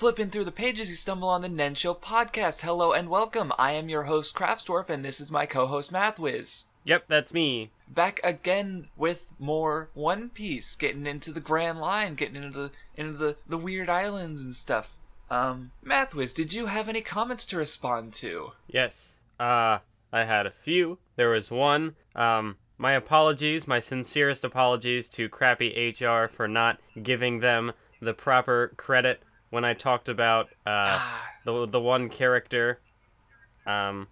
Flipping through the pages, you stumble on the Nen Show podcast. Hello and welcome. I am your host, Craftsdorf, and this is my co-host, Mathwiz. Yep, that's me. Back again with more One Piece, getting into the Grand Line, getting into the into the, the weird islands and stuff. Um, Mathwiz, did you have any comments to respond to? Yes. Uh, I had a few. There was one. Um, my apologies, my sincerest apologies to Crappy HR for not giving them the proper credit when I talked about uh, the the one character. Um,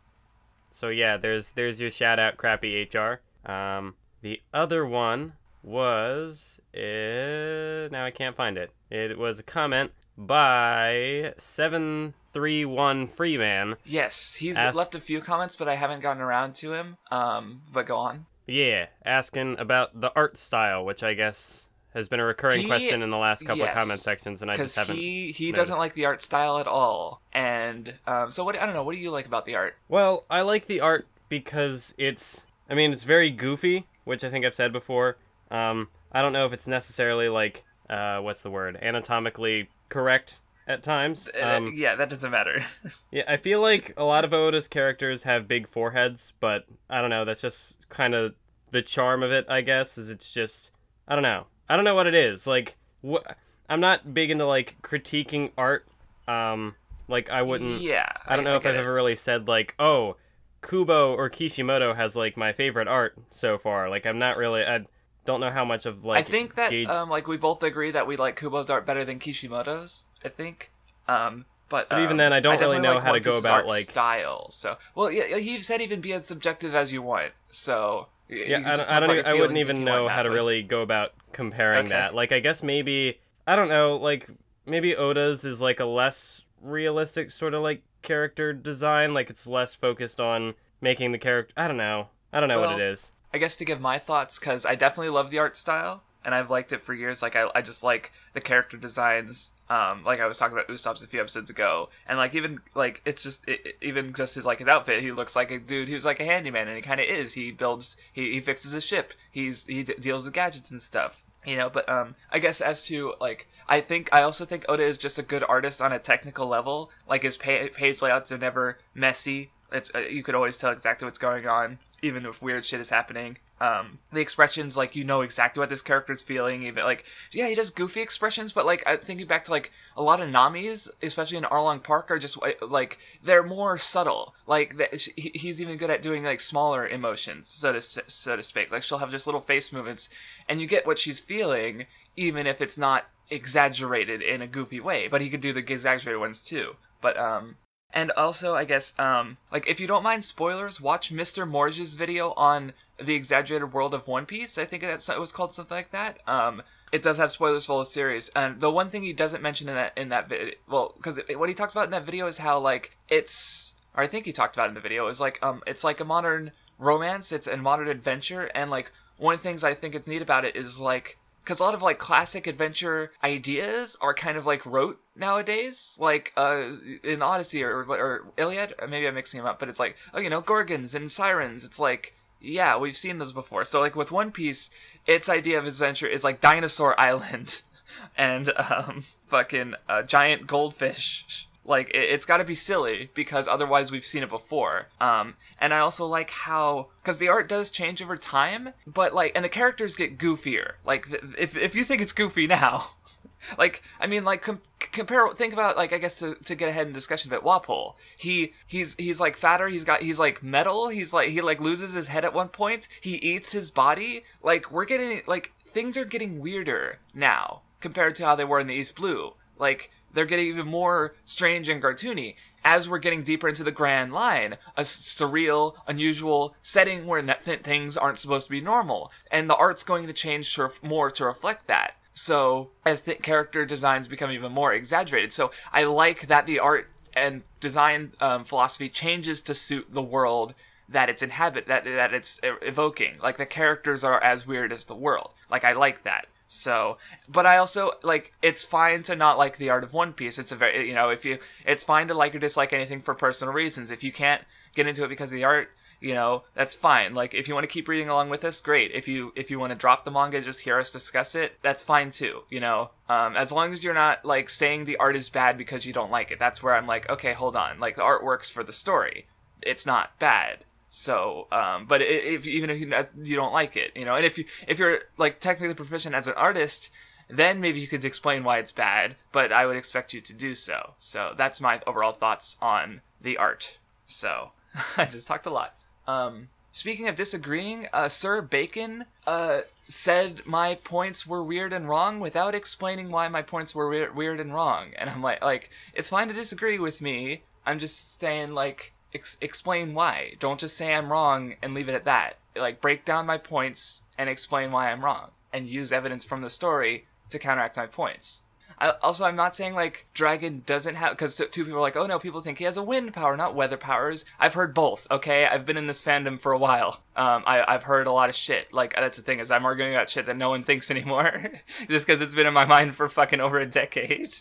so yeah, there's there's your shout out, Crappy HR. Um, the other one was uh, now I can't find it. It was a comment by seven three one Freeman. Yes, he's left a few comments, but I haven't gotten around to him. Um, but go on. Yeah, asking about the art style, which I guess has been a recurring He- question in the last couple yes, of comment sections, and I just haven't. he he noticed. doesn't like the art style at all, and um, so what? I don't know. What do you like about the art? Well, I like the art because it's. I mean, it's very goofy, which I think I've said before. Um, I don't know if it's necessarily like, uh, what's the word, anatomically correct at times. Uh, Um, yeah, that doesn't matter. yeah, I feel like a lot of Oda's characters have big foreheads, but I don't know. That's just kind of the charm of it, I guess. Is it's just I don't know. I don't know what it is. Like, wh- I'm not big into like critiquing art. Um, like I wouldn't. yeah, I don't know if get I've it. ever really said like, oh, Kubo or Kishimoto has like my favorite art so far. Like I'm not really. I don't know how much of like. I think that gauge- um, like we both agree that we like Kubo's art better than Kishimoto's. I think. Um, but, But even um, then, I don't really know like how to go about, like- style. So, well, yeah, he said even be as subjective as you want. So yeah, I don't, I, don't even, I wouldn't even know how to really go about comparing Okay. that. Like I guess maybe I don't know. Like maybe Oda's is like a less realistic sort of like character design. Like it's less focused on making the character. I don't know. I don't know what it is. I guess to give my thoughts because I definitely love the art style and I've liked it for years. Like I, I just like the character designs. Um, like I was talking about Usopp's a few episodes ago, and like even like it's just it, even just his like his outfit. He looks like a dude who's like a handyman, and he kind of is. He builds, he, he fixes a ship. He's he d- deals with gadgets and stuff. You know, but um, I guess as to like, I think I also think Oda is just a good artist on a technical level. Like his pa- page layouts are never messy. It's uh, you could always tell exactly what's going on, even if weird shit is happening. Um, the expressions, like you know exactly what this character's feeling. Even like, yeah, he does goofy expressions, but like I'm thinking back to like a lot of Nami's, especially in Arlong Park, are just like they're more subtle. Like that- he- he's even good at doing like smaller emotions, so to so to speak. Like she'll have just little face movements, and you get what she's feeling, even if it's not exaggerated in a goofy way. But he could do the exaggerated ones too. But um, and also, I guess, um, like if you don't mind spoilers, watch Mr. Morj's video on the exaggerated world of One Piece. I think that's it was called something like that. Um, it does have spoilers for the series, and the one thing he doesn't mention in that in that video, well, because what he talks about in that video is how like it's, or I think he talked about in the video is like um, it's like a modern romance, it's a modern adventure, and like one of the things I think is neat about it is like because a lot of like classic adventure ideas are kind of like rote nowadays. Like uh in odyssey or, or iliad maybe i'm mixing them up but it's like oh you know gorgons and sirens. It's like yeah we've seen those before. So like with one piece its idea of adventure is like dinosaur island and um fucking uh, giant goldfish like it, it's got to be silly because otherwise we've seen it before. Um and i also like how because the art does change over time but like and the characters get goofier. Like th- if, if you think it's goofy now like i mean like com- compare think about like i guess to, to get ahead in discussion it Wapol he he's he's like fatter he's got he's like metal he's like he like loses his head at one point he eats his body. Like we're getting like things are getting weirder now compared to how they were in the east blue. Like they're getting even more strange and cartoony. As we're getting deeper into the grand line a surreal unusual setting where things aren't supposed to be normal and the art's going to change to ref- more to reflect that. So as the character designs become even more exaggerated. So i like that the art and design um, philosophy changes to suit the world that it's inhabit that that it's evoking. Like the characters are as weird as the world. Like i like that so but i also like it's fine to not like the art of one piece. It's a very you know if you it's fine to like or dislike anything for personal reasons. If you can't get into it because of the art you know that's fine. Like if you want to keep reading along with us great. If you if you want to drop the manga just hear us discuss it that's fine too you know? Um, as long as you're not like saying the art is bad because you don't like it. That's where i'm like okay hold on. Like the art works for the story. It's not bad so um, but if even if you, don't like it you know and if you if you're like technically proficient as an artist then maybe you could explain why it's bad but i would expect you to do so so that's my overall thoughts on the art so i just talked a lot um, speaking of disagreeing, uh, Sir Bacon uh, said my points were weird and wrong without explaining why my points were weird, weird and wrong. And I'm like, like it's fine to disagree with me. I'm just saying, like, ex- explain why. Don't just say I'm wrong and leave it at that. Like, break down my points and explain why I'm wrong, and use evidence from the story to counteract my points. I, also, I'm not saying like Dragon doesn't have because two people are like, oh no, people think he has a wind power, not weather powers. I've heard both. Okay, I've been in this fandom for a while. Um, I, I've heard a lot of shit. Like that's the thing is I'm arguing about shit that no one thinks anymore, just because it's been in my mind for fucking over a decade.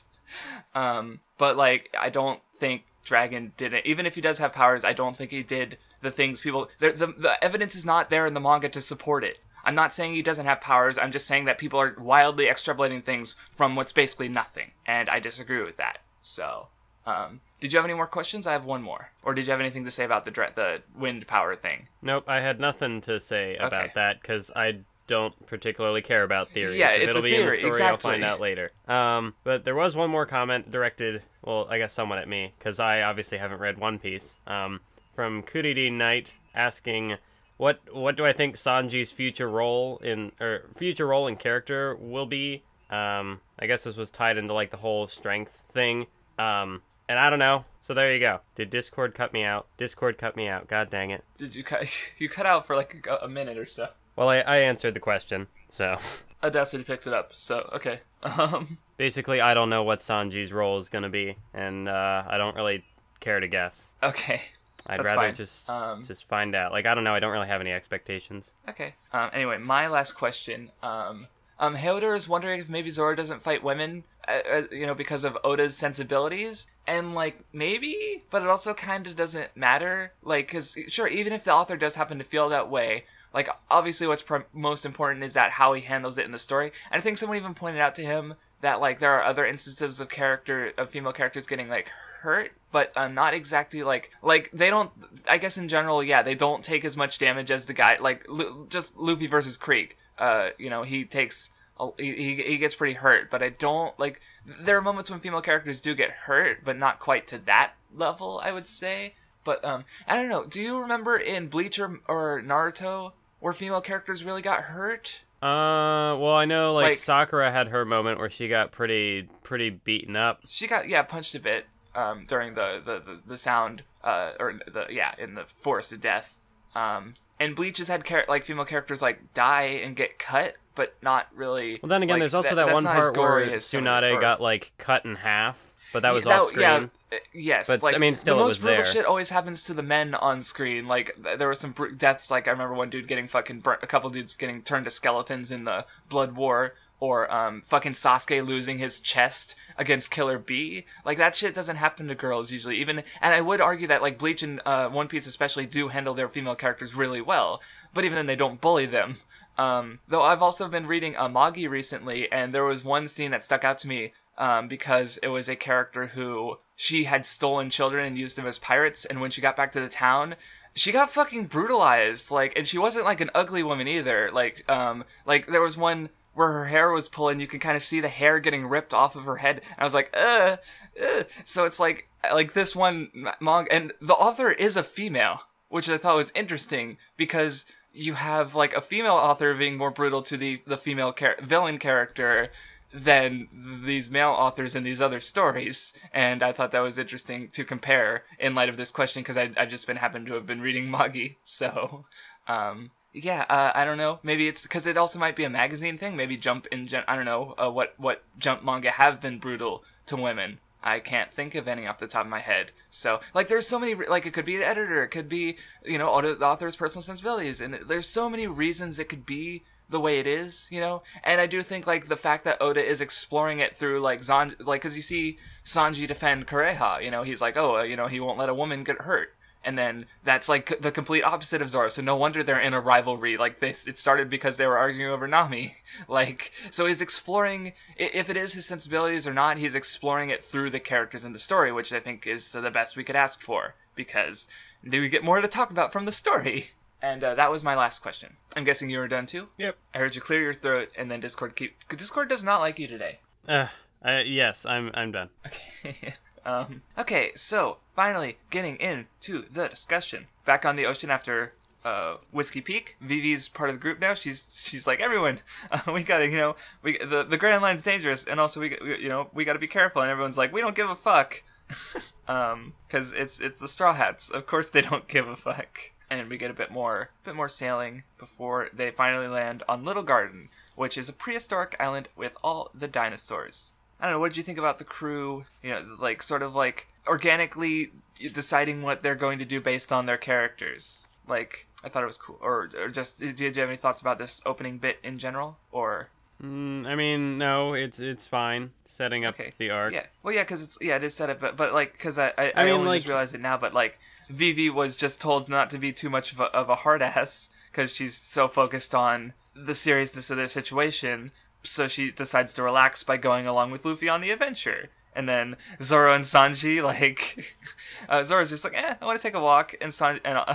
Um, but like I don't think Dragon did it. Even if he does have powers, I don't think he did the things people. The, the, the evidence is not there in the manga to support it. I'm not saying he doesn't have powers. I'm just saying that people are wildly extrapolating things from what's basically nothing, and I disagree with that. So, um, did you have any more questions? I have one more. Or did you have anything to say about the dre- the wind power thing? Nope, I had nothing to say about Okay. that because I don't particularly care about theories. Yeah, it's it'll be in the story. exactly. I'll find out later. Um, but there was one more comment directed, well, I guess somewhat at me because I obviously haven't read One Piece. Um, from Kuridi Knight asking. What what do I think Sanji's future role in or future role and character will be? Um, I guess this was tied into like the whole strength thing. Um, and I don't know. So there you go. Did Discord cut me out? Discord cut me out. God dang it. Did you cut? You cut out for like a, a minute or so. Well, I, I answered the question. So Audacity picked it up. So okay. Um. basically, I don't know what Sanji's role is gonna be, and uh, I don't really care to guess. Okay. I'd That's rather fine. just Um, just find out. Like I don't know. I don't really have any expectations. Okay. Um, anyway, my last question. Um, um, is wondering if maybe Zoro doesn't fight women, uh, uh, you know, because of Oda's sensibilities, and like maybe, but it also kind of doesn't matter. Like, cause sure, even if the author does happen to feel that way, like obviously, what's pr- most important is that how he handles it in the story. And I think someone even pointed out to him that like there are other instances of character of female characters getting like hurt but um, not exactly like like they don't i guess in general yeah they don't take as much damage as the guy like Lu- just luffy versus krieg uh you know he takes he he gets pretty hurt but i don't like there are moments when female characters do get hurt but not quite to that level i would say but um i don't know do you remember in bleach or, or naruto where female characters really got hurt? Uh, well, I know like, Like- Sakura had her moment where she got pretty pretty beaten up. she got yeah punched a bit um, during the, the, the, the sound uh, or the yeah in the forest of death. Um, and bleach has had char- like female characters like die and get cut but not really Well, then again, like, there's also that- that, one part where gory as some of the- Tsunade got like cut in half, but that was Yeah, off screen. yeah, uh, yes But, like I mean, still, the most brutal there. shit always happens to the men on screen like there were some br- deaths like i remember one dude getting fucking burnt a couple dudes getting turned to skeletons in the blood war or um, fucking Sasuke losing his chest against Killer B. Like that shit doesn't happen to girls usually. Even and I would argue that like Bleach and uh, One Piece especially do handle their female characters really well. But even then, they don't bully them. Um, though I've also been reading Amagi recently, and there was one scene that stuck out to me um, because it was a character who she had stolen children and used them as pirates, and when she got back to the town, she got fucking brutalized. Like, and she wasn't like an ugly woman either. Like, um, like there was one where her hair was pulling, you can kind of see the hair getting ripped off of her head. And I was like, uh, uh. So it's like, like this one manga, and the author is a female, which I thought was interesting because you have like a female author being more brutal to the the female char- villain character than these male authors in these other stories. And i thought that was interesting to compare in light of this question because I, I just been happened to have been reading magi so um yeah uh, i don't know. Maybe it's because it also might be a magazine thing. Maybe jump in gen- i don't know uh, what what jump manga have been brutal to women. I can't think of any off the top of my head. So, like, there's so many, re- like, it could be an editor, it could be, you know, author's personal sensibilities, and there's so many reasons it could be the way it is, you know? And I do think, like, the fact that Oda is exploring it through, like, Zan, like, because you see Sanji defend Kureha, you know, he's like, oh, uh, you know, he won't let a woman get hurt. and then that's like the complete opposite of Zoro. So no wonder they're in a rivalry. Like this, it started because they were arguing over Nami. Like so, he's exploring if it is his sensibilities or not. He's exploring it through the characters in the story, which I think is the best we could ask for because we get more to talk about from the story? And uh, that was my last question. I'm guessing you were done too. Yep. I heard you clear your throat, and then Discord keep. Discord does not like you today. Uh, uh, yes, I'm I'm done. Okay. um, okay, so finally getting into the discussion. Back on the ocean after uh, Whiskey Peak. Vivi's part of the group now. She's she's like everyone. Uh, we gotta you know we the the Grand Line's dangerous, and also we, we you know we gotta be careful. And everyone's like we don't give a fuck. um, because it's it's the Straw Hats. Of course they don't give a fuck. And we get a bit more bit more sailing before they finally land on Little Garden, which is a prehistoric island with all the dinosaurs. I don't know. What did you think about the crew? You know, like sort of like organically deciding what they're going to do based on their characters. Like I thought it was cool. Or, or just did you have any thoughts about this opening bit in general? Or Mm, I mean, no, it's it's fine setting up okay, the arc. Yeah, well, yeah, because it's yeah, it is set up, but but like because I I, I, I mean, only like- just realized it now, but like Vivi was just told not to be too much of a, of a hard ass because she's so focused on the seriousness of their situation, so she decides to relax by going along with Luffy on the adventure. And then Zoro and Sanji, like, uh, Zoro's just like, eh, I want to take a walk. And, San- and uh,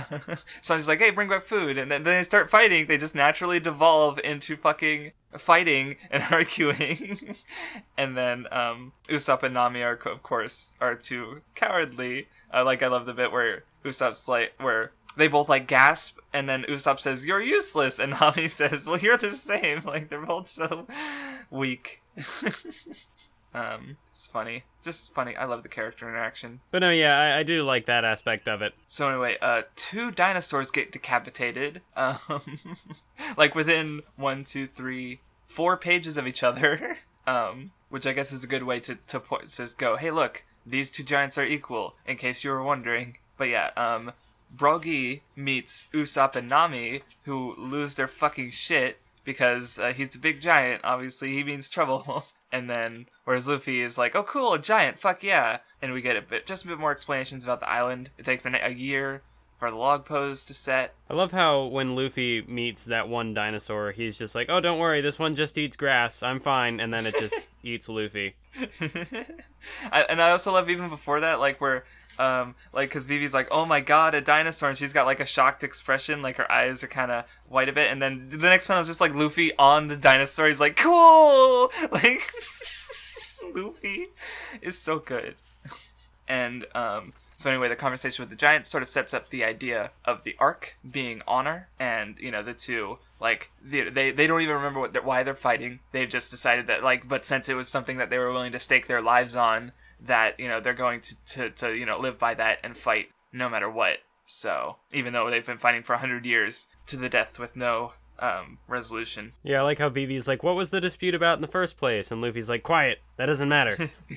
Sanji's like, hey, bring back food. And then, then they start fighting. They just naturally devolve into fucking fighting and arguing. and then um, Usopp and Nami are, of course, are too cowardly. Uh, like, I love the bit where Usopp's like, where they both like gasp, and then Usopp says, "You're useless," and Nami says, "Well, you're the same." Like they're both so weak. Um, it's funny, just funny. I love the character interaction. But no, yeah, I, I do like that aspect of it. So anyway, uh, two dinosaurs get decapitated. Um, like within one, two, three, four pages of each other. Um, which I guess is a good way to to point to just go, hey, look, these two giants are equal. In case you were wondering. But yeah, um, Brogy meets Usopp and Nami, who lose their fucking shit because uh, he's a big giant. Obviously, he means trouble. and then, whereas Luffy is like, "Oh, cool, a giant, fuck yeah!" And we get a bit, just a bit more explanations about the island. It takes an, a year for the log pose to set. I love how when Luffy meets that one dinosaur, he's just like, "Oh, don't worry, this one just eats grass. I'm fine," and then it just eats Luffy. I, and I also love even before that, like where, um, like because Vivi's like, "Oh my god, a dinosaur," and she's got like a shocked expression, like her eyes are kind of white a bit, and then the next panel is just like Luffy on the dinosaur. He's like, "Cool!" Like Luffy is so good, and um. So anyway, the conversation with the giant sort of sets up the idea of the arc being honor, and you know the two like they they, they don't even remember what they're, why they're fighting. They've just decided that like, but since it was something that they were willing to stake their lives on, that you know they're going to to, to you know live by that and fight no matter what. So even though they've been fighting for a hundred years to the death with no um, resolution, Yeah, I like how Vivi's like, "What was the dispute about in the first place?" And Luffy's like, "Quiet, that doesn't matter."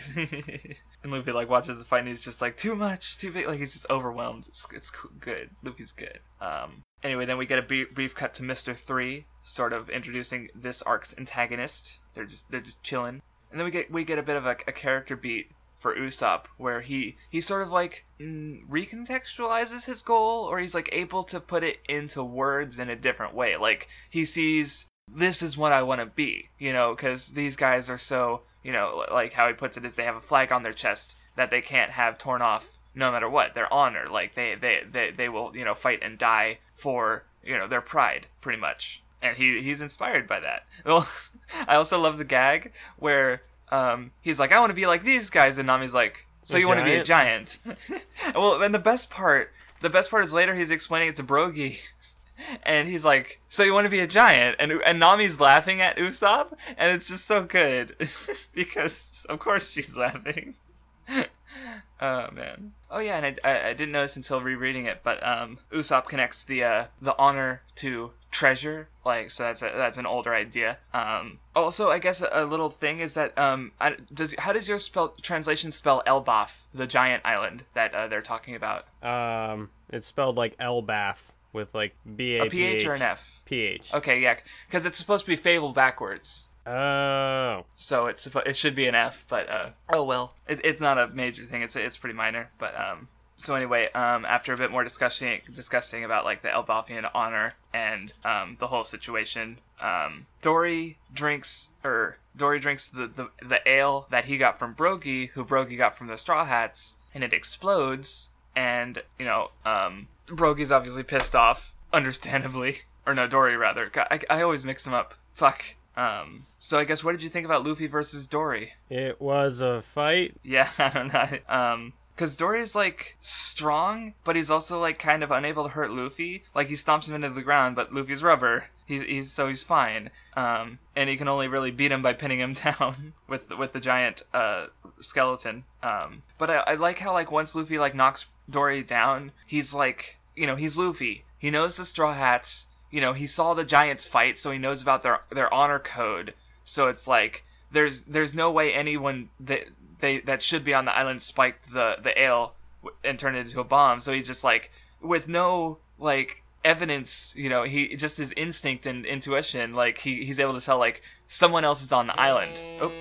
and Luffy like watches the fight and he's just like too much, too big. Like he's just overwhelmed. It's it's good. Luffy's good. Um. Anyway, then we get a brief, brief cut to Mister Three, sort of introducing this arc's antagonist. They're just they're just chilling, and then we get we get a bit of a, a character beat for Usopp, where he he sort of like mm, recontextualizes his goal, or he's like able to put it into words in a different way. Like he sees this is what I want to be, you know, because these guys are so, you know, like how he puts it is they have a flag on their chest that they can't have torn off no matter what. Their honor, like they they they they will, you know, fight and die for you know their pride, pretty much. And he he's inspired by that. Well, I also love the gag where um he's like, I want to be like these guys, and Nami's like, so A you want to be a giant? well, and the best part, the best part is later he's explaining it to Brogy. And he's like, "So you want to be a giant?" And and Nami's laughing at Usopp, and it's just so good because of course she's laughing. oh man. Oh yeah, and I, I, I didn't notice until rereading it, but um, Usopp connects the uh, the honor to treasure, like so that's a, that's an older idea. Um, also, I guess a, a little thing is that um, I, does how does your spell translation spell Elbaf, the giant island that uh, they're talking about? um, it's spelled like Elbaf with like B A A PH or an F? PH. Okay, yeah, because it's supposed to be Fable backwards. Oh, So it's it should be an F, but uh, oh well, it, it's not a major thing. It's it's pretty minor, but um, so anyway, um, after a bit more discussing discussing about like the Elbaphian honor and um, the whole situation, um, Dorry drinks or Dorry drinks the, the the ale that he got from Brogy, who Brogy got from the Straw Hats, and it explodes. And you know, um, Brogy's obviously pissed off, understandably, or no, Dorry rather. I, I always mix them up. Fuck. Um, so I guess what did you think about Luffy versus Dorry? It was a fight. Yeah, I don't know. Um, because Dorry's like strong, but he's also like kind of unable to hurt Luffy. Like he stomps him into the ground, but Luffy's rubber. He's, he's so he's fine. Um, and he can only really beat him by pinning him down with with the giant uh skeleton. Um, but I, I like how like once Luffy like knocks Dorry down, he's like you know he's Luffy. He knows the Straw Hats. You know he saw the giants fight, so he knows about their their honor code. So it's like there's there's no way anyone that they that should be on the island spiked the the ale and turned it into a bomb. So he's just like with no like evidence, you know, he just his instinct and intuition, like he he's able to tell like someone else is on the island. Oh.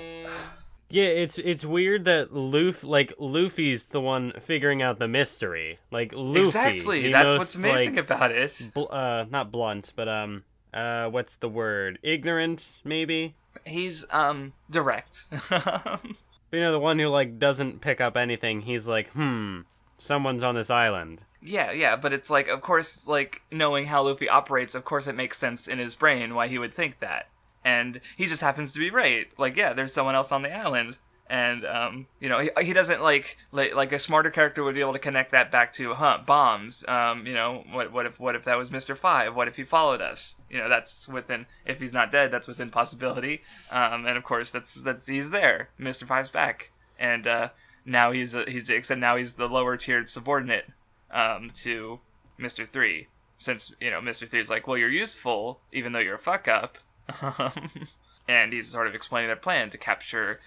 Yeah, it's it's weird that Luffy, like Luffy's the one figuring out the mystery. Like Luffy, exactly. That's knows, what's amazing like, about it. bl- uh, not blunt, but um, uh, what's the word? Ignorant, maybe. He's um direct. But you know, the one who like doesn't pick up anything. He's like, hmm, someone's on this island. Yeah, yeah, but it's like, of course, like knowing how Luffy operates, of course, it makes sense in his brain why he would think that, and he just happens to be right. Like, yeah, there's someone else on the island, and um, you know, he, he doesn't like, like like a smarter character would be able to connect that back to, huh, bombs. Um, you know, what what if what if that was Mister Five? What if he followed us? You know, that's within if he's not dead, that's within possibility. Um, and of course, that's that's he's there. Mister Five's back, and uh, now he's a, he's except now he's the lower tiered subordinate um, to Mr. Three, since you know Mr. Three is like, well, you're useful even though you're a fuck up, and he's sort of explaining their plan to capture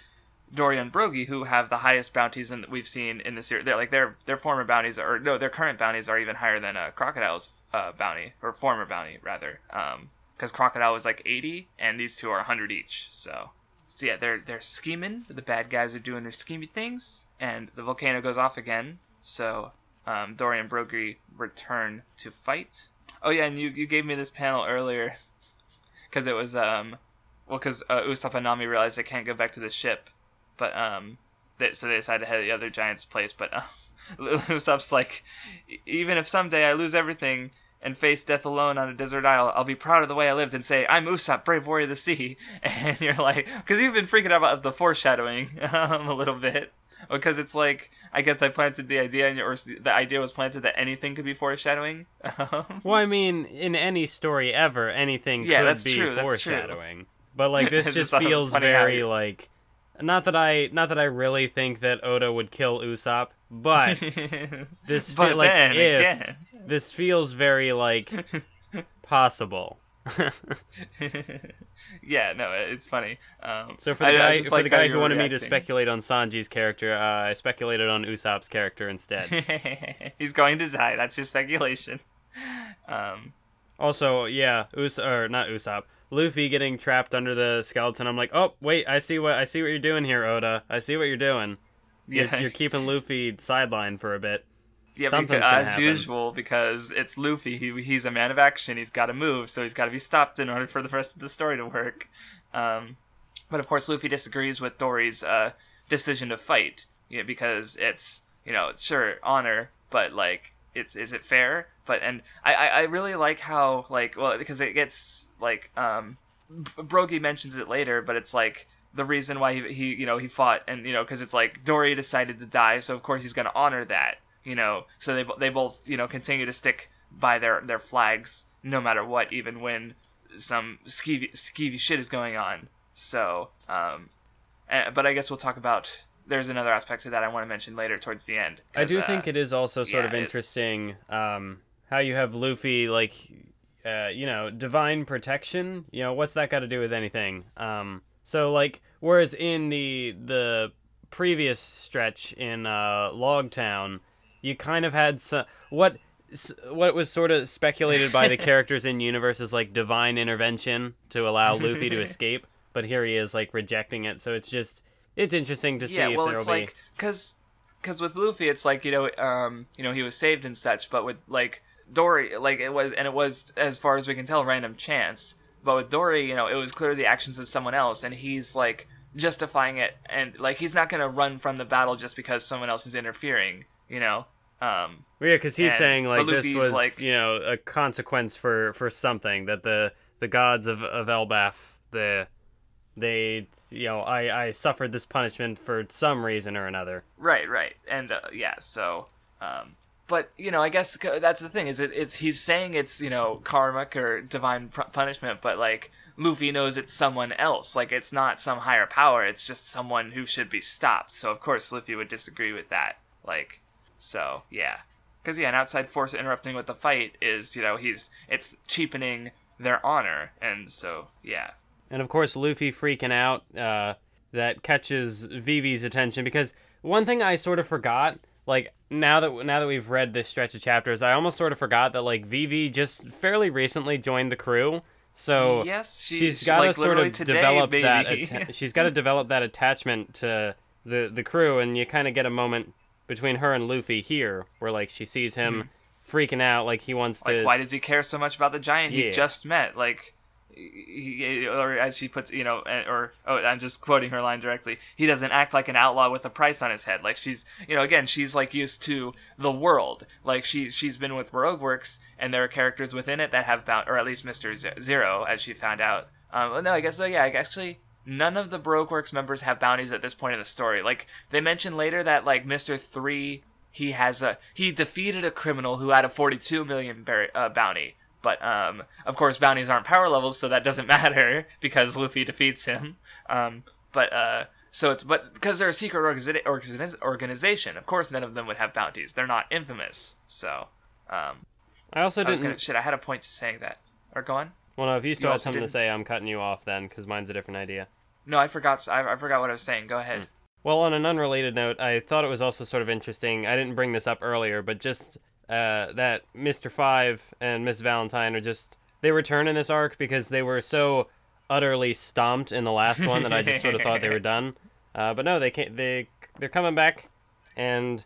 Dorry and Brogy, who have the highest bounties that we've seen in the series. They're like their their former bounties, are no, their current bounties are even higher than uh, Crocodile's uh, bounty or former bounty rather, because Crocodile was like 80 and these two are 100 each. So, so yeah, they're they're scheming. The bad guys are doing their schemy things, and the volcano goes off again. So um, Dorry and Brogy return to fight. Oh yeah, and you you gave me this panel earlier because it was um well because uh, Usopp and Nami realized they can't go back to the ship, but um they, so they decide to head to the other giant's place. But uh, Usopp's like, "E- even if someday I lose everything and face death alone on a desert isle, I'll be proud of the way I lived and say I'm Usopp, brave warrior of the sea. And you're like, because you've been freaking out about the foreshadowing um, a little bit. Because it's like, I guess I planted the idea, or the idea was planted that anything could be foreshadowing. Well, I mean, in any story ever, anything Yeah, could that's be trure, that's true. foreshadowing. But like this just just thought it was feels very like not that I not that I really think that Oda would kill Usopp, but this but fe- like if again, this feels very like possible. yeah, no, it's funny. Um, So for the I- guy for the guy who wanted me to speculate on Sanji's character, uh, I speculated on Usopp's character instead. He's going to die. That's your speculation. Um, Also, yeah, Us or not Usopp, Luffy getting trapped under the skeleton. I'm like, oh wait, I see what I see what you're doing here, Oda. I see what you're doing. You're, you're keeping Luffy sidelined for a bit. yeah, something's because, as happen. usual, because it's Luffy. He, he's a man of action. He's got to move, so he's got to be stopped in order for the rest of the story to work. Um, but of course, Luffy disagrees with Dorry's uh, decision to fight, yeah, because it's you know, sure honor, but like, it's is it fair? But and I I, I really like how like well because it gets like um, Brogy mentions it later, but it's like the reason why he, he you know he fought and you know because it's like Dorry decided to die, so of course he's gonna honor that, you know. So they they both you know continue to stick by their their flags no matter what, even when some skeevy skeevy shit is going on. So um, and, but I guess we'll talk about. There's another aspect to that I want to mention later towards the end. I do uh, think it is also sort yeah, of interesting um, how you have Luffy like, uh, you know, divine protection. You know, what's that got to do with anything? Um, so like, whereas in the the previous stretch in uh, Logtown, you kind of had some what what was sort of speculated by the characters in universe is like divine intervention to allow Luffy to escape, but here he is like rejecting it. So it's just it's interesting to see yeah well it's like because because with Luffy, it's like you know, um, you know, he was saved and such, but with like Dorry, like it was, and it was as far as we can tell, random chance. But with Dorry, you know, it was clearly the actions of someone else, and he's like justifying it, and like he's not gonna run from the battle just because someone else is interfering, you know. Um, yeah, because he's and- saying like this was like- you know a consequence for for something that the the gods of of Elbaf the they you know I I suffered this punishment for some reason or another. Right, right, and uh, yeah. So, um, but you know, I guess that's the thing is it, it's he's saying it's you know karmic or divine punishment, but like Luffy knows it's someone else. Like it's not some higher power. It's just someone who should be stopped. So of course Luffy would disagree with that. Like, so yeah, because yeah, an outside force interrupting with the fight is you know he's it's cheapening their honor, and so yeah. And of course, Luffy freaking out uh, that catches Vivi's attention because one thing I sort of forgot, like now that now that we've read this stretch of chapters, I almost sort of forgot that like Vivi just fairly recently joined the crew. So Yes, she- she's she- got to like, sort of today, develop that. baby. atta- she's got to develop that attachment to the the crew, and you kind of get a moment between her and Luffy here, where like she sees him freaking out, like he wants Mm-hmm. Like, to. why does he care so much about the giant he just met? Like, he, or as she puts, you know, or oh, I'm just quoting her line directly. He doesn't act like an outlaw with a price on his head. Like she's, you know, again, she's like used to the world. Like she, she's been with Baroque Works, and there are characters within it that have bound, or at least Mister Zero, as she found out. Um, well, no, I guess so. Yeah, actually, none of the Baroque Works members have bounties at this point in the story. Like they mention later that like Mister Three, he has a he defeated a criminal who had a 42 million bar- uh, bounty. But um, of course, bounties aren't power levels, so that doesn't matter because Luffy defeats him. Um, but uh, so it's but because they're a secret organiza- organiz- organization, of course, none of them would have bounties. They're not infamous. So um, I also I didn't. gonna shit. I had a point to saying that. Or go on. Well, no, if you still You have something to didn't- say, I'm cutting you off then, because mine's a different idea. No, I forgot. I, I forgot what I was saying. Go ahead. Well, on an unrelated note, I thought it was also sort of interesting. I didn't bring this up earlier, but just uh, that Mr. Five and Miss Valentine are just they return in this arc because they were so utterly stomped in the last one that I just sort of thought they were done. Uh, but no, they can't. They they're coming back, and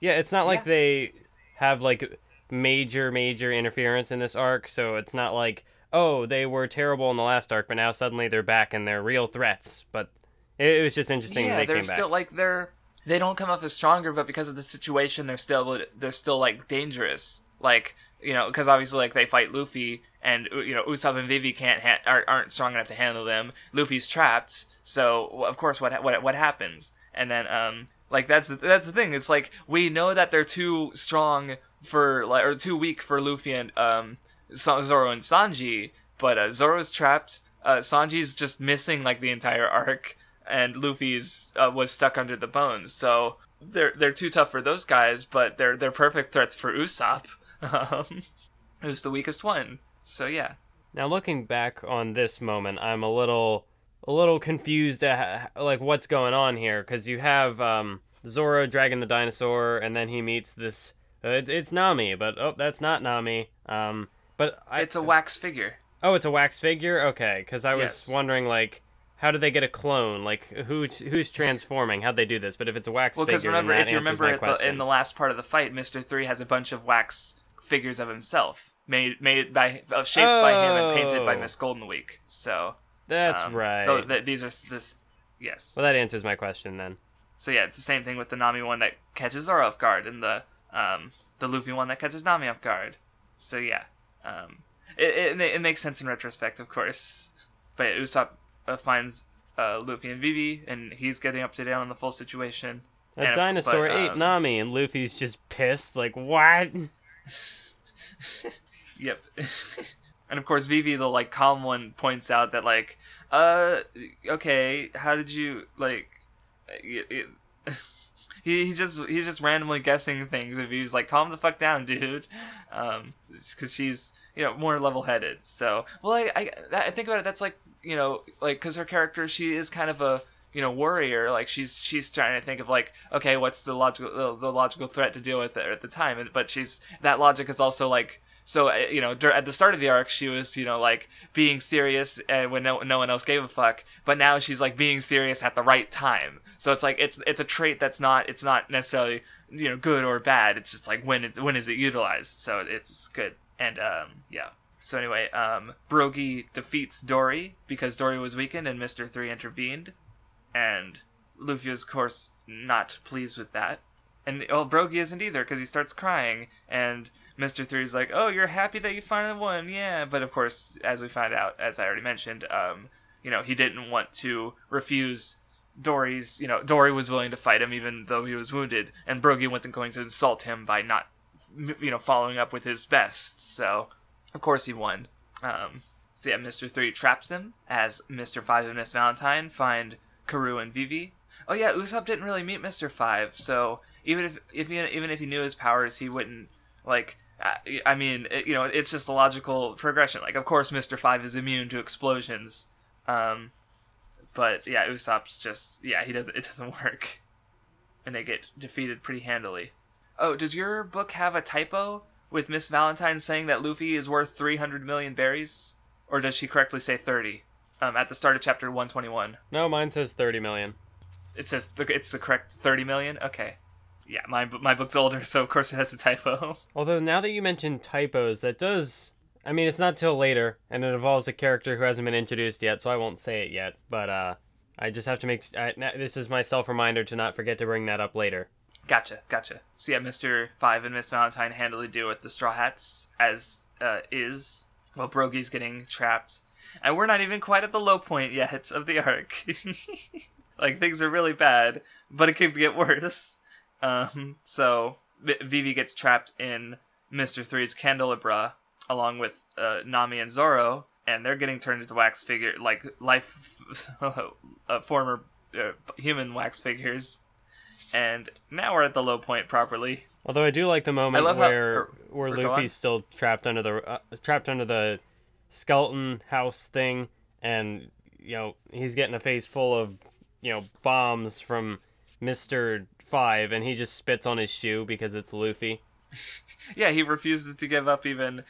yeah, it's not like Yeah. they have like major major interference in this arc. So it's not like oh they were terrible in the last arc, but now suddenly they're back and they're real threats. But it, was just interesting yeah, they they're came still back. like they're they don't come off as stronger, but because of the situation, they're still they're still like dangerous. Like you know, because obviously like they fight Luffy, and you know Usopp and Vivi can't ha- aren't, aren't strong enough to handle them. Luffy's trapped, so of course what what what happens? And then um like that's the, that's the thing. It's like we know that they're too strong for like or too weak for Luffy and um Zoro and Sanji, but uh, Zoro's trapped. Uh, Sanji's just missing like the entire arc, and Luffy's uh, was stuck under the bones. So they're they're too tough for those guys, but they're they're perfect threats for Usopp, um, who's the weakest one. So yeah, Now looking back on this moment, I'm a little a little confused at like what's going on here because you have um, Zoro dragging the dinosaur, and then he meets this. Uh, it, it's Nami, but oh, that's not Nami. Um, but I, it's a wax figure. oh, it's a wax figure. Okay, because I was Yes. wondering like. How do they get a clone? Like who who's transforming? How'd they do this? But if it's a wax Well, because remember, if you remember the, in the last part of the fight, Mister Three has a bunch of wax figures of himself made made by uh, shaped by him and painted by Oh. Miss Golden Week. So That's um, right. tho- th- these are this. Yes. well, that answers my question then. So yeah, it's the same thing with the Nami one that catches Zoro off guard, and the um the Luffy one that catches Nami off guard. So yeah, um, it it, it makes sense in retrospect, of course. But Usopp uh, finds uh, Luffy and Vivi, and he's getting up to date on the full situation. A And- dinosaur but, ate um, Nami, and Luffy's just pissed. Like what? Yep. and of course, Vivi, the like calm one, points out that like, uh, okay, how did you like? It, it, he, he's just he's just randomly guessing things. If he's like, calm the fuck down, dude, um, because she's you know more level headed. So well, I, I I think about it. That's like you know like because her character she is kind of a you know worrier like she's she's trying to think of like okay what's the logical the, the logical threat to deal with at the time but she's that logic is also like So uh, you know, at the start of the arc, she was you know like being serious and when no, no one else gave a fuck. But now she's like being serious at the right time. So it's like it's it's a trait that's not it's not necessarily you know good or bad. It's just like when it's when is it utilized. So it's good. And um yeah. So anyway, um, Brogy defeats Dorry because Dorry was weakened and Mister Three intervened, and Luffy is of course not pleased with that. And well, Brogy isn't either because he starts crying, and Mister Three's like, "Oh, you're happy that you finally won, yeah." But of course, as we find out, as I already mentioned, um, you know, he didn't want to refuse Dorry's. You know, Dorry was willing to fight him even though he was wounded, and Brogy wasn't going to insult him by not, you know, following up with his best. So, of course, he won. Um, so yeah, Mister Three traps him as Mister Five and Miss Valentine find Karoo and Vivi. Oh yeah, Usopp didn't really meet Mister Five, so even if if he, even if he knew his powers, he wouldn't like. I- I mean, it, you know, it's just a logical progression. Like, of course, Mister Five is immune to explosions, um, but yeah, Usopp's just yeah, he doesn't. It doesn't work, and they get defeated pretty handily. Oh, does your book have a typo with Miss Valentine saying that Luffy is worth three hundred million berries, or does she correctly say thirty? Um, at the start of chapter one twenty one. No, mine says 30 million. It says the, it's the correct 30 million. Okay. Yeah, my my book's older, so of course it has a typo. Although now that you mentioned typos, that does. I mean, it's not till later, and it involves a character who hasn't been introduced yet, so I won't say it yet. But uh, I just have to make. I, this is my self reminder to not forget to bring that up later. Gotcha, gotcha. So yeah, Mister Five and Miss Valentine handily deal with the Straw Hats as uh, is, while Brogy's getting trapped, and we're not even quite at the low point yet of the arc. like things are really bad, but it could get worse. Um, so Vivi gets trapped in Mister Three's candelabra along with uh, Nami and Zoro, and they're getting turned into wax figure, like life, uh, former uh, human wax figures. And now we're at the low point properly. Although I do like the moment love how- where or- where Luffy's still trapped under the uh, trapped under the skeleton house thing, and you know he's getting a face full of you know bombs from Mister Five, and he just spits on his shoe because it's Luffy. Yeah, he refuses to give up even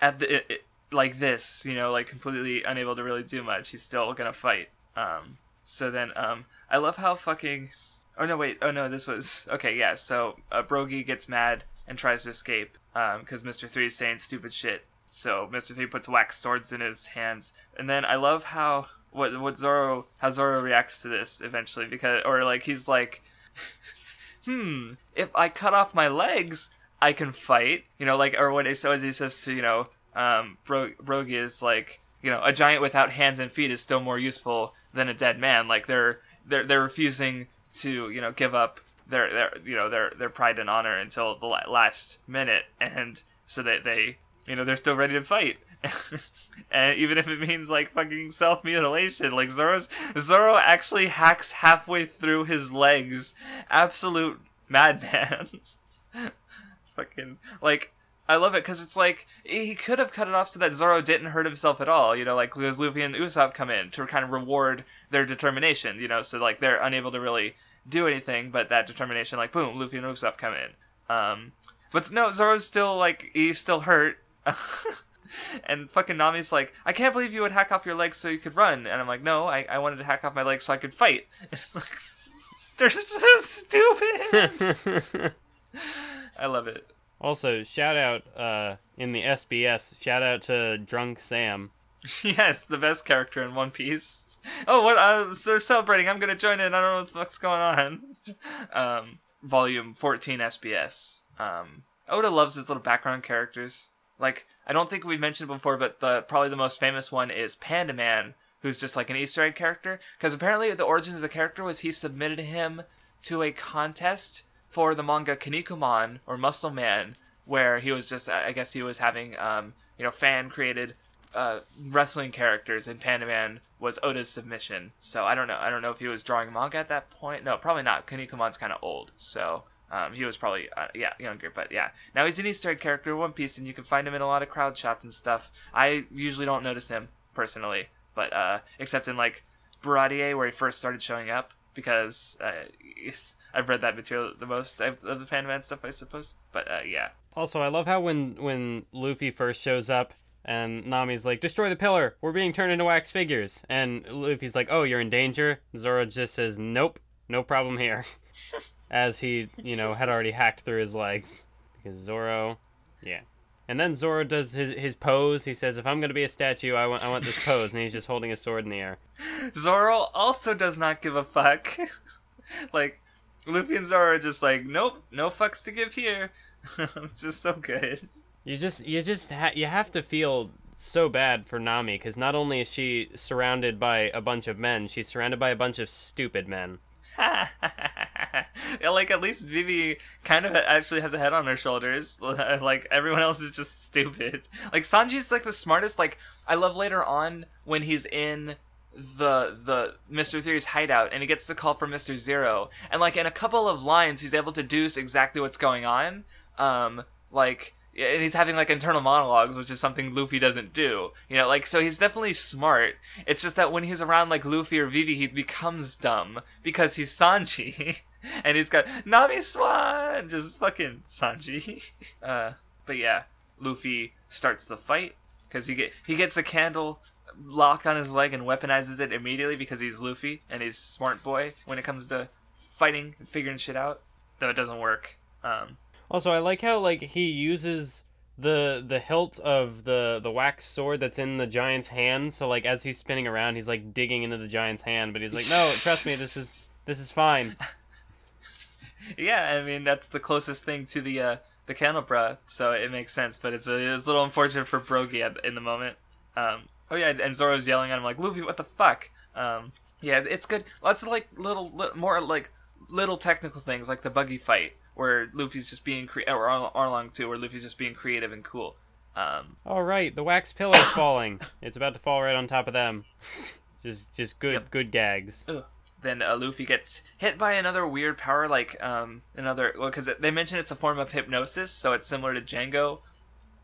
at the it, it, like this, you know, like completely unable to really do much. He's still gonna fight. Um, so then, um, I love how fucking. Oh no, wait. Oh no, this was okay. Yeah. So uh, Brogy gets mad and tries to escape because Mister Three is saying stupid shit. So Mister Three puts wax swords in his hands, and then I love how what what Zoro how Zoro reacts to this eventually because or like he's like hmm, if I cut off my legs, I can fight. You know, like, or what he says, he says to, you know, um, Bro- Brogy is like, you know, a giant without hands and feet is still more useful than a dead man. Like, they're, they're, they're refusing to, you know, give up their, their, you know, their, their pride and honor until the last minute. And so that they, you know, they're still ready to fight. and even if it means like fucking self mutilation, like Zoro's Zoro actually hacks halfway through his legs. Absolute madman. fucking like I love it because it's like he could have cut it off so that Zoro didn't hurt himself at all. You know, like because Luffy and Usopp come in to kind of reward their determination. You know, so like they're unable to really do anything, but that determination, like boom, Luffy and Usopp come in. Um, but no, Zoro's still like he's still hurt. and fucking Nami's like, I can't believe you would hack off your legs so you could run. And I'm like, no, I, I wanted to hack off my legs so I could fight. It's like, they're so stupid. I love it. Also, shout out uh, in the SBS. Shout out to Drunk Sam. Yes, the best character in One Piece. Oh, what? Uh, so they're celebrating. I'm gonna join in. I don't know what the fuck's going on. Um, volume 14 SBS. Um, Oda loves his little background characters. Like, I don't think we've mentioned before, but the probably the most famous one is Panda Man, who's just like an Easter egg character. Because apparently the origins of the character was he submitted him to a contest for the manga Kinnikuman or Muscle Man, where he was just, I guess he was having, um, you know, fan created uh, wrestling characters, and Panda Man was Oda's submission. So I don't know. I don't know if he was drawing manga at that point. No, probably not. Kinnikuman's kind of old, so um, he was probably uh, yeah younger. But yeah, now he's an Easter egg character in One Piece, and you can find him in a lot of crowd shots and stuff. I usually don't notice him personally, but uh, except in like Baratie, where he first started showing up, because uh, I've read that material the most of the Panda Man stuff, I suppose. But uh, yeah. Also, I love how when when Luffy first shows up and Nami's like, "Destroy the pillar. We're being turned into wax figures." And Luffy's like, "Oh, you're in danger." Zoro just says, "Nope, no problem here." As he, you know, had already hacked through his legs because Zoro, yeah. And then Zoro does his his pose. He says, "If I'm gonna be a statue, I want I want this pose." And he's just holding a sword in the air. Zoro also does not give a fuck. like Luffy and Zoro are just like, nope, no fucks to give here. it's just so good. You just you just ha- you have to feel so bad for Nami because not only is she surrounded by a bunch of men, she's surrounded by a bunch of stupid men. like at least Vivi kind of actually has a head on her shoulders. like everyone else is just stupid. Like Sanji's like the smartest. Like I love later on when he's in the the Mr. Three's hideout and he gets the call from Mr. Zero and like in a couple of lines he's able to deduce exactly what's going on. Um, like and he's having like internal monologues, which is something Luffy doesn't do. You know, like so he's definitely smart. It's just that when he's around like Luffy or Vivi, he becomes dumb because he's Sanji, and he's got Nami Swan, just fucking Sanji. Uh, but yeah, Luffy starts the fight because he get he gets a candle lock on his leg and weaponizes it immediately because he's Luffy and he's smart boy when it comes to fighting and figuring shit out. Though it doesn't work. Um, Also, I like how like he uses the the hilt of the the wax sword that's in the giant's hand. So like as he's spinning around, he's like digging into the giant's hand, but he's like, "No, trust me, this is this is fine." yeah, I mean that's the closest thing to the uh, the Candlebra, so it makes sense. But it's a, it's a little unfortunate for Brogy in the moment. Um, oh yeah, and Zoro's yelling at him like, "Luffy, what the fuck?" Um, yeah, it's good. Lots of like little, li- more like little technical things, like the buggy fight where Luffy's just being cre- or Ar- Arlong too, where Luffy's just being creative and cool. Um, All right, the wax pillar's falling. It's about to fall right on top of them. Just just good Yep. good gags. Ugh. Then uh, Luffy gets hit by another weird power, like um, another. Well, because they mention it's a form of hypnosis, so it's similar to Django,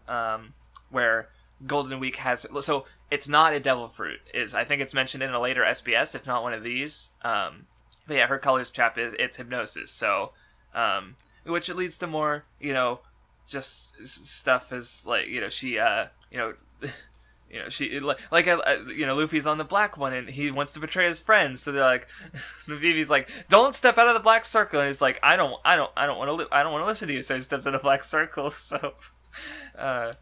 um, where Golden Week has. So it's not a devil fruit. Is I think it's mentioned in a later SBS, if not one of these. Um, but yeah, her Colors Trap is it's hypnosis. So, um, which leads to more, you know, just stuff as like you know she uh you know. You know, she like, like uh, you know, Luffy's on the black one, and he wants to betray his friends. So they're like, Vivi's like, "Don't step out of the black circle." And he's like, "I don't, I don't, I don't want to, li- I don't want to listen to you." So he steps out of the black circle. So, uh,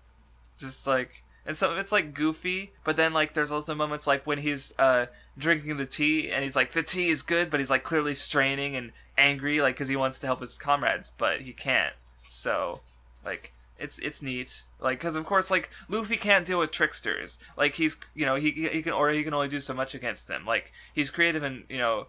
just like, and so it's like goofy, but then like there's also moments like when he's uh drinking the tea, and he's like, "The tea is good," but he's like clearly straining and angry, like because he wants to help his comrades, but he can't. So, like it's it's neat. Like because of course like luffy can't deal with tricksters. Like he's you know he, he can or he can only do so much against them. Like he's creative and you know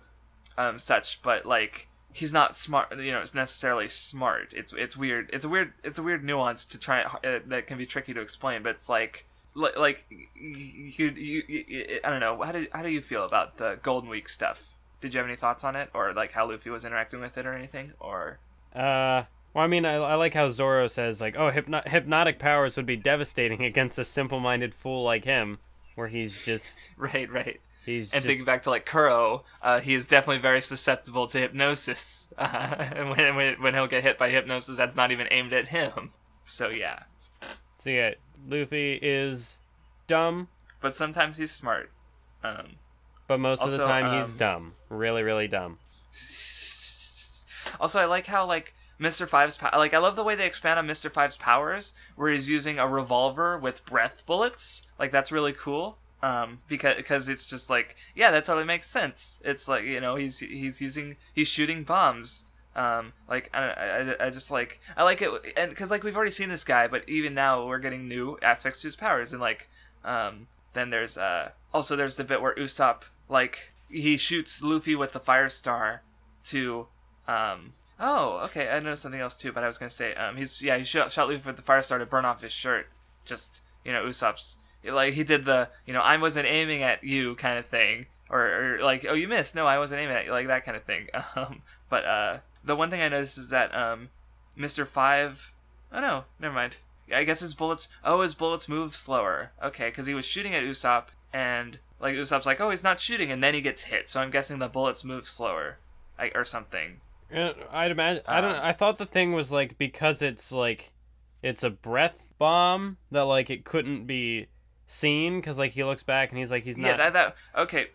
um such but like he's not smart you know it's necessarily smart. It's it's weird it's a weird it's a weird nuance to try uh, that can be tricky to explain but it's like li- like you, you, you i don't know. How do how do you feel about the golden week stuff? Did you have any thoughts on it? Or like how luffy was interacting with it or anything? Or Uh, well, I mean, I, I like how Zoro says like, "Oh, hypno- hypnotic powers would be devastating against a simple-minded fool like him," where he's just right right. He's and just, thinking back to like Kuro, uh, he is definitely very susceptible to hypnosis. Uh, and when, when when he'll get hit by hypnosis, that's not even aimed at him. So yeah, So yeah, Luffy is dumb, but sometimes he's smart. Um, but most of the Also, time he's um, dumb, really, really dumb. also, I like how like Mr. Five's pow- like I love the way they expand on Mr. Five's powers, where he's using a revolver with breath bullets. Like that's really cool. Um, because because it's just like yeah, that totally makes sense. It's like you know he's he's using he's shooting bombs. Um, like I, I, I just like I like it, and because like we've already seen this guy, but even now we're getting new aspects to his powers, and like um, then there's uh also there's the bit where Usopp like he shoots Luffy with the fire star to um oh okay I know something else too, but I was gonna say um he's yeah he shot, shot Luffy with the fire star to burn off his shirt, just you know Usopp's like he did the you know I wasn't aiming at you kind of thing. Or, or like oh you missed no I wasn't aiming at you like that kind of thing um, but uh, the one thing I noticed is that um, Mr. Five oh no never mind I guess his bullets. Oh, his bullets move slower. Okay, because he was shooting at Usopp, and like Usopp's like, oh, he's not shooting, and then he gets hit. So I'm guessing the bullets move slower, I, or something. Uh, I'd imagine. I don't. Uh, I thought the thing was like because it's like it's a breath bomb that like it couldn't be seen because like he looks back and he's like he's not Yeah, that that okay.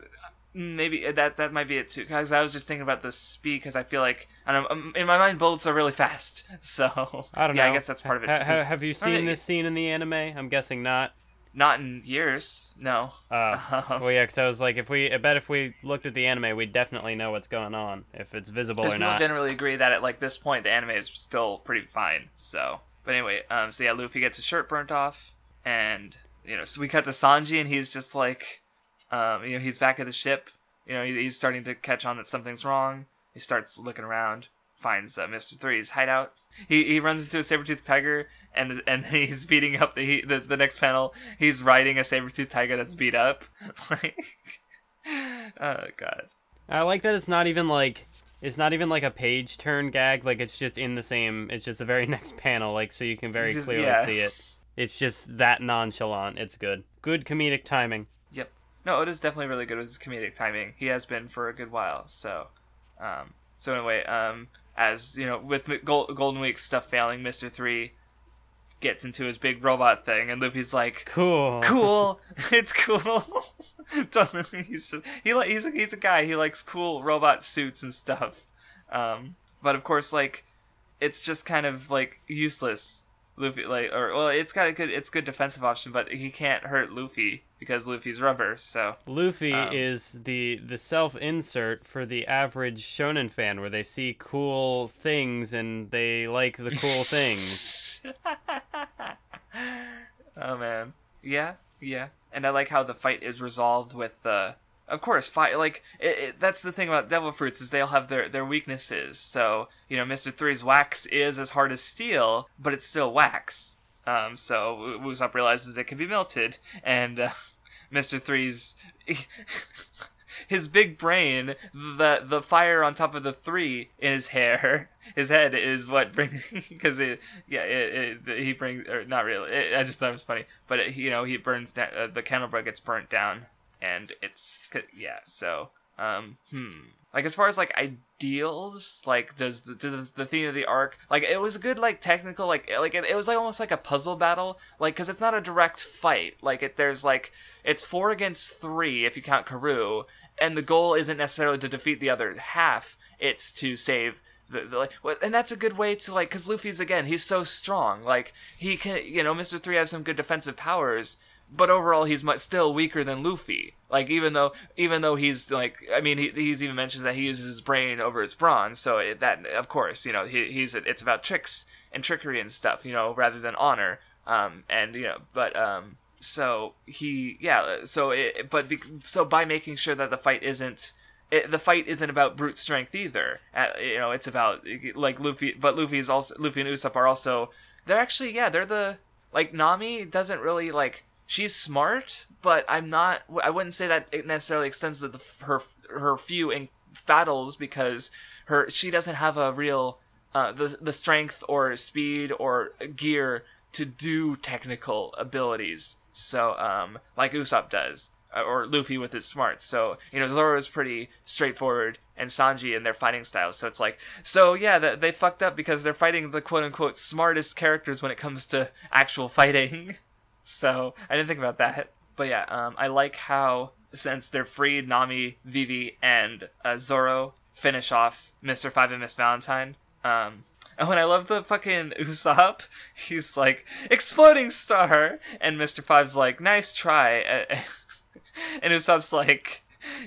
Maybe that that might be it too. Because I was just thinking about the speed. Because I feel like I don't um, in my mind bullets are really fast. So I don't yeah, know. I guess that's part of it. Too, ha- have you seen this scene in the anime? I'm guessing not. Not in years. No. Uh, Um, well, yeah, because I was like, if we, I bet if we looked at the anime, we'd definitely know what's going on, if it's visible or not. generally agree that at like this point the anime is still pretty fine. So, but anyway, um, so yeah, Luffy gets his shirt burnt off, and you know, so we cut to Sanji, and he's just like, um, you know, he's back at the ship. You know, he, he's starting to catch on that something's wrong. He starts looking around, finds uh, Mister Three's hideout. He he runs into a saber toothed tiger, and and he's beating up the, he, the the next panel. He's riding a saber toothed tiger that's beat up. like, oh god. I like that it's not even like it's not even like a page turn gag. Like it's just in the same. It's just the very next panel. Like so you can very Just- clearly yeah. see it. It's just that nonchalant. It's good. Good comedic timing. Yep. No, Oda's definitely really good with his comedic timing. He has been for a good while. So, um, so anyway, um, as you know, with M- Gol- Golden Week stuff failing, Mister Three gets into his big robot thing, and Luffy's like, Cool. "Cool, it's cool." totally, he's just he like he's a, he's a guy. He likes cool robot suits and stuff. Um, but of course, like, it's just kind of like useless. Luffy, like, or well, it's got a good, it's good defensive option, but he can't hurt Luffy because Luffy's rubber. So Luffy Um, is the the self insert for the average shonen fan, where they see cool things and they like the cool things. oh man, yeah, yeah, and I like how the fight is resolved with uh, of course, fight like it, it, that's the thing about devil fruits is they all have their their weaknesses. So you know, Mister Three's wax is as hard as steel, but it's still wax. Um, so Usopp realizes it can be melted, and uh, Mister Three's his big brain, the the fire on top of the three in his hair, his head is what brings because it yeah it, it, he brings or not really. It, I just thought it was funny, but you know he burns down uh, the candlebread gets burnt down, and it's yeah. So um hmm like as far as like ideals like does the, does the theme of the arc like it was a good like technical like like it, it was like almost like a puzzle battle like because it's not a direct fight like it there's like it's four against three if you count Karoo and the goal isn't necessarily to defeat the other half it's to save the, the like and that's a good way to like because Luffy's again he's so strong like he can you know Mr. Three has some good defensive powers but overall he's much still weaker than Luffy. Like even though even though he's like I mean he, he's even mentions that he uses his brain over his brawn. So it, that of course you know he, he's it's about tricks and trickery and stuff you know rather than honor. Um and you know but um so he yeah so it but be, so by making sure that the fight isn't it, the fight isn't about brute strength either. Uh, you know, it's about like Luffy, but Luffy's also Luffy and Usopp are also they're actually yeah they're the like Nami doesn't really like she's smart, but I'm not. I wouldn't say that it necessarily extends to the, her her few in battles because her she doesn't have a real uh, the the strength or speed or gear to do technical abilities. So um like Usopp does uh, or Luffy with his smarts. So you know Zoro is pretty straightforward and Sanji in their fighting styles. So it's like so yeah that they fucked up because they're fighting the quote unquote smartest characters when it comes to actual fighting. So I didn't think about that. But yeah, um, I like how since they're free, Nami, Vivi, and uh, Zoro finish off Mr. Five and Miss Valentine. Um, and when I love the fucking Usopp, he's like, exploding star! And Mr. Five's like, nice try. And Usopp's like,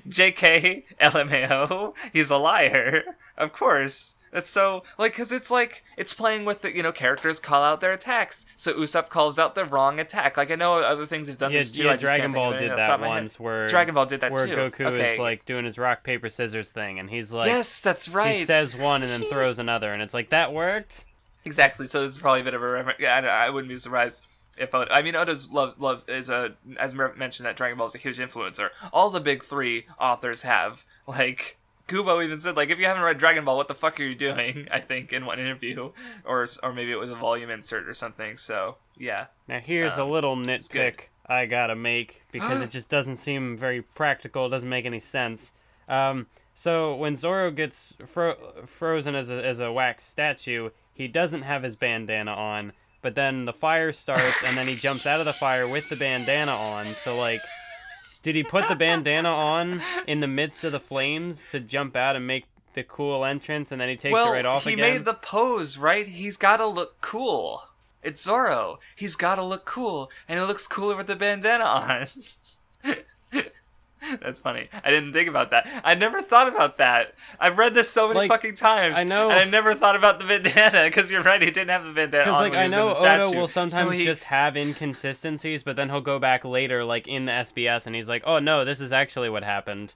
JK, LMAO, he's a liar. Of course. That's so like because it's like it's playing with the you know characters call out their attacks. So Usopp calls out the wrong attack. Like I know other things have done Yeah, this too. yeah I Dragon Ball did it off the top that of my head. once, where Dragon Ball did that where too. Where Goku okay. is like doing his rock paper scissors thing, and he's like, yes, that's right. he says one and then throws another, and it's like that worked. Exactly. So this is probably a bit of a reference. Yeah, I, I wouldn't be surprised if Oda. I mean, Oda's loves loves is a as mentioned that Dragon Ball is a huge influencer. All the big three authors have like. Kubo even said, like, if you haven't read Dragon Ball, what the fuck are you doing? I think in one interview, or or maybe it was a volume insert or something. So yeah, Now here's a Um, little nitpick I gotta make because it just doesn't seem very practical. It doesn't make any sense. Um, so when Zoro gets fro- frozen as a as a wax statue, he doesn't have his bandana on, but then the fire starts, and then he jumps out of the fire with the bandana on. So like, did he put the bandana on in the midst of the flames to jump out and make the cool entrance, and then he takes well, it right off he again? made the pose, right? He's got to look cool. It's Zoro. He's got to look cool, and he looks cooler with the bandana on. That's funny. I didn't think about that. I never thought about that. I've read this so many Like, fucking times. I know- and I never thought about the bandana because you're right. He didn't have the bandana Because on like when he I was know in the Oda will So sometimes he- just have inconsistencies, but then he'll go back later, like in the SBS, and he's like, "Oh no, this is actually what happened."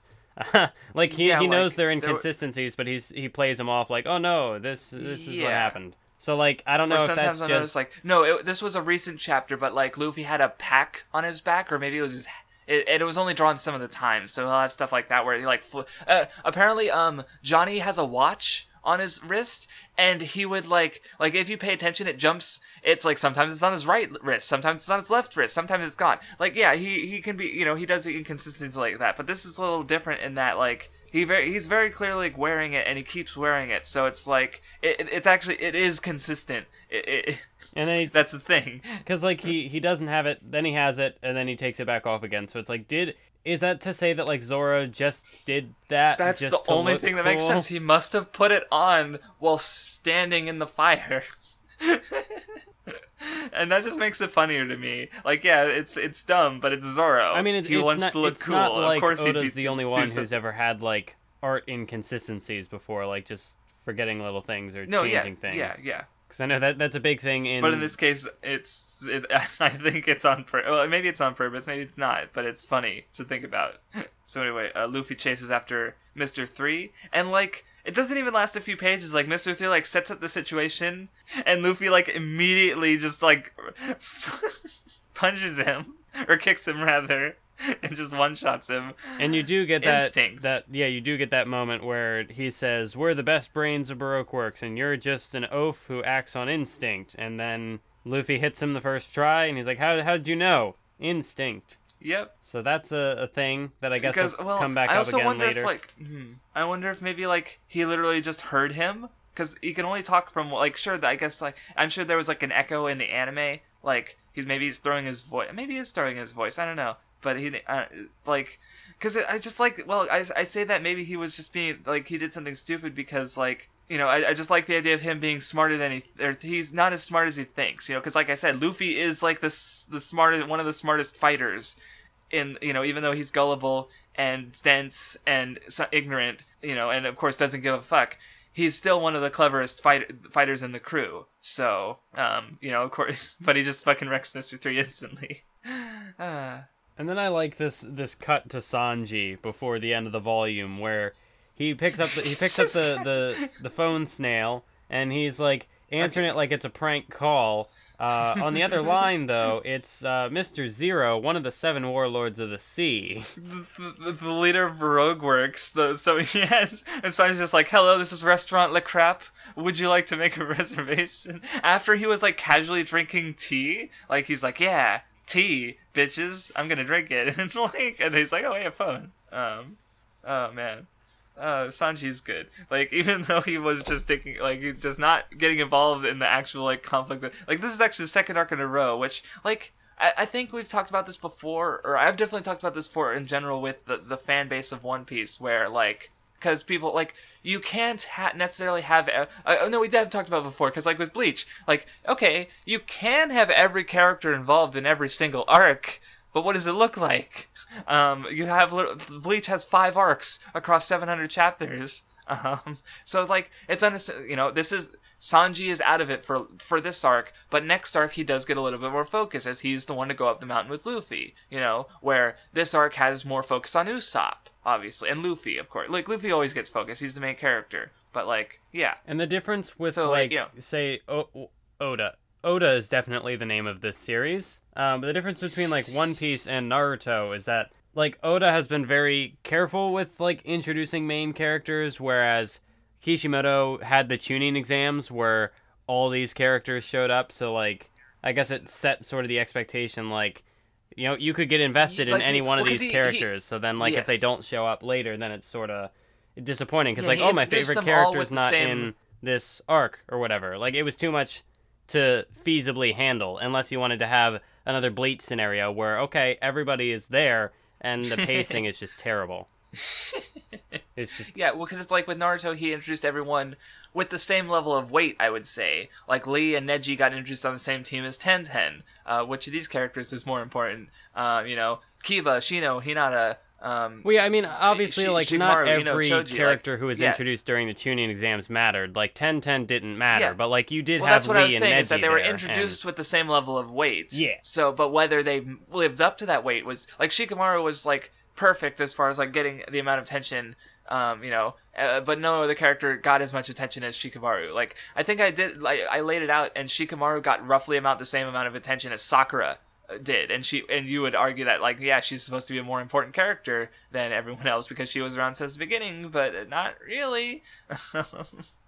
like he, Yeah, he knows like, there were- inconsistencies, but he's he plays them off like, "Oh no, this this is what happened." So like I don't know Or if sometimes that's just notice like no, it, this was a recent chapter, but like Luffy had a pack on his back, or maybe it was his. It, it was only drawn some of the time, so he'll have stuff like that where he like. Fl- uh, apparently, um, Johnny has a watch on his wrist, and he would like like if you pay attention, it jumps. It's like sometimes it's on his right wrist, sometimes it's on his left wrist, sometimes it's gone. Like yeah, he he can be you know he does inconsistencies like that, but this is a little different in that like he very he's very clearly like wearing it and he keeps wearing it so it's like it, it- it's actually it is consistent it, it, and then that's the thing because like he he doesn't have it, then he has it, and then he takes it back off again. So it's like, did is that to say that like Zoro just did that? that's the only thing that makes sense he must have put it on while standing in the fire and that just makes it funnier to me like yeah it's it's dumb but it's Zoro I mean, it, he wants not, to look cool like of course Oda's he'd be, the only one who's ever had like art inconsistencies before, like just forgetting little things or no yeah changing things. yeah yeah Because I know that that's a big thing in. But in this case, it's it, I think it's on purpose. Well, maybe it's on purpose, maybe it's not. But it's funny to think about. so anyway, uh, Luffy chases after Mister Three, and like it doesn't even last a few pages. Like Mister Three like sets up the situation, and Luffy like immediately just like punches him or kicks him rather, and just one shots him. and you do get that Instincts. that yeah, you do get that moment where he says, "We're the best brains of Baroque works, and you're just an oaf who acts on instinct." And then Luffy hits him the first try, and he's like, "How how'd you know? Instinct." Yep. So that's a, a thing that I guess because will well, come back I up also again wonder later. if like hmm, I wonder if maybe like he literally just heard him because he can only talk from like sure I guess like I'm sure there was like an echo in the anime like he's maybe he's throwing his voice maybe he's throwing his voice I don't know but he uh, like because I just like well I, I say that maybe he was just being like he did something stupid because like you know I, I just like the idea of him being smarter than he or he's not as smart as he thinks you know because like I said Luffy is like the the smartest one of the smartest fighters in you know even though he's gullible and dense and ignorant you know and of course doesn't give a fuck he's still one of the cleverest fight- fighters in the crew. So um you know of course but he just fucking wrecks mr 3 instantly. Uh, And then I like this this cut to Sanji before the end of the volume where he picks up the, he picks up the, the the phone snail and he's like answering it like it's a prank call. Uh, on the other line though, it's uh, Mr. Zero, one of the seven warlords of the sea. the, the, the leader of Baroque Works. The so yes, and so he's just like, "Hello, this is Restaurant Le Crap. Would you like to make a reservation?" After he was like casually drinking tea, like he's like, "Yeah, tea, bitches. I'm gonna drink it." And like, and he's like, "Oh, yeah, phone." Um, oh man. Uh, Sanji's good. Like, even though he was just taking, like, just not getting involved in the actual, like, conflict. Like, this is actually the second arc in a row, which, like, I, I think we've talked about this before, or I've definitely talked about this before in general with the, the fan base of One Piece, where, like, because people, like, you can't ha- necessarily have, uh, uh, no, we have talked about before, because, like, with Bleach, like, okay, you can have every character involved in every single arc, but what does it look like? Um, you have Bleach has five arcs across 700 chapters. Um, so it's like it's you know this is Sanji is out of it for for this arc, but next arc he does get a little bit more focus as he's the one to go up the mountain with Luffy. You know where this arc has more focus on Usopp, obviously, and Luffy, of course. Like Luffy always gets focus; he's the main character. But like, yeah, And the difference with So, like, like, yeah. say o- Oda. Oda is definitely the name of this series. Um, but the difference between like One Piece and Naruto is that like Oda has been very careful with like introducing main characters, whereas Kishimoto had the Chunin exams where all these characters showed up. So like, I guess it set sort of the expectation like. You know, you could get invested in any he- one of these he- he- characters. so then, like, if they don't show up later, then it's sort of disappointing because Yeah, like oh my favorite character all character's with the not same- in this arc or whatever like it was too much to feasibly handle unless you wanted to have another Bleach scenario where okay, everybody is there and the pacing is just terrible. It's just Yeah, well, because it's like with Naruto, he introduced everyone with the same level of weight, I would say. Like Lee and Neji got introduced on the same team as Tenten. Uh, which of these characters is more important? Um, you know, Kiba, Shino, Hinata. Um, Well, yeah, I mean, obviously, like not Shikamaru, you know, every Choji, like, character who was yeah. introduced during the Chunin exams mattered. Like Tenten didn't matter, Yeah. but like you did well, have that's what Lee I was and saying Neji is that they were introduced with the same level of weight. Yeah. So, but whether they lived up to that weight was like Shikamaru was like perfect as far as like getting the amount of tension. Um, you know, uh, but no other character got as much attention as Shikamaru. Like I think I did, like I laid it out, and Shikamaru got roughly about the same amount of attention as Sakura uh, did, and she and you would argue that like yeah, she's supposed to be a more important character than everyone else because she was around since the beginning, but not really.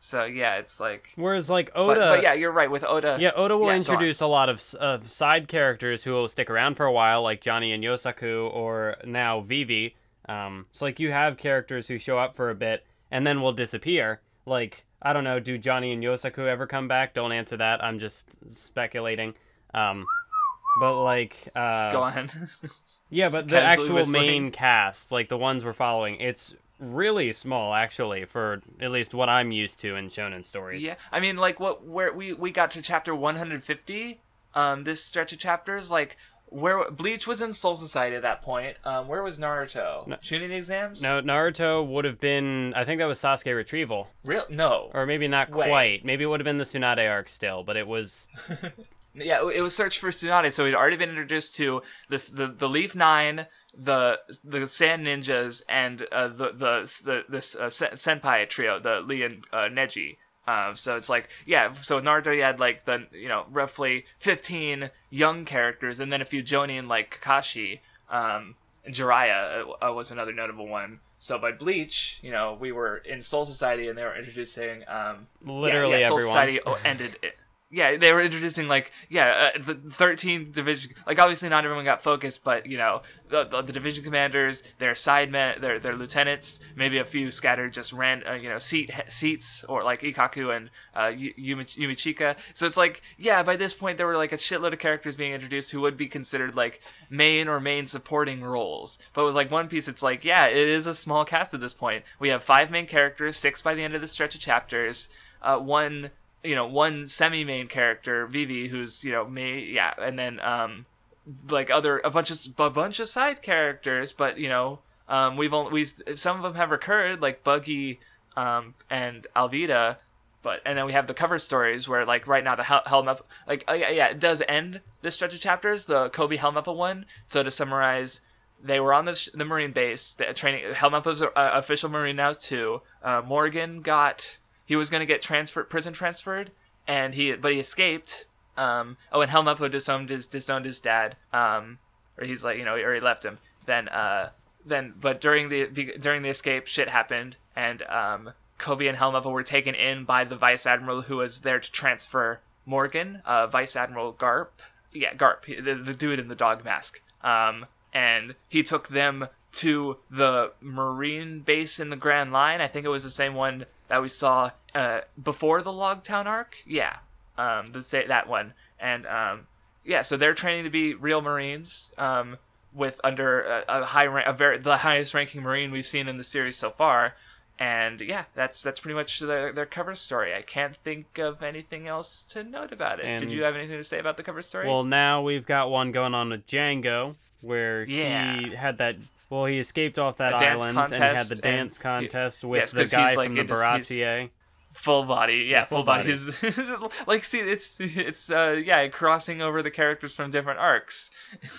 so yeah, it's like. Whereas like Oda, But, but yeah, you're right with Oda. Yeah, Oda will Yeah, introduce a lot of, of side characters who will stick around for a while, like Johnny and Yosaku, or now Vivi. Um, so like you have characters who show up for a bit and then will disappear. Like I don't know, do Johnny and Yosaku ever come back? Don't answer that. I'm just speculating. Um, but like, uh, Go on. yeah, but the actual main cast, like the ones we're following, it's really small actually for at least what I'm used to in shonen stories. yeah, I mean, like what where we we got to chapter 150. Um, this stretch of chapters, like where Bleach was in Soul Society at that point. Um, where was Naruto? Chunin exams? No, Naruto would have been. I think that was Sasuke retrieval, real no. or maybe not Wait. quite. Maybe it would have been the Tsunade arc still, but it was. Yeah, it was Search for Tsunade, so he'd already been introduced to this the the Leaf Nine, the the Sand Ninjas, and uh, the the the this uh, Senpai trio, the Lee and uh, Neji. Um, so it's like yeah, so Naruto you had like the you know roughly fifteen young characters, and then a few Jonin like Kakashi, um, and Jiraiya uh, was another notable one. So by Bleach, you know, we were in Soul Society, and they were introducing um, Literally yeah, Soul everyone. Society o- ended. Yeah, they were introducing like yeah, uh, the thirteen division. Like obviously not everyone got focused, but you know the, the, the division commanders, their side men, their their lieutenants, maybe a few scattered just ran uh, you know seat seats or like Ikkaku and uh, Yumi, Yumichika. So it's like yeah, by this point there were like a shitload of characters being introduced who would be considered like main or main supporting roles. But with like One Piece, it's like yeah, it is a small cast at this point. We have five main characters, six by the end of the stretch of chapters. Uh, one you know one semi main character Vivi who's you know me yeah and then um like other a bunch of a bunch of side characters but you know um we've only we've some of them have recurred like Buggy um and Alvida but and then we have the cover stories where like right now the Hel- Helmeppo like oh yeah yeah it does end this stretch of chapters the Kobe Helmeppo one. So to summarize they were on the, sh- the marine base the training Helmeppo's uh, official marine now too. Uh, Morgan got he was going to get transferred prison transferred and he but he escaped um oh and Helmeppo disowned his disowned his dad um or he's like you know or he left him. Then uh then but during the during the escape shit happened and um Kobe and Helmeppo were taken in by the vice admiral who was there to transfer Morgan uh vice admiral Garp. Yeah Garp the, the dude in the dog mask. Um and he took them to the marine base in the Grand Line. I think it was the same one that we saw uh, before the Logtown arc. Yeah, um, the that one, and um, yeah, so they're training to be real Marines. Um, with under a, a high rank, a very the highest ranking Marine we've seen in the series so far, and yeah, that's that's pretty much their their cover story. I can't think of anything else to note about it. Did you have anything to say about the cover story? Well, now we've got one going on with Django, where Yeah. he had that. Well, he escaped off that island and he had the dance and- contest with yes, the guy like, from the Baratie. full body. Yeah, full, full body, body. His, like see it's it's uh yeah crossing over the characters from different arcs.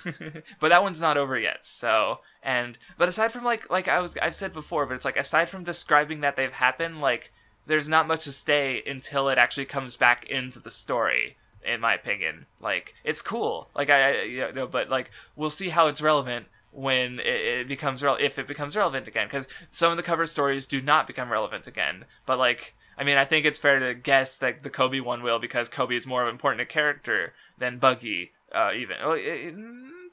But that one's not over yet so and but aside from like like i was i've said before but it's like aside from describing that they've happened like there's not much to stay until it actually comes back into the story in my opinion. Like it's cool. Like i, I you know but like we'll see how it's relevant when it, it becomes rel- if it becomes relevant again because some of the cover stories do not become relevant again but like i mean i think it's fair to guess that the kobe one will because kobe is more of an important character than buggy uh, even well, it,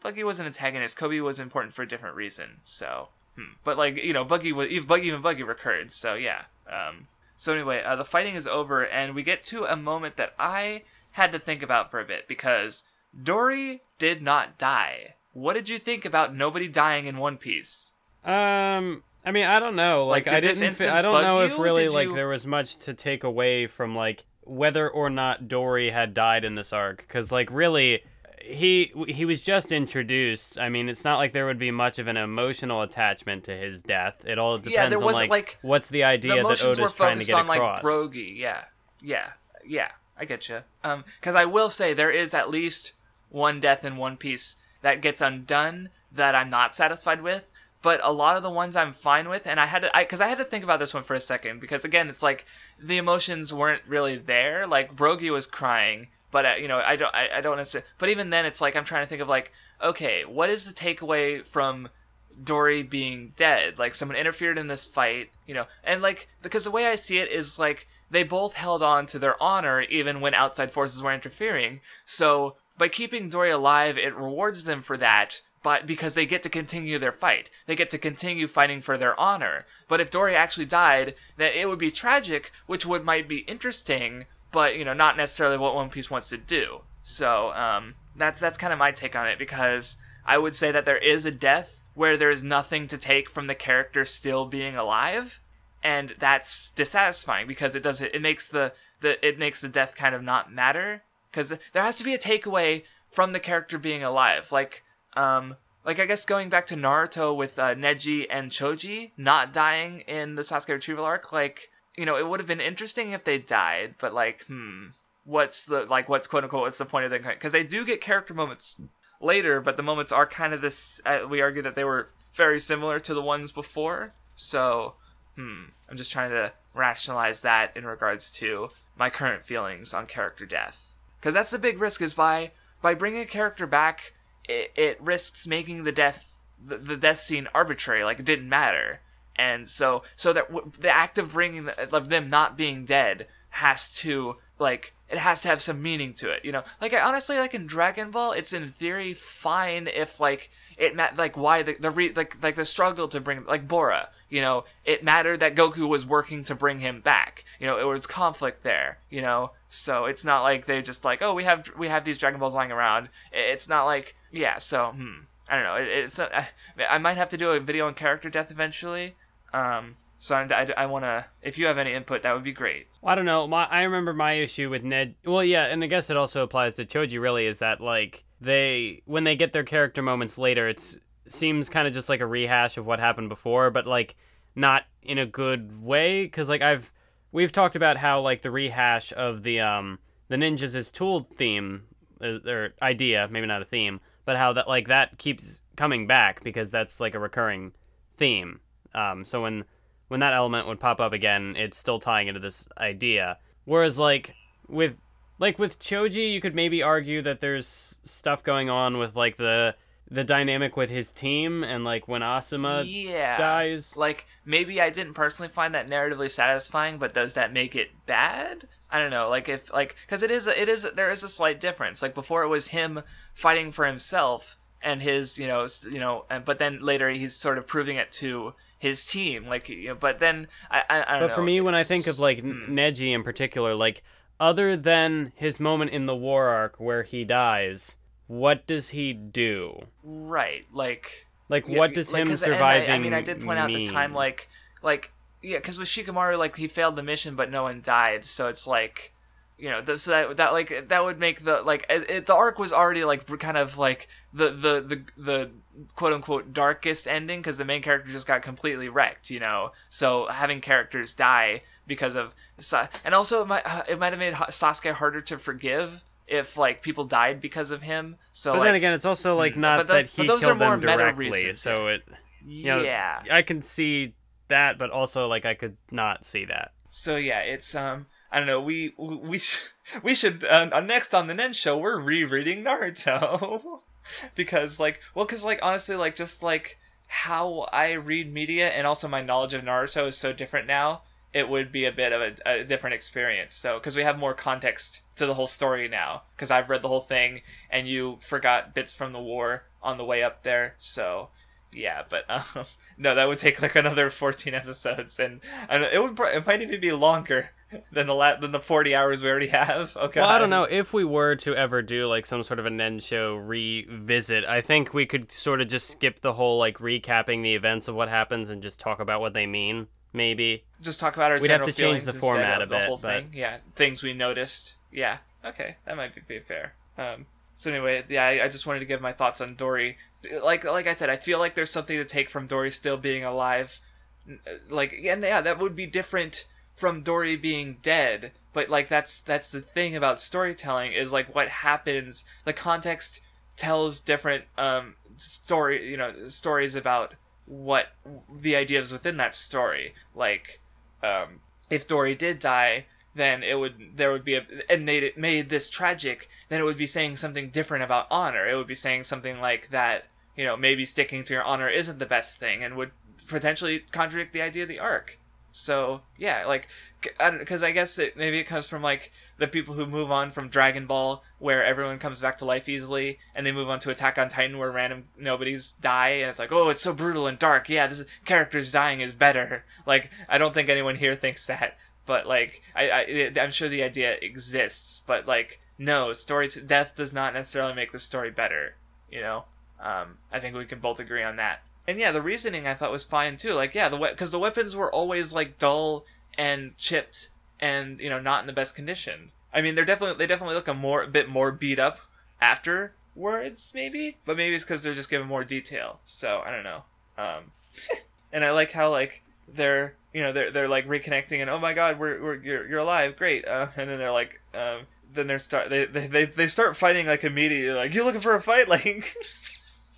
buggy was an antagonist kobe was important for a different reason so hmm. but like you know buggy was even buggy even buggy recurred so yeah um So anyway, uh, the fighting is over, and we get to a moment that I had to think about for a bit because Dorry did not die. What did you think about nobody dying in One Piece? Um, I mean, I don't know. Like, Like, I didn't. I don't know if you? really Did like you- there was much to take away from like whether or not Dorry had died in this arc, because like really. He he was just introduced. I mean, it's not like there would be much of an emotional attachment to his death. It all depends Yeah, there on like, like, what's the idea the that Oda's trying to get on across. like Brogy. Yeah, yeah, yeah. I get you. Um, because I will say there is at least one death in One Piece that gets undone that I'm not satisfied with. But a lot of the ones I'm fine with, and I had to, because I, had to think about this one for a second, because again, it's like the emotions weren't really there. Like Brogy was crying, but uh, you know, I don't, I, I don't necessarily. But even then, it's like I'm trying to think of like, okay, what is the takeaway from Dorry being dead. Like someone interfered in this fight, you know, and like because the way I see it is like they both held on to their honor even when outside forces were interfering. So by keeping Dorry alive, it rewards them for that. But because they get to continue their fight, they get to continue fighting for their honor. But if Dorry actually died, then it would be tragic, which would might be interesting, but you know, not necessarily what One Piece wants to do. So um, that's that's kind of my take on it because I would say that there is a death where there is nothing to take from the character still being alive, and that's dissatisfying because it does it makes the the it makes the death kind of not matter because there has to be a takeaway from the character being alive, like um. Like I guess going back to Naruto with uh, Neji and Choji not dying in the Sasuke retrieval arc, like you know, it would have been interesting if they died, but like, hmm, what's the like, what's quote unquote, what's the point of them? Because they do get character moments later, but the moments are kind of this. Uh, we argue that they were very similar to the ones before. So, hmm, I'm just trying to rationalize that in regards to my current feelings on character death. Because that's the big risk is by by bringing a character back, it, it risks making the death the, the death scene arbitrary, like it didn't matter. And so so that w- the act of bringing the, of them not being dead has to like it has to have some meaning to it, you know. Like I honestly like in Dragon Ball, it's in theory fine if like it ma- like why the the re- like like the struggle to bring like Bora, you know, it mattered that Goku was working to bring him back. You know, it was conflict there, you know. So it's not like they just like, oh, we have we have these Dragon Balls lying around. It's not like yeah. So hmm, I don't know. It, it's I, I might have to do a video on character death eventually. Um, so I, I, I want to. If you have any input, that would be great. Well, I don't know. My I remember my issue with Ned. Well, yeah, and I guess it also applies to Choji. Really, is that like they when they get their character moments later, it seems kind of just like a rehash of what happened before, but like not in a good way. Because like I've we've talked about how like the rehash of the um the ninjas is tool theme uh, or idea, maybe not a theme, but how that like that keeps coming back because that's like a recurring theme. Um, so when when that element would pop up again, it's still tying into this idea. Whereas like with like with Choji, you could maybe argue that there's stuff going on with like the the dynamic with his team and like when Asuma yeah. dies. Like maybe I didn't personally find that narratively satisfying, but does that make it bad? I don't know. Like if like because it is it is there is a slight difference. Like before it was him fighting for himself and his you know you know and but then later he's sort of proving it to his team. Like you know, but then I I, I don't But know. But for me, when I think of like N Neji in particular, like other than his moment in the war arc where he dies, what does he do? right like Like, Yeah, what does like, him surviving I, I mean, I did point out at the time, like, like, yeah, because with Shikamaru, like, he failed the mission, but no one died, so it's like, you know, so that that like that would make the like it, the arc was already like kind of like the the the the quote unquote darkest ending because the main character just got completely wrecked, you know. So having characters die because of and also it might uh, it might have made Sasuke harder to forgive if like people died because of him. So But like, then again, it's also like not but tho- that but he those killed are more them meta directly, reasons, so it you know, yeah. I can see that, but also like I could not see that. So yeah, it's um I don't know. We we sh- we should uh, uh, next on the Nen show we're rereading Naruto because like well because like honestly like just like how I read media and also my knowledge of Naruto is so different now. It would be a bit of a, a different experience. So because we have more context to the whole story now because I've read the whole thing and you forgot bits from the war on the way up there. So yeah, but um, no, that would take like another fourteen episodes, and, and it would it might even be longer than the la- than the forty hours we already have. Okay. Well, I don't know if we were to ever do like some sort of a Nen show revisit. I think we could sort of just skip the whole like recapping the events of what happens and just talk about what they mean. Maybe just talk about our We'd have general to change feelings the format of a the bit, whole but- thing. Yeah, things we noticed. Yeah, okay, that might be fair. Um, so anyway, yeah, I, I just wanted to give my thoughts on Dorry. Like, like I said, I feel like there's something to take from Dorry still being alive. Like, and yeah, that would be different from Dorry being dead. But like, that's that's the thing about storytelling is like what happens. The context tells different um story, you know, stories about what the ideas within that story. Like, um, if Dorry did die, then it would there would be a and made it made this tragic. Then it would be saying something different about honor. It would be saying something like that. You know, maybe sticking to your honor isn't the best thing, and would potentially contradict the idea of the arc. So yeah, like, because I guess it, maybe it comes from like the people who move on from Dragon Ball, where everyone comes back to life easily, and they move on to Attack on Titan, where random nobodies die, and it's like, oh, it's so brutal and dark. Yeah, this is, characters dying is better. Like, I don't think anyone here thinks that, but like, I, I I'm sure the idea exists, but like, no, story t- death does not necessarily make the story better. You know, um, I think we can both agree on that. And yeah, the reasoning I thought was fine too. Like, yeah, the because the weapons were always like dull and chipped and you know not in the best condition. I mean, they're definitely they definitely look a more a bit more beat up afterwards, maybe, but maybe it's because they're just given more detail. So I don't know. Um, and I like how like they're you know they're they're like reconnecting and oh my god we're, we're you're, you're alive great uh, and then they're like um, then they're start they, they they they start fighting like immediately like you looking for a fight like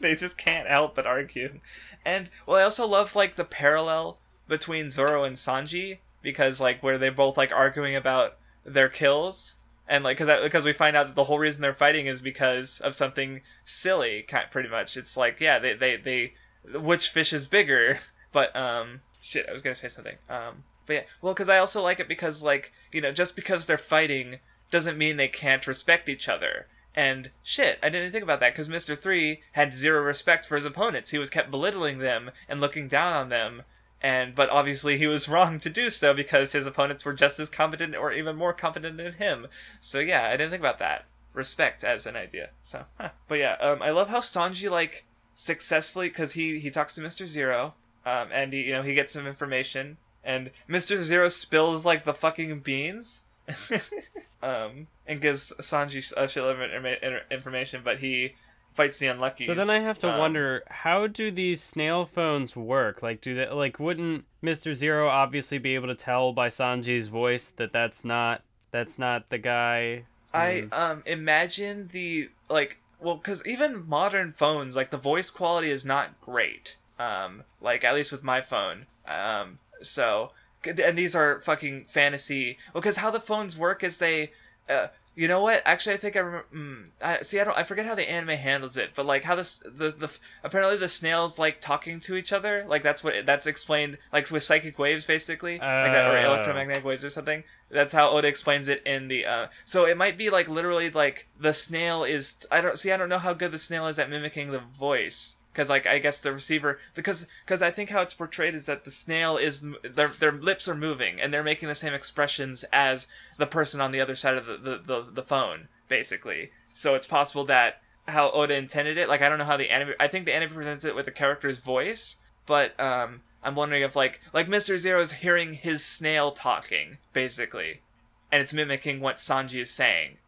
they just can't help but argue. And well i also love like the parallel between zoro and sanji because like where they're both like arguing about their kills and like because because we find out that the whole reason they're fighting is because of something silly pretty much. It's like yeah they they, they which fish is bigger? But um shit i was gonna say something. Um but yeah well because i also like it because like you know just because they're fighting doesn't mean they can't respect each other and shit, I didn't think about that because Mr. 3 had zero respect for his opponents. He was kept belittling them and looking down on them. And but obviously he was wrong to do so because his opponents were just as competent or even more competent than him. So yeah, I didn't think about that. Respect as an idea. So, huh. but yeah, um, I love how Sanji like successfully because he he talks to Mr. Zero, um, and he you know he gets some information, and Mr. Zero spills like the fucking beans. um, and gives Sanji a shitload of in- information, but he fights the unlucky. So then I have to wonder how do these snail phones work? Like do they like wouldn't Mr. Zero obviously be able to tell by Sanji's voice that that's not that's not the guy? I um imagine the like well because even modern phones like the voice quality is not great. Um, like at least with my phone. Um, so and these are fucking fantasy. Well, because how the phones work is they, uh, you know what? Actually, I think I remember. Mm, I, see, I don't. I forget how the anime handles it, but like how this the the apparently the snails like talking to each other. Like that's what that's explained. Like with psychic waves, basically, like that or Oh. electromagnetic waves or something. That's how Oda explains it in the. Uh, so it might be like literally like the snail is. I don't see. I don't know how good the snail is at mimicking the voice because like I guess the receiver because because I think how it's portrayed is that the snail is their their lips are moving and they're making the same expressions as the person on the other side of the the, the, the phone basically. So it's possible that how Oda intended it. Like I don't know how the anime. I think the anime presents it with the character's voice, but um, I'm wondering if like like Mister Zero is hearing his snail talking basically, and it's mimicking what Sanji is saying.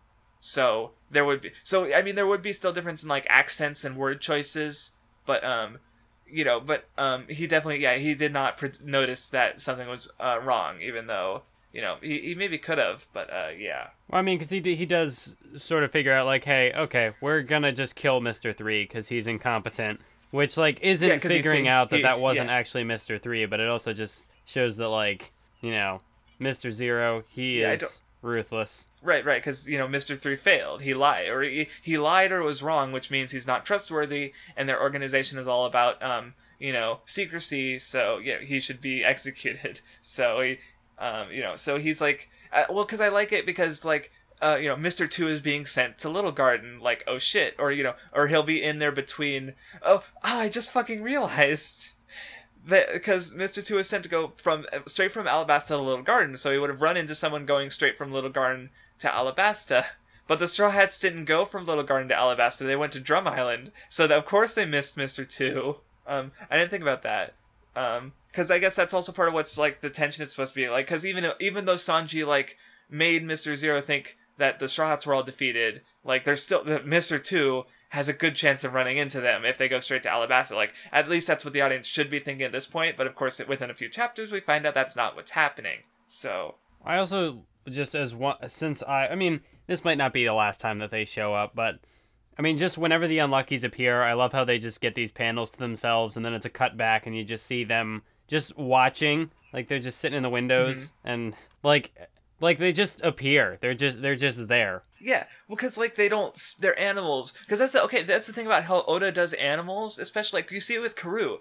So there would be so I mean there would be still difference in like accents and word choices, but um, you know, but um, he definitely yeah he did not pre- notice that something was uh, wrong, even though you know he, he maybe could have, but uh, yeah. Well, I mean, because he he does sort of figure out like, hey, okay, we're gonna just kill Mister Three because he's incompetent, which like isn't Yeah, he figuring fi- out that he- that wasn't yeah. actually Mister Three, but it also just shows that like you know Mister Zero he Yeah, is ruthless. Right, right, because you know Mister Three failed. He lied, or he, he lied or was wrong, which means he's not trustworthy, and their organization is all about um you know secrecy. So yeah, he should be executed. So he um you know so he's like uh, well because I like it because like uh, you know, Mister Two is being sent to Little Garden, like oh shit, or you know, or he'll be in there between. Oh, ah, I just fucking realized because Mister Two is sent to go from straight from Alabasta to Little Garden, so he would have run into someone going straight from Little Garden to Alabasta. But the Straw Hats didn't go from Little Garden to Alabasta; they went to Drum Island. So that, of course they missed Mister Two. Um, I didn't think about that. Um, because I guess that's also part of what's like the tension it's supposed to be like. Because even even though Sanji like made Mister Zero think that the Straw Hats were all defeated, like there's still the Mister Two has a good chance of running into them if they go straight to Alabasta. Like at least that's what the audience should be thinking at this point. But of course, within a few chapters, we find out that's not what's happening. So I also just as one since I I mean this might not be the last time that they show up, but I mean, just whenever the unluckies appear, I love how they just get these panels to themselves, and then it's a cut back, and you just see them just watching, like they're just sitting in the windows, mm-hmm. and like, like they just appear. They're just they're just there. Yeah, well, because like they don't, they're animals. Because that's the okay. That's the thing about how Oda does animals, especially like you see it with Karoo.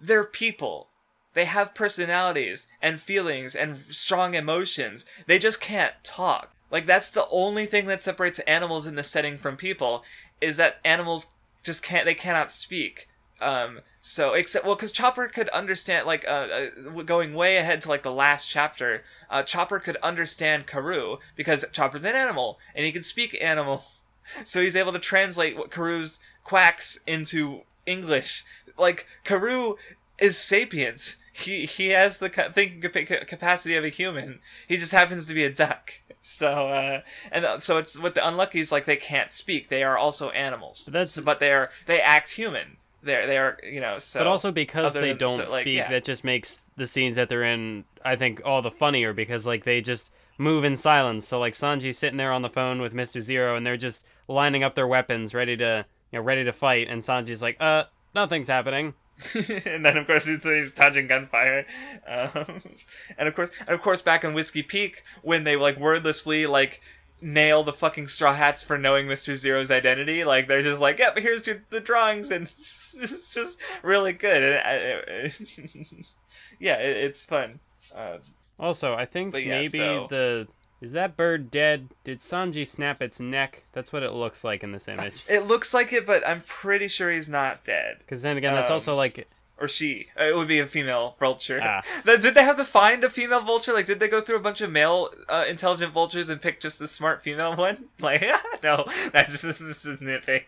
They're people. They have personalities and feelings and strong emotions. They just can't talk. Like that's the only thing that separates animals in the setting from people is that animals just can't they cannot speak. Um, so except well, because Chopper could understand like uh, uh, going way ahead to like the last chapter. Uh, Chopper could understand Karoo because Chopper's an animal and he can speak animal, so he's able to translate what Karoo's quacks into English. Like Karoo is sapiens. He he has the thinking capacity of a human. He just happens to be a duck. So uh, and uh, so it's with the unluckies like they can't speak. They are also animals. But that's but they are they act human. They're they are you know so. But also because they than, don't so, like, speak, yeah. that just makes the scenes that they're in I think all the funnier because like they just move in silence. So like Sanji's sitting there on the phone with Mister Zero and they're just lining up their weapons, ready to you know ready to fight, and Sanji's like, uh, nothing's happening. and then of course he's, he's dodging gunfire, um, and of course, and of course, back in Whiskey Peak when they like wordlessly like nail the fucking Straw Hats for knowing Mister Zero's identity, like they're just like, yep, here's your, the drawings, and this is just really good. And, uh, it, yeah, it, it's fun. Uh, also, I think yeah, maybe so... the is that bird dead? Did Sanji snap its neck? That's what it looks like in this image. It looks like it, but I'm pretty sure he's not dead. Because then again, that's um, also like. Or she. Uh, it would be a female vulture. Ah. did they have to find a female vulture? Like, did they go through a bunch of male uh, intelligent vultures and pick just the smart female one? Like, no, that's just this is nitpick.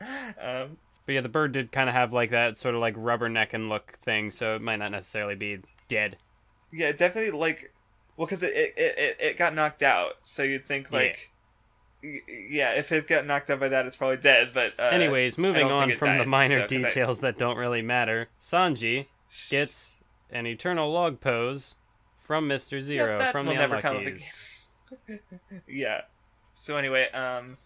Um, but yeah, the bird did kind of have like that sort of like rubberneck and look thing, so it might not necessarily be dead. Yeah, definitely like well, because it, it, it, it got knocked out, so you'd think like, yeah, yeah if it got knocked out by that, it's probably dead. But uh, anyways, moving on from died, the minor so, details I... that don't really matter, Sanji gets an eternal log pose from Mister Zero yeah, from the never Unluckies. yeah. So anyway, um,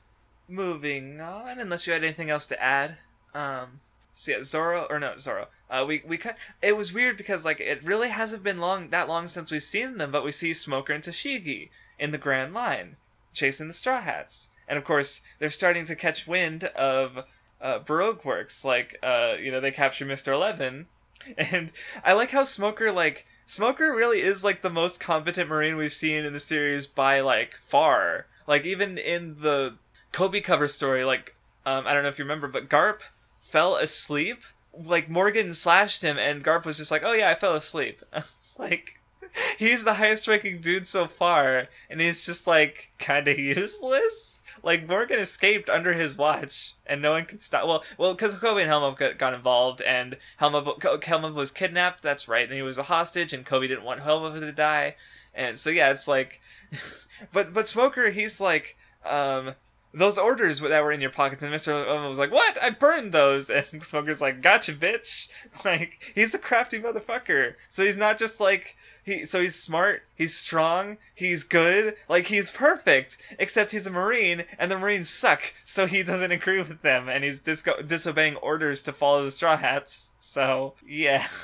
moving on. Unless you had anything else to add, um, so yeah, Zoro or no Zoro. Uh, we we cut. It was weird because like it really hasn't been long that long since we've seen them, but we see Smoker and Tashigi in the Grand Line chasing the Straw Hats, and of course they're starting to catch wind of uh, Baroque works. Like uh, you know they capture Mister Eleven, and I like how Smoker like Smoker really is like the most competent Marine we've seen in the series by like far. Like even in the Koby cover story, like um, I don't know if you remember, but Garp fell asleep like Morgan slashed him, and Garp was just like, "Oh yeah, I fell asleep." like, he's the highest ranking dude so far, and he's just like kind of useless. Like Morgan escaped under his watch, and no one could stop. Well, well, because Koby and Helma got, got involved, and Helma Helma was kidnapped. That's right, and he was a hostage, and Koby didn't want Helma to die, and so yeah, it's like, but but Smoker, he's like, um, those orders that were in your pockets and mr Owen was like what i burned those and smoker's like gotcha bitch like he's a crafty motherfucker so he's not just like he so he's smart he's strong he's good like he's perfect except he's a marine and the marines suck so he doesn't agree with them and he's disco- disobeying orders to follow the straw hats so yeah.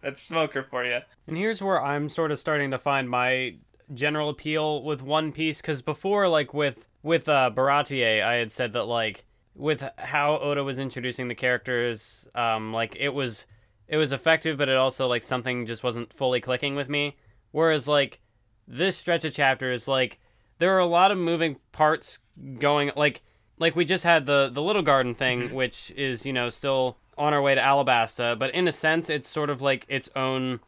That's smoker for you and here's where i'm sort of starting to find my general appeal with one piece because before like with with uh, Baratie, I had said that like with how Oda was introducing the characters, um, like it was it was effective, but it also like something just wasn't fully clicking with me. Whereas like this stretch of chapters, like there are a lot of moving parts going like like we just had the the little garden thing Mm-hmm. which is you know still on our way to alabasta but in a sense it's sort of like its own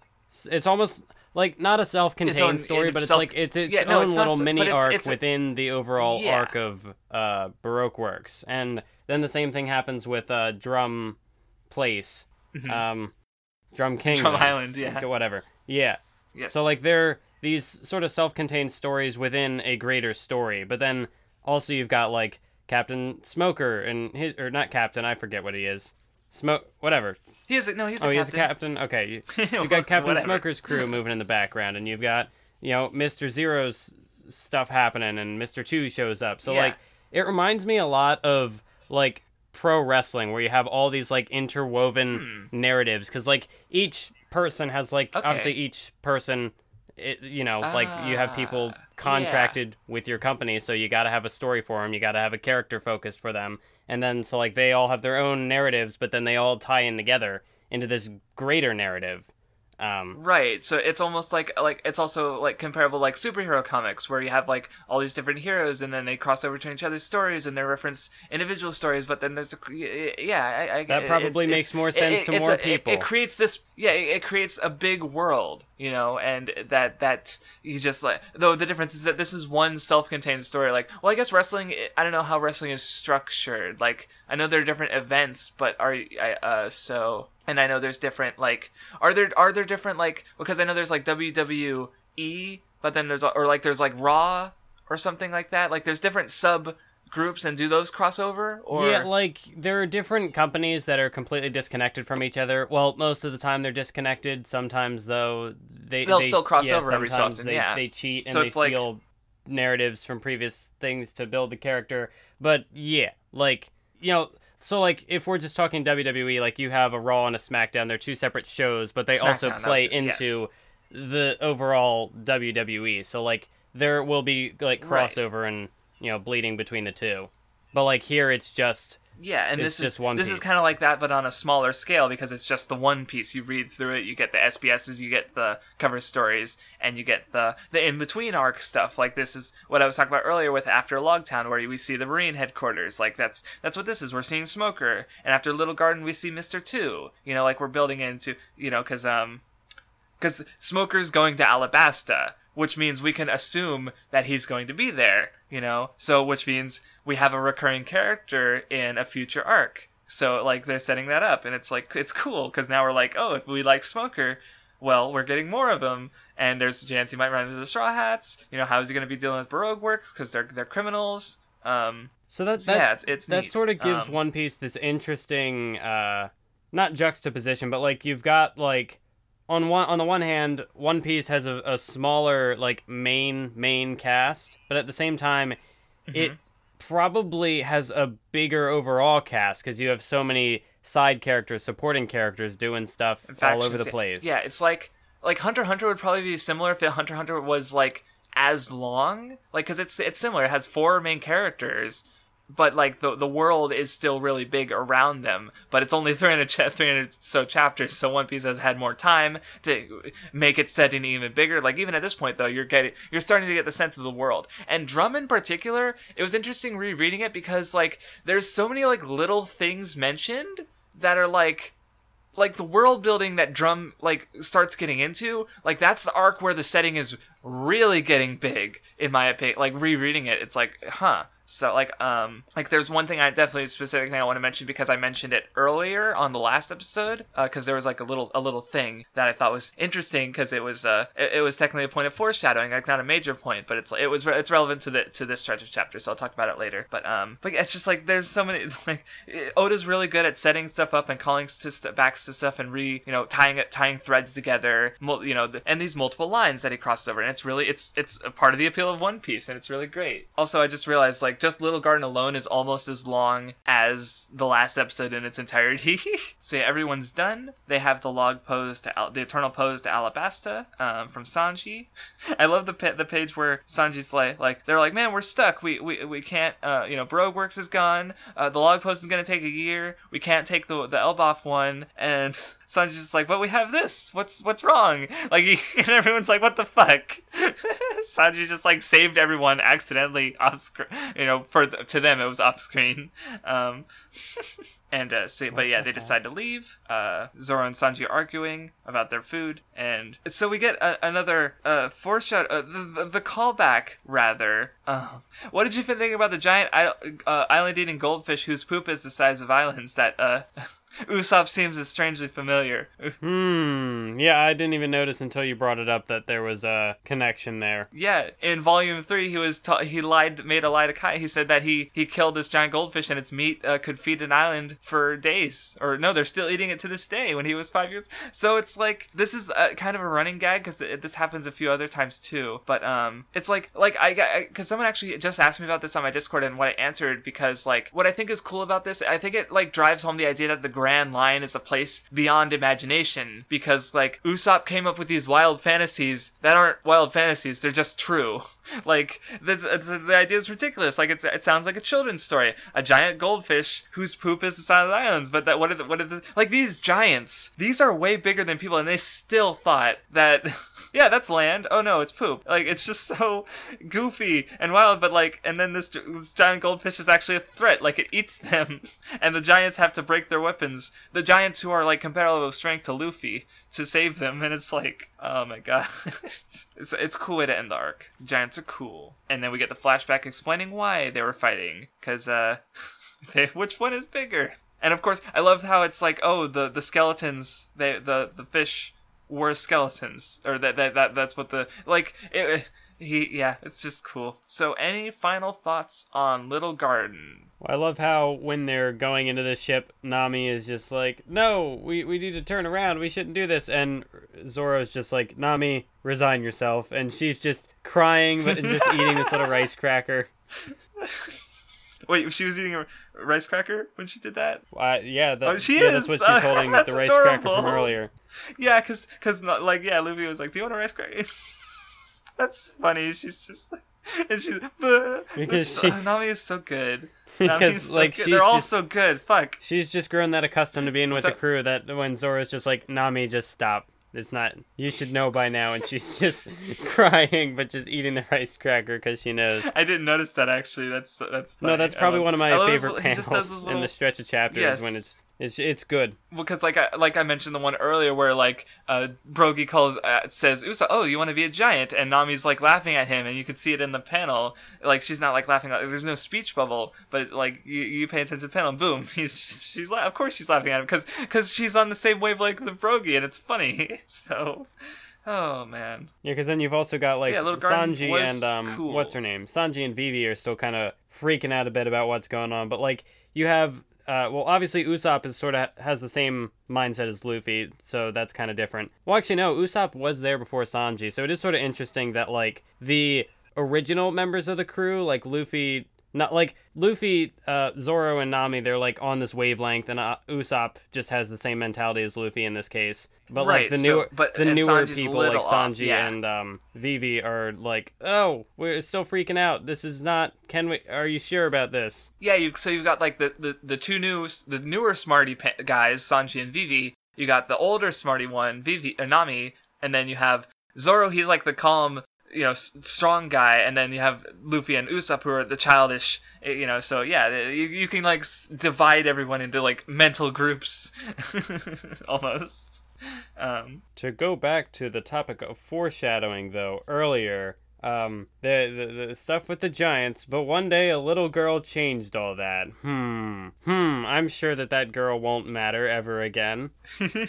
it's almost like not a self-contained own- story it- but it's self- like it's its Yeah, no, own it's little s- mini it's- arc it's a- within the overall Yeah. arc of uh baroque works and then the same thing happens with uh drum place um drum king Mm-hmm. Drum Island, yeah. whatever yeah Yes. so like they're these sort of self-contained stories within a greater story, but then also you've got like Captain Smoker and his or not Captain, I forget what he is. Smoke whatever. he is a, no, he's a captain. oh, captain. he's a captain. Okay, you, so you've got Captain. Smoker's crew moving in the background, and you've got you know Mister Zero's stuff happening, and Mister Two shows up. So Yeah. like it reminds me a lot of like pro wrestling, where you have all these like interwoven narratives, because like each person has like Hmm. Okay. obviously each person. It, you know, like you have people Ah, contracted with your company, so you got to have a story for them. You got to have a character focused for them, and then so like they all have their own narratives, but then they all tie in together into this greater narrative. Um, Right. So it's almost like like it's also like comparable like superhero comics where you have like all these different heroes and then they cross over to each other's stories and they reference individual stories, but then there's a, yeah, I, I That probably it's- makes it's- more sense it- to more a- people. It, creates this yeah, it, it creates a big world, you know, and that that you just like though the difference is that this is one self-contained story. Like, well, I guess wrestling. I don't know how wrestling is structured. Like, I know there are different events, but are uh so and I know there's different like are there are there different like because I know there's like WWE, but then there's or like there's like Raw or something like that. Like there's different sub groups and do those crossover or yeah, like there are different companies that are completely disconnected from each other. Well, most of the time they're disconnected. Sometimes though they They'll they- still cross yeah, over every so sometimes often, They, yeah. they cheat and So they it's like- steal narratives from previous things to build the character. But yeah, like you know. So like if we're just talking WWE, like you have a Raw and a SmackDown, they're two separate shows, but they also SmackDown, that play it, yes. into the overall WWE. So like there will be like Right. crossover and you know bleeding between the two. But like here it's just Yeah, and It's this is this is kind of like that, but on a smaller scale because it's just the one piece. You read through it, you get the SBSs, you get the cover stories, and you get the the in between arc stuff. Like this is what I was talking about earlier with After Logtown, where we see the Marine headquarters. Like that's that's what this is. We're seeing Smoker, and after Little Garden, we see Mister Two. You know, like we're building into you know because um because Smoker's going to Alabasta, which means we can assume that he's going to be there, you know? So, which means we have a recurring character in a future arc. So, like, they're setting that up, and it's like, it's cool, because now we're like, oh, if we like Smoker, well, we're getting more of him, and there's a chance he might run into the Straw Hats. You know, how is he going to be dealing with Baroque works? Because they're, they're criminals. Um, So that, So, that yeah, it's- it's that neat. sort of gives Um, One Piece this interesting, uh, not juxtaposition, but like you've got like on one on the one hand, One Piece has a, a smaller like main main cast, but at the same time, it Mm-hmm. probably has a bigger overall cast because you have so many side characters, supporting characters doing stuff all over the place. Yeah, it's like like Hunter Hunter would probably be similar if the Hunter Hunter was like as long, like because it's it's similar. It has four main characters, but like the the world is still really big around them. But it's only 300 cha- 300 so chapters, so One Piece has had more time to make its setting even bigger. Like even at this point though, you're getting you're starting to get the sense of the world. And Drum in particular, it was interesting rereading it because like there's so many like little things mentioned that are like like the world building that drum like starts getting into like that's the arc where the setting is really getting big in my opinion like rereading it it's like huh so like um like there's one thing i definitely specific thing i want to mention because i mentioned it earlier on the last episode because there was like a little a little thing that i thought was interesting because it was uh it, it was technically a point of foreshadowing like not a major point but it's like it was re- it's relevant to the to this stretch of chapter so i'll talk about it later. But um but it's just like there's so many like oda's really good at setting stuff up and calling to st- backs to stuff and re you know tying it tying threads together mul- you know the, and these multiple lines that he crosses over and it's really it's it's a part of the appeal of one piece and it's really great. Also i just realized like just little garden alone is almost as long as the last episode in its entirety. So yeah everyone's done. They have the log pose to Al- the eternal pose to alabasta um, from sanji. I love the pa- the page where sanji's like like they're like man we're stuck. We we, we can't uh, you know Baroque works is gone. Uh, the log pose is gonna take a year. We can't take the the Elbaf one. And Sanji's just like, but we have this. What's what's wrong? Like, he, and everyone's like, what the fuck? Sanji just like saved everyone accidentally off screen. You know, for the, to them it was off screen. Um, and uh, so, but yeah, they decide to leave. Uh, Zoro and Sanji are arguing about their food, and so we get a, another uh, foreshadow, uh, the, the, the callback rather. Um, what did you think about the giant uh, island-eating goldfish whose poop is the size of islands that uh, Usopp seems as strangely familiar. hmm. Yeah, I didn't even notice until you brought it up that there was a connection there. Yeah, in volume three, he was ta- he lied, made a lie to Kaya. He said that he he killed this giant goldfish and its meat uh, could feed an island for days. Or no, they're still eating it to this day. When he was five years, so it's like this is a, kind of a running gag because this happens a few other times too. But um, it's like like I because someone actually just asked me about this on my Discord and what I answered because like what I think is cool about this, I think it like drives home the idea that the Grand Line is a place beyond imagination because like Usopp came up with these wild fantasies that aren't wild fantasies; they're just true. Like this, the idea is ridiculous. Like it sounds like a children's story. A giant goldfish whose poop is the size of the islands. But that what are the, what are the like these giants? These are way bigger than people, and they still thought that. yeah, that's land. Oh no, it's poop. Like it's just so goofy and wild. But like, and then this, this giant goldfish is actually a threat. Like it eats them, and the giants have to break their weapons. The giants who are like comparable strength to Luffy to save them, and it's like, oh my god, it's it's cool way to end the arc. Giants are cool, and then we get the flashback explaining why they were fighting, because uh, they which one is bigger. And of course, I love how it's like, oh, the the skeletons, they the the fish were skeletons, or that that, that that's what the like. It, he yeah, it's just cool. So, any final thoughts on Little Garden? Well, I love how when they're going into the ship, Nami is just like, "No, we we need to turn around. We shouldn't do this." And Zoro's just like, "Nami, resign yourself." And she's just crying but just eating this little rice cracker. Wait, she was eating a rice cracker when she did that? Uh, yeah, that, oh, she yeah, is. that's what she's holding uh, the rice adorable. cracker from earlier. Yeah, because cause, like yeah, Luffy was like, "Do you want a rice cracker?" that's funny. She's just like, and she's because she, Nami is so good. Because so like good. they're all just, so good. Fuck. She's just grown that accustomed to being with the crew that when Zoro's just like Nami, just stop. It's not. You should know by now, and she's just crying, but just eating the rice cracker because she knows. I didn't notice that actually. That's that's. Funny. No, that's probably love, one of my favorite panels little, in the stretch of chapters yes. when it's it's it's good because like I like I mentioned the one earlier where like uh Brogy calls uh, says Usa oh you want to be a giant and Nami's like laughing at him and you can see it in the panel like she's not like laughing like, there's no speech bubble but like you, you pay attention to the panel boom he's she's la- of course she's laughing at him because because she's on the same wavelength with Brogy and it's funny so Oh man. Yeah, because then you've also got like yeah, Sanji and um, cool. what's her name? Sanji and Vivi are still kind of freaking out a bit about what's going on, but like you have uh, well, obviously Usopp is sort of has the same mindset as Luffy, so that's kind of different. Well, actually, no, Usopp was there before Sanji, so it is sort of interesting that like the original members of the crew, like Luffy, not like Luffy, uh, Zoro, and Nami, they're like on this wavelength, and uh, Usopp just has the same mentality as Luffy in this case. But right, like the newer, so, but, the newer Sanji's people like Sanji yeah. and um, Vivi are like, oh, we're still freaking out. This is not. Can we? Are you sure about this? Yeah, you. So you've got like the the, the two new, the newer smarty pa- guys, Sanji and Vivi. You got the older smarty one, Vivi, uh, Nami, and then you have Zoro. He's like the calm, you know, s- strong guy, and then you have Luffy and Usopp who are the childish, eh, you know. So yeah, you, you can like s- divide everyone into like mental groups, almost. Um, to go back to the topic of foreshadowing, though, earlier, um, the, the, the stuff with the giants, but one day a little girl changed all that. Hmm. Hmm. I'm sure that that girl won't matter ever again.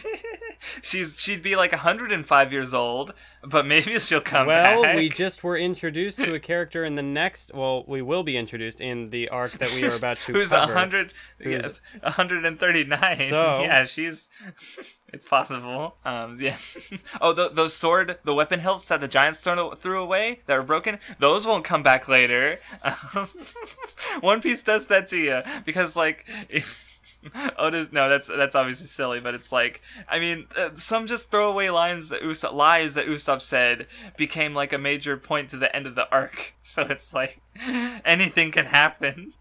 She's she'd be like 105 years old, but maybe she'll come back. well, back. we just were introduced to a character in the next. Well, we will be introduced in the arc that we are about to Who's cover. 100? Who's yeah, 139. So yeah, she's. It's possible. Um, yeah. oh, the, those sword, the weapon hilts that the giants threw, threw away that were broken. Those won't come back later. Um, One Piece does that to you because, like. If, Oda's no, that's that's obviously silly, but it's like I mean, uh, some just throwaway lines that Usopp lies that Usopp said became like a major point to the end of the arc. So it's like anything can happen.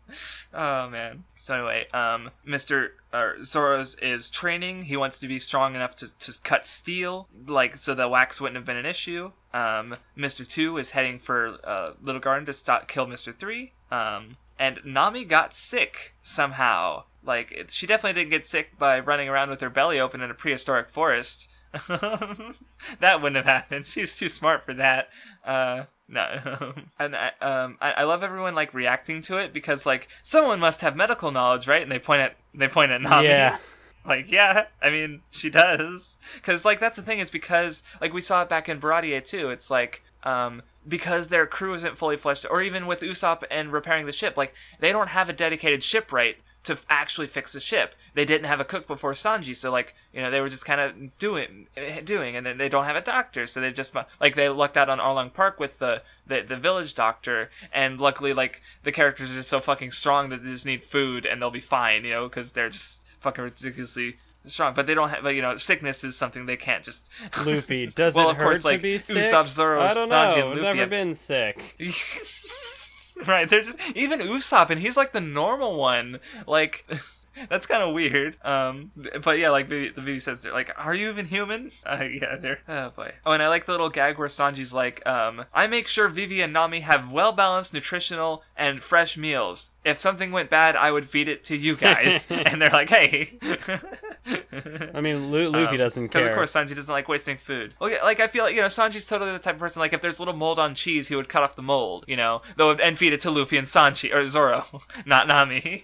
Oh man. So anyway, um, Mr. Uh, Zoro's is training. He wants to be strong enough to, to cut steel, like so the wax wouldn't have been an issue. Um, Mr. Two is heading for uh, Little Garden to stop kill Mr. Three. Um, and Nami got sick somehow. Like it, she definitely didn't get sick by running around with her belly open in a prehistoric forest. that wouldn't have happened. She's too smart for that. Uh, no, and I, um, I, I love everyone like reacting to it because like someone must have medical knowledge, right? And they point at they point at Nami. Yeah. Like yeah, I mean she does, because like that's the thing is because like we saw it back in Baratie too. It's like um because their crew isn't fully fleshed, or even with Usopp and repairing the ship, like they don't have a dedicated shipwright to actually fix the ship. They didn't have a cook before Sanji, so like you know they were just kind of doing eh, doing, and then they don't have a doctor, so they just like they lucked out on Arlong Park with the, the the village doctor, and luckily like the characters are just so fucking strong that they just need food and they'll be fine, you know, because they're just fucking ridiculously strong. But they don't have, but you know, sickness is something they can't just. Luffy does well, of course, to like be sick? Usopp, Zoro, I don't Sanji, know. and I've Luffy never have- been sick. right, they're just even Usopp, and he's like the normal one. Like that's kind of weird. Um, but yeah, like Vivi, the Vivi says, they're like, "Are you even human?" Uh, yeah, they're. Oh boy. Oh, and I like the little gag where Sanji's like, um, "I make sure Vivi and Nami have well balanced, nutritional, and fresh meals. If something went bad, I would feed it to you guys." and they're like, "Hey." I mean, Lu- Luffy doesn't care. because of course Sanji doesn't like wasting food. Well, yeah, like I feel like you know Sanji's totally the type of person like if there's little mold on cheese, he would cut off the mold, you know, though and feed it to Luffy and Sanji or Zoro, not Nami.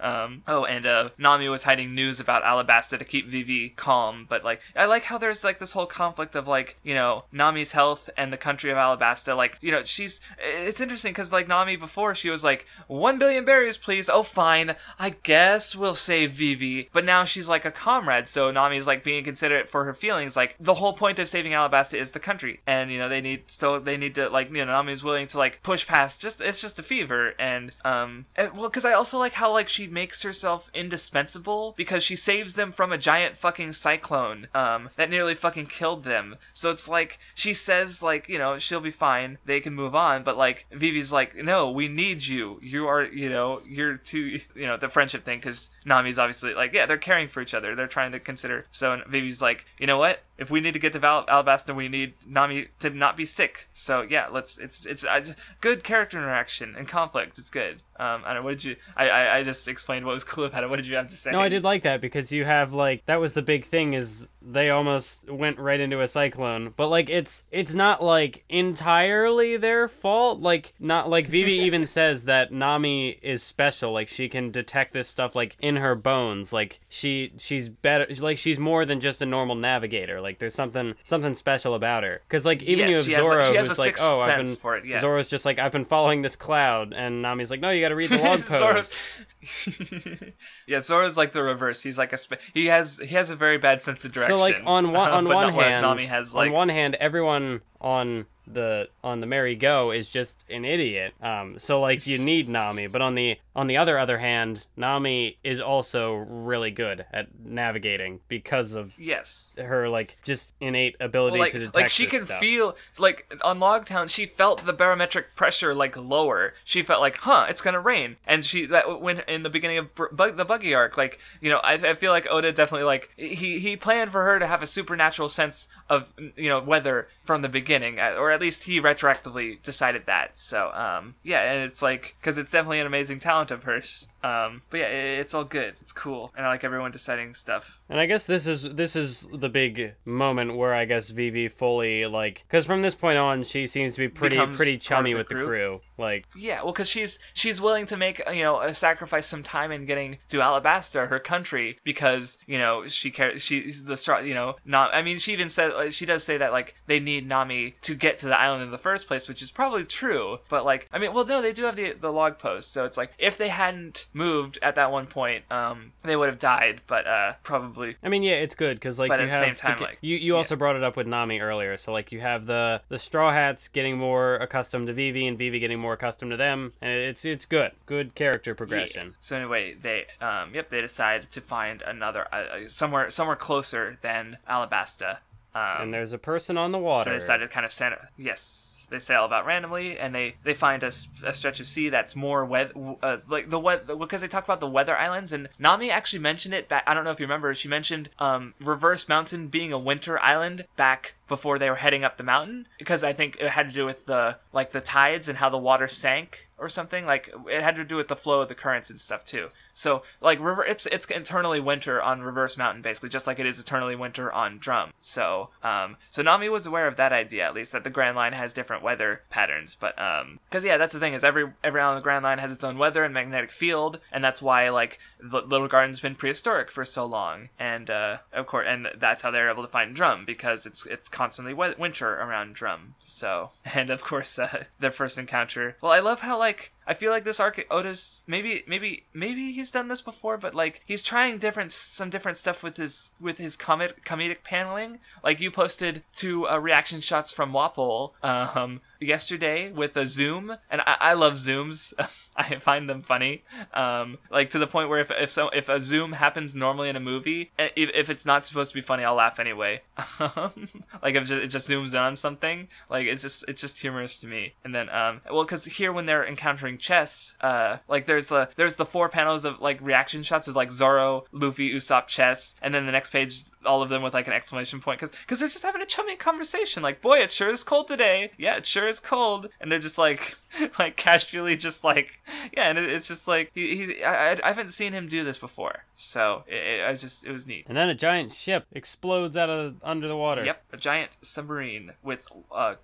um, oh, and uh, Nami was hiding news about Alabasta to keep Vivi calm, but like I like how there's like this whole conflict of like you know Nami's health and the country of Alabasta. Like you know she's it's interesting because like Nami before she was like one billion berries please. Oh fine, I guess we'll save Vivi, but now she's like a comrade, so Nami's like being considerate for her feelings. Like the whole point of saving Alabasta is the country, and you know they need so they need to like you know Nami's willing to like push past. Just it's just a fever, and um well because I also like how like she makes herself indispensable because she saves them from a giant fucking cyclone um that nearly fucking killed them. So it's like she says like you know she'll be fine, they can move on, but like Vivi's like no, we need you. You are you know you're too you know the friendship thing because Nami's obviously like yeah they're caring for each other. They're trying to consider. So Vivi's like you know what if we need to get to Val- Alabasta, we need Nami to not be sick. So yeah, let's. It's it's, it's good character interaction and conflict. It's good. Um, I don't. What did you? I, I I just explained what was cool about it. What did you have to say? No, I did like that because you have like that was the big thing is they almost went right into a cyclone, but like it's it's not like entirely their fault. Like not like Vivi even says that Nami is special. Like she can detect this stuff like in her bones. Like she she's better. Like she's more than just a normal navigator. Like there's something something special about her. Because like even you have she has, like- Zoro has who's a like oh I've been for it, yeah. Zoro's just like I've been following this cloud, and Nami's like no you got to read the log pose. Zoro's, yeah, Zoro's like the reverse. He's like a sp- he has he has a very bad sense of direction. So like on one on one hand, has like on one hand, everyone on the on the merry go is just an idiot. Um, so like you need Nami, but on the on the other other hand, Nami is also really good at navigating because of yes. her like just innate ability Well, like, to detect like she can stuff. feel like on Logtown she felt the barometric pressure like lower. She felt like, huh, it's gonna rain, and she that when in the beginning of Bug, the buggy arc, like you know, I, I feel like Oda definitely like he he planned for her to have a supernatural sense of you know weather from the beginning, uh, or at least he retroactively decided that. So um yeah, and it's like because it's definitely an amazing talent of hers. Um, but yeah, it, it's all good. It's cool, and I like everyone deciding stuff. And I guess this is this is the big moment where I guess Vivi fully like because from this point on she seems to be pretty Becomes pretty chummy the with the crew? crew. Like Yeah, well, because she's she's willing to make you know a sacrifice some time in getting to Alabasta, her country, because you know she cares. She's the strong. You know, not. I mean, she even said she does say that like they need Nami to get to the island in the first place, which is probably true. But like, I mean, well, no, they do have the the log pose, so it's like if they hadn't moved at that one point, um, they would have died. But uh, probably I mean, yeah, it's good because like But you at the have same time, the- like, you you also brought it up with Nami earlier. So like you have the the Straw Hats getting more accustomed to Vivi, and Vivi getting more more accustomed to them, and it's it's good, good character progression. Yeah. So anyway, they um, yep, they decide to find another uh, uh somewhere somewhere closer than Alabasta. Um, and there's a person on the water. So they decided to kind of send. Yes, they sail about randomly, and they they find a, a stretch of sea that's more weather, uh, like the weather because they talk about the weather islands, and Nami actually mentioned it back. I don't know if you remember. She mentioned um, Reverse Mountain being a winter island back before they were heading up the mountain because I think it had to do with the like the tides and how the water sank or something. Like it had to do with the flow of the currents and stuff too. So like river, it's it's eternally winter on Reverse Mountain basically, just like it is eternally winter on Drum. So um, so Nami was aware of that idea at least that the Grand Line has different weather patterns. But um, because yeah, that's the thing is every every island on the Grand Line has its own weather and magnetic field, and that's why like the Little Garden's been prehistoric for so long, and uh, of course, and that's how they're able to find Drum because it's it's constantly winter around Drum. So and of course uh, their first encounter. Well, I love how like like I feel like this arc Oda's maybe maybe maybe he's done this before, but like he's trying different some different stuff with his with his comic comedic paneling. Like you posted two uh, reaction shots from Wapol um, yesterday with a zoom, and I, I love zooms. I find them funny, um, like to the point where if if so if a zoom happens normally in a movie, if, if it's not supposed to be funny, I'll laugh anyway. like if just, it just zooms in on something, like it's just it's just humorous to me. And then um, well, because here when they're encountering chess, uh, like there's the there's the four panels of like reaction shots. There's like Zoro, Luffy, Usopp, chess, and then the next page, all of them with like an exclamation point, because because they're just having a chummy conversation. Like, boy, it sure is cold today. Yeah, it sure is cold, and they're just like, like casually, just like, yeah, and it, it's just like he, he I, I haven't seen him do this before, so it, it, I just it was neat. And then a giant ship explodes out of under the water. Yep, a giant submarine with uh,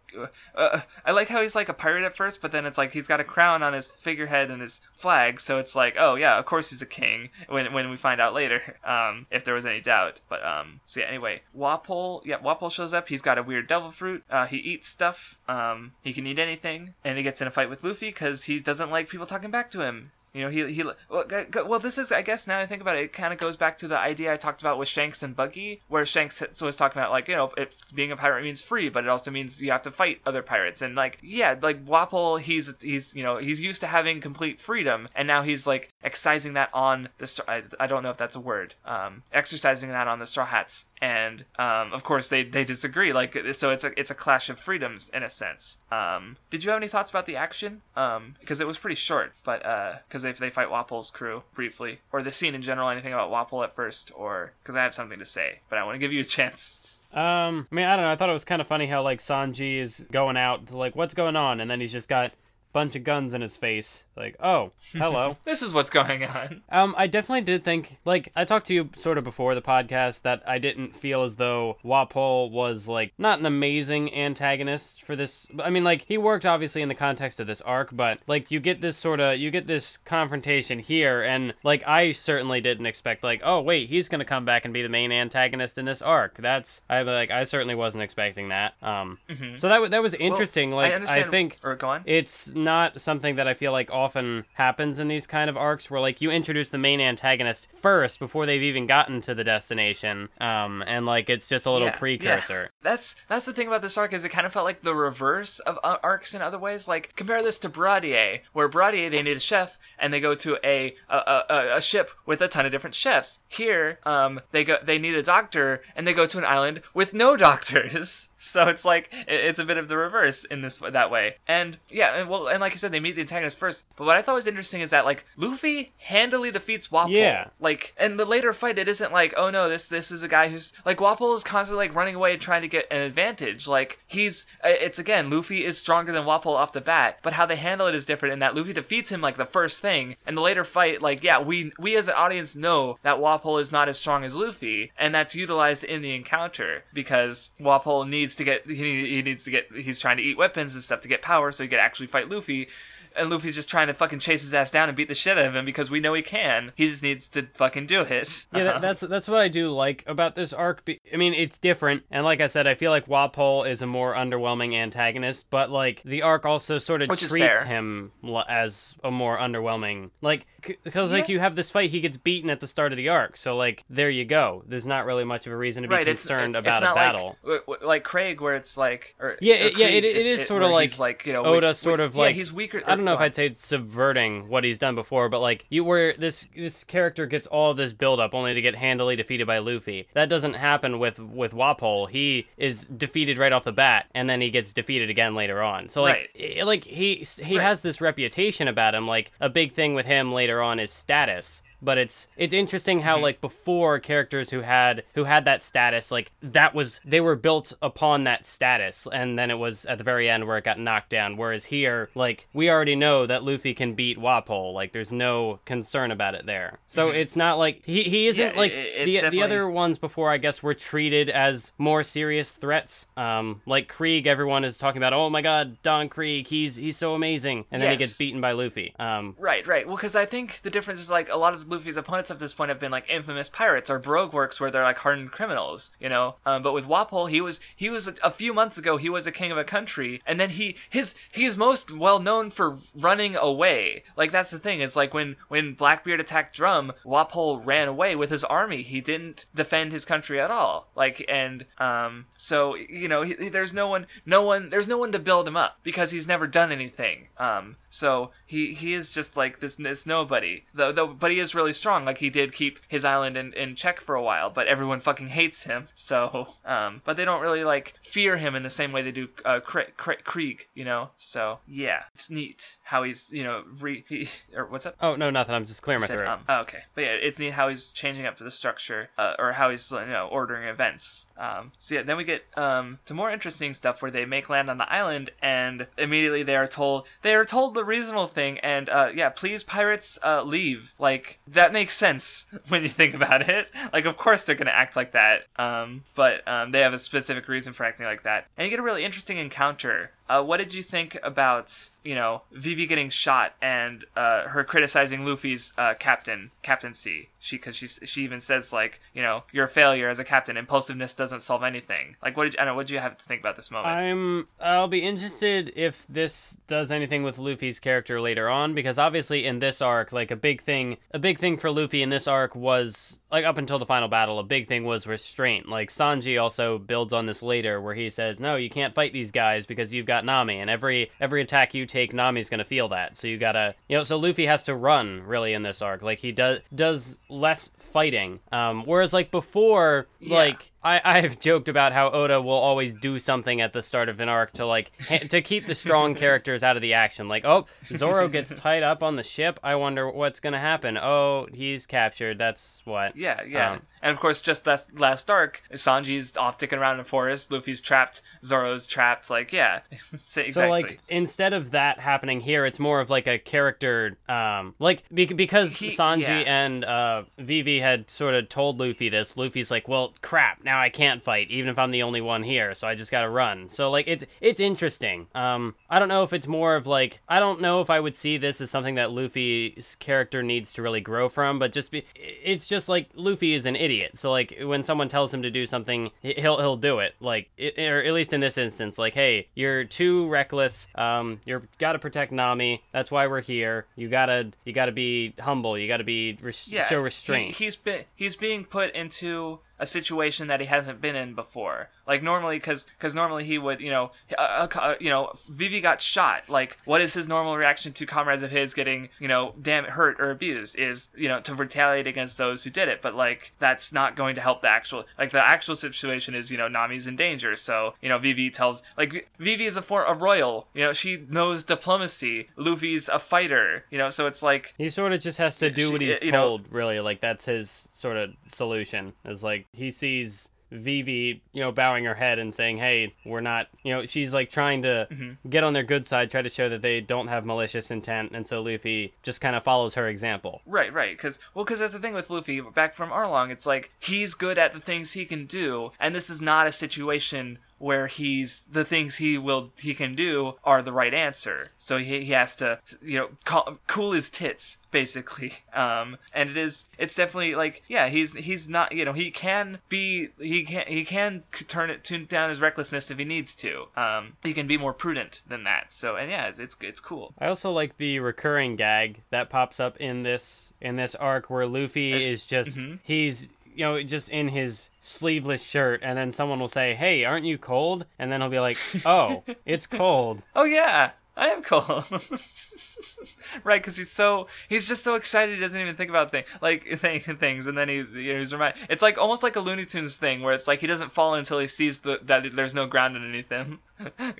uh, I like how he's like a pirate at first, but then it's like he's got a crown on his figurehead and his flag, so it's like, oh yeah, of course he's a king. When when we find out later, um, if there was any doubt, but um, so yeah. Anyway, Wapol, yeah, Wapol shows up. He's got a weird devil fruit. Uh, he eats stuff. Um, he can eat anything, and he gets in a fight with Luffy because he doesn't like people talking back to him. You know, he he well, well, this is I guess now I think about it, it kind of goes back to the idea I talked about with Shanks and Buggy, where Shanks was talking about like you know, being a pirate means free, but it also means you have to fight other pirates, and like yeah, like Wapol, he's he's you know he's used to having complete freedom, and now he's like excising that on the I, I don't know if that's a word, um, exercising that on the Straw Hats, and um, of course they they disagree, like so it's a it's a clash of freedoms in a sense. Um, did you have any thoughts about the action? Um, because it was pretty short, but uh, because if they fight Wapol's crew briefly, or the scene in general, anything about Wapol at first, or because I have something to say, but I want to give you a chance. Um, I mean, I don't know. I thought it was kind of funny how like Sanji is going out to like, what's going on, and then he's just got bunch of guns in his face. Like, oh, hello. this is what's going on. Um, I definitely did think, like, I talked to you sort of before the podcast that I didn't feel as though Wapol was, like, not an amazing antagonist for this. I mean, like, he worked obviously in the context of this arc, but, like, you get this sort of, you get this confrontation here, and, like, I certainly didn't expect, like, oh, wait, he's gonna come back and be the main antagonist in this arc. That's, I, like, I certainly wasn't expecting that. Um, mm-hmm. so that, that was interesting. Well, like, I, I think or go on. it's not something that I feel like often happens in these kind of arcs where like you introduce the main antagonist first before they've even gotten to the destination. Um, and like it's just a little yeah, precursor. Yeah. That's that's the thing about this arc is it kind of felt like the reverse of uh, arcs in other ways. Like compare this to Baratie, where Baratie they need a chef and they go to a a, a, a ship with a ton of different chefs. Here, um, they go they need a doctor and they go to an island with no doctors. so it's like it's a bit of the reverse in this that way. And yeah, and well and like I said, they meet the antagonist first. But what I thought was interesting is that like Luffy handily defeats Wapol. Yeah. Like in the later fight, it isn't like oh no, this this is a guy who's like Wapol is constantly like running away and trying to get an advantage. Like he's it's again Luffy is stronger than Wapol off the bat, but how they handle it is different. In that Luffy defeats him like the first thing, and the later fight, like yeah, we we as an audience know that Wapol is not as strong as Luffy, and that's utilized in the encounter because Wapol needs to get he, he needs to get he's trying to eat weapons and stuff to get power so he can actually fight Luffy and Luffy's just trying to fucking chase his ass down and beat the shit out of him because we know he can. He just needs to fucking do it. Yeah, that, that's that's what I do like about this arc. I mean, it's different, and like I said, I feel like Wapol is a more underwhelming antagonist, but like the arc also sort of Which treats him as a more underwhelming. Like because like you have this fight, he gets beaten at the start of the arc, so like there you go. There's not really much of a reason to be right, concerned it's about not a battle. like like Krieg, where it's like, or Yeah, or it- yeah, it- it it's- is sorta like like you know Oda we- sort we- of yeah, like he's weaker. I don't know if. I'd say subverting what he's done before, but like you where this this character gets all this build up only to get handily defeated by Luffy. That doesn't happen with with Wapol. He is defeated right off the bat, and then he gets defeated again later on. So like i- like he he Right. has this reputation about him. Like a big thing with him later on is status. But it's it's interesting Mm-hmm. how like before characters who had who had that status like that was they were built upon that status and then it was at the very end where it got knocked down whereas here like we already know that Luffy can beat Wapol like there's no concern about it there so it's not like he he isn't Mm-hmm. Yeah, like i- it's the the other ones before I guess were treated as more serious threats um like Krieg everyone is talking about oh my god Don Krieg he's he's so amazing and then he gets beaten by Luffy um Right, right. Well, because I think the difference is like a lot of Luffy's opponents to this point have been like infamous pirates or Baroque works where they're like hardened criminals, you know. Um, but with Wapol, he was he was a, a few months ago he was a king of a country, and then he his he's most well known for running away. Like that's the thing. It's like when when Blackbeard attacked Drum, Wapol ran away with his army. He didn't defend his country at all. Like and um, so you know he- there's no one no one there's no one to build him up because he's never done anything. Um, so he he is just like this this nobody. Though though but he is really strong. Like he did keep his island in, in check for a while, but everyone fucking hates him. So um but they don't really like fear him in the same way they do uh Krieg, you know. So yeah, it's neat how he's, you know, re he, or what's up? oh no nothing I'm just clearing my throat um, oh, okay, but yeah, it's neat how he's changing up the structure, uh, or how he's you know ordering events. Um, so yeah, then we get um, to more interesting stuff where they make land on the island, and immediately they are told they are told the reasonable thing, and uh, yeah, please pirates uh, leave. Like that makes sense when you think about it. Like of course they're gonna act like that, um, but um, they have a specific reason for acting like that, and you get a really interesting encounter. Uh, what did you think about you know Vivi getting shot and uh, her criticizing Luffy's uh, captain captaincy? She because she she even says like you know you're a failure as a captain. Impulsiveness doesn't solve anything. Like what did you, I know what did you have to think about this moment? I'm I'll be interested if this does anything with Luffy's character later on because obviously in this arc like a big thing a big thing for Luffy in this arc was like up until the final battle a big thing was restraint. Like Sanji also builds on this later where he says no you can't fight these guys because you've got Nami and every every attack you take Nami's going to feel that. So you got to you know so Luffy has to run really in this arc. Like he does does less fighting. Um whereas like before Yeah. like I, I've joked about how Oda will always do something at the start of an arc to like ha- to keep the strong characters out of the action. Like, oh, Zoro gets tied up on the ship. I wonder what's gonna happen. Oh, he's captured. That's what. Yeah, yeah. Um, and of course, just last last arc, Sanji's off dicking around in the forest. Luffy's trapped. Zoro's trapped. Like, yeah, exactly. So like instead of that happening here, it's more of like a character, um, like be- because He- Sanji yeah. and uh, Vivi had sort of told Luffy this. Luffy's like, well, crap, now I can't fight, even if I'm the only one here, so I just gotta run. So like it's it's interesting. Um, I don't know if it's more of like I don't know if I would see this as something that Luffy's character needs to really grow from, but just be it's just like Luffy is an idiot. So like when someone tells him to do something, he- he'll he'll do it. Like it, or at least in this instance, like hey, you're too reckless. Um, you're gotta protect Nami. That's why we're here. You gotta you gotta be humble. You gotta be res- yeah, show he- restraint. he's been he's being put into a situation that he hasn't been in before. Like normally, because because normally he would, you know, uh, uh, you know, Vivi got shot. Like, what is his normal reaction to comrades of his getting, you know, damn hurt or abused? Is you know to retaliate against those who did it. But like that's not going to help the actual like the actual situation is you know Nami's in danger. So you know Vivi tells like Vivi is a for a royal. You know she knows diplomacy. Luffy's a fighter. You know so it's like He sort of just has to do She- what he's you know- told, really. Like that's his sort of solution. Is like he sees Vivi, you know, bowing her head and saying, "Hey, we're not," you know, she's like trying to Mm-hmm. get on their good side, try to show that they don't have malicious intent, and so Luffy just kind of follows her example. Right, right. Because well, because that's the thing with Luffy. Back from Arlong, it's like he's good at the things he can do, and this is not a situation where he's the things he will he can do are the right answer. So he, he has to you know call, cool his tits basically. Um, and it is it's definitely like yeah he's he's not you know he can be he can he can turn it tune down his recklessness if he needs to. Um, he can be more prudent than that. So and yeah it's it's, it's cool. I also like the recurring gag that pops up in this in this arc where Luffy is just mm-hmm. he's you know just in his sleeveless shirt and then someone will say hey aren't you cold and then he'll be like oh it's cold Oh yeah, I am cold. right, because he's so he's just so excited he doesn't even think about things like th- things, and then he you know, he's reminded. It's like almost like a Looney Tunes thing where it's like he doesn't fall until he sees the, that there's no ground underneath him.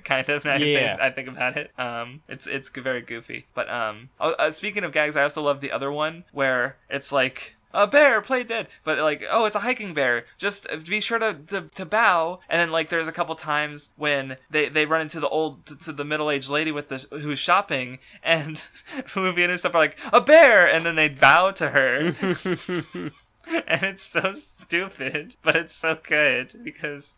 kind of. I Yeah. think, I think about it. Um, it's it's very goofy. But um, oh, uh, speaking of gags, I also love the other one where it's like a bear play dead. But like oh it's a hiking bear. Just be sure to, to, to bow. And then like there's a couple times when they, they run into the old to, to the middle-aged lady with the who's shopping. And Luffy and stuff are like a bear! And then they bow to her. And it's so stupid but it's so good because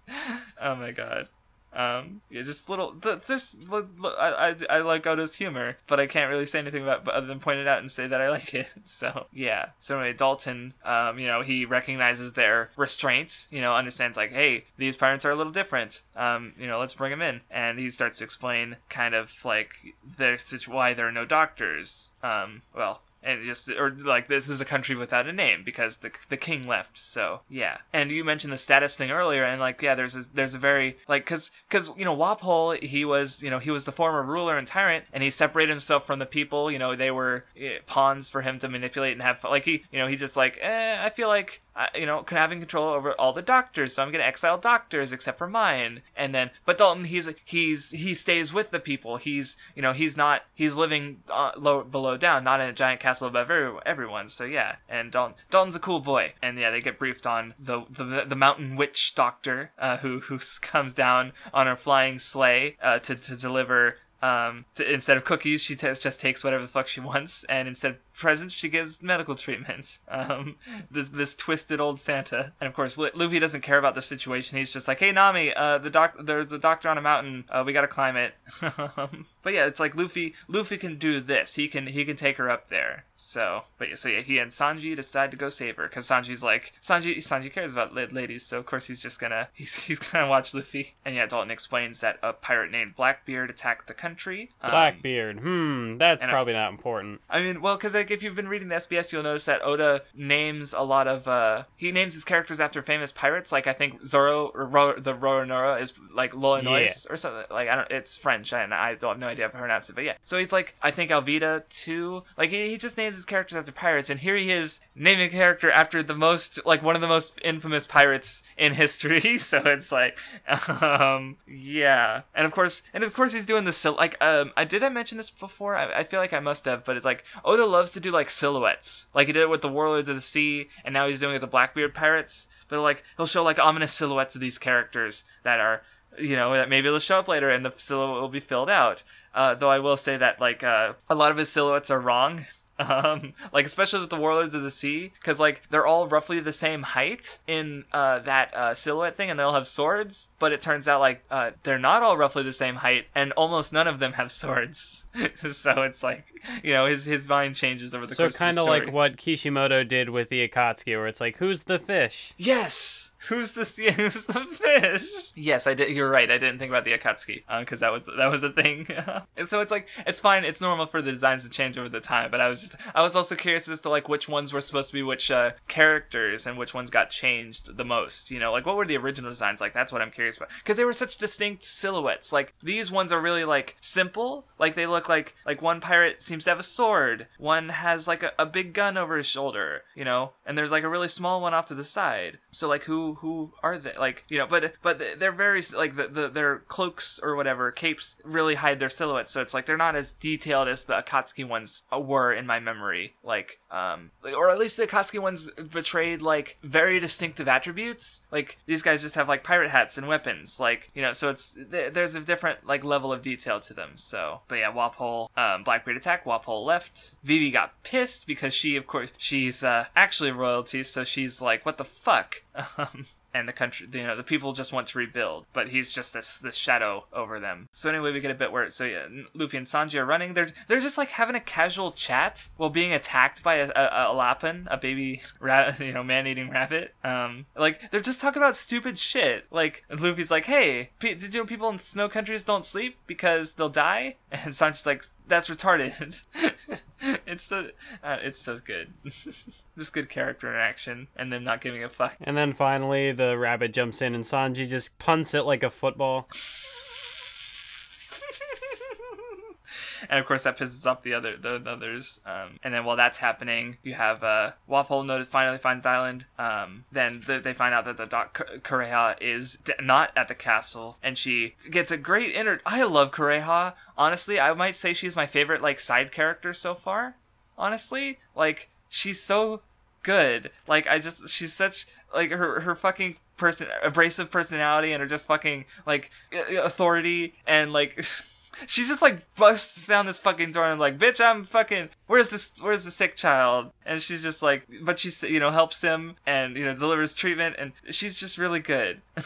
oh my god um, yeah, just little. th- There's, I, I, I like Oda's humor, but I can't really say anything about, other than point it out and say that I like it. So yeah. So anyway, Dalton, um, you know, he recognizes their restraints. You know, understands like, hey, these parents are a little different. Um, you know, let's bring them in, and he starts to explain kind of like their situ- why there are no doctors. Um, well, and just or like this is a country without a name because the the king left so yeah. And you mentioned the status thing earlier and like yeah there's a, there's a very like because because you know Wapol he was you know he was the former ruler and tyrant and he separated himself from the people you know they were eh, pawns for him to manipulate and have like he you know he just like eh, I feel like you know, having control over all the doctors, so I'm gonna exile doctors except for mine. And then, but Dalton, he's he's he stays with the people. He's you know he's not he's living uh, low below down, not in a giant castle above every, everyone. So yeah, and Dalton Dalton's a cool boy. And yeah, they get briefed on the the, the mountain witch doctor uh, who who comes down on her flying sleigh uh, to to deliver um, to, instead of cookies, she t- just takes whatever the fuck she wants, and instead of presents, she gives medical treatment. Um, this this twisted old Santa, and of course, Lu- Luffy doesn't care about the situation. He's just like, "Hey, Nami, uh, the doc, there's a doctor on a mountain. Uh, we gotta climb it." but yeah, it's like Luffy. Luffy can do this. He can he can take her up there. So, but yeah, so yeah, he and Sanji decide to go save her because Sanji's like Sanji. Sanji cares about la- ladies, so of course he's just gonna he's he's gonna watch Luffy. And yeah, Dalton explains that a pirate named Blackbeard attacked the country. Um, blackbeard hmm that's and I- probably not important I mean, well, because like if you've been reading the SBS, you'll notice that Oda names a lot of uh he names his characters after famous pirates. Like I think Zoro or Ro, the Roronoa is like Loenois or something. Like I don't, it's French and I don't have no idea how to pronounce it, but yeah. So he's like I think Alvida too. Like he, he just names his characters after pirates, and here he is naming a character after the most like one of the most infamous pirates in history. so it's like, um, yeah, and of course, and of course he's doing the like um I did I mention this before? I, I feel like I must have, but it's like Oda loves to do like silhouettes, like he did it with the Warlords of the Sea, and now he's doing it with the Blackbeard pirates. But like he'll show like ominous silhouettes of these characters that are you know that maybe they'll show up later and the silhouette will be filled out. Uh, though I will say that like uh, a lot of his silhouettes are wrong. Um, like especially with the Warlords of the Sea, because like they're all roughly the same height in uh, that uh, silhouette thing, and they all have swords. But it turns out like uh, they're not all roughly the same height, and almost none of them have swords. so it's like you know his his mind changes over the so course of kind of like what kishimoto did with the akatsuki where it's like who's the fish Yes. Who's the sea- who's the fish? Yes, I did. You're right. I didn't think about the Akatsuki because that was that was a thing. and so it's like it's fine. It's normal for the designs to change over the time. But I was just I was also curious as to like which ones were supposed to be which uh, characters and which ones got changed the most. You know, like what were the original designs like? That's what I'm curious about because they were such distinct silhouettes. Like these ones are really like simple. Like they look like like one pirate seems to have a sword. One has like a, a big gun over his shoulder. You know, and there's like a really small one off to the side. So like who who are they? Like you know, but but they're very like the, the their cloaks or whatever capes really hide their silhouettes. So it's like they're not as detailed as the Akatsuki ones uh, were in my memory. Like um or at least the Akatsuki ones betrayed like very distinctive attributes. Like these guys just have like pirate hats and weapons. Like you know, so it's th- there's a different like level of detail to them. So but yeah, Wapol, um, Blackbeard attack. Wapol left. Vivi got pissed because she of course she's uh, actually royalty, so she's like, what the fuck. Um, and the country, you know, the people just want to rebuild, but he's just this this shadow over them. So anyway, we get a bit where so yeah, Luffy and Sanji are running. They're they're just like having a casual chat while being attacked by a, a, a lapin, a baby you know, man eating rabbit. Um, like they're just talking about stupid shit. Like Luffy's like, "Hey, p- did you know people in snow countries don't sleep because they'll die?" And Sanji's like, "That's retarded." it's so uh, it's so good. just good character interaction, and them not giving a fuck. And then finally, the rabbit jumps in, and Sanji just punts it like a football. and of course that pisses off the other the others. Um, and then while that's happening, you have uh, Wapol notice finally finds the island. Um, then the, they find out that the Doc Kureha is d- not at the castle, and she gets a great inner. I love Kureha. Honestly, I might say she's my favorite like side character so far. Honestly, like she's so good. Like I just she's such like her her fucking person abrasive personality and her just fucking like authority and like she's just like busts down this fucking door and like bitch i'm fucking where's this where's the sick child and she's just like but she you know helps him and you know delivers treatment and she's just really good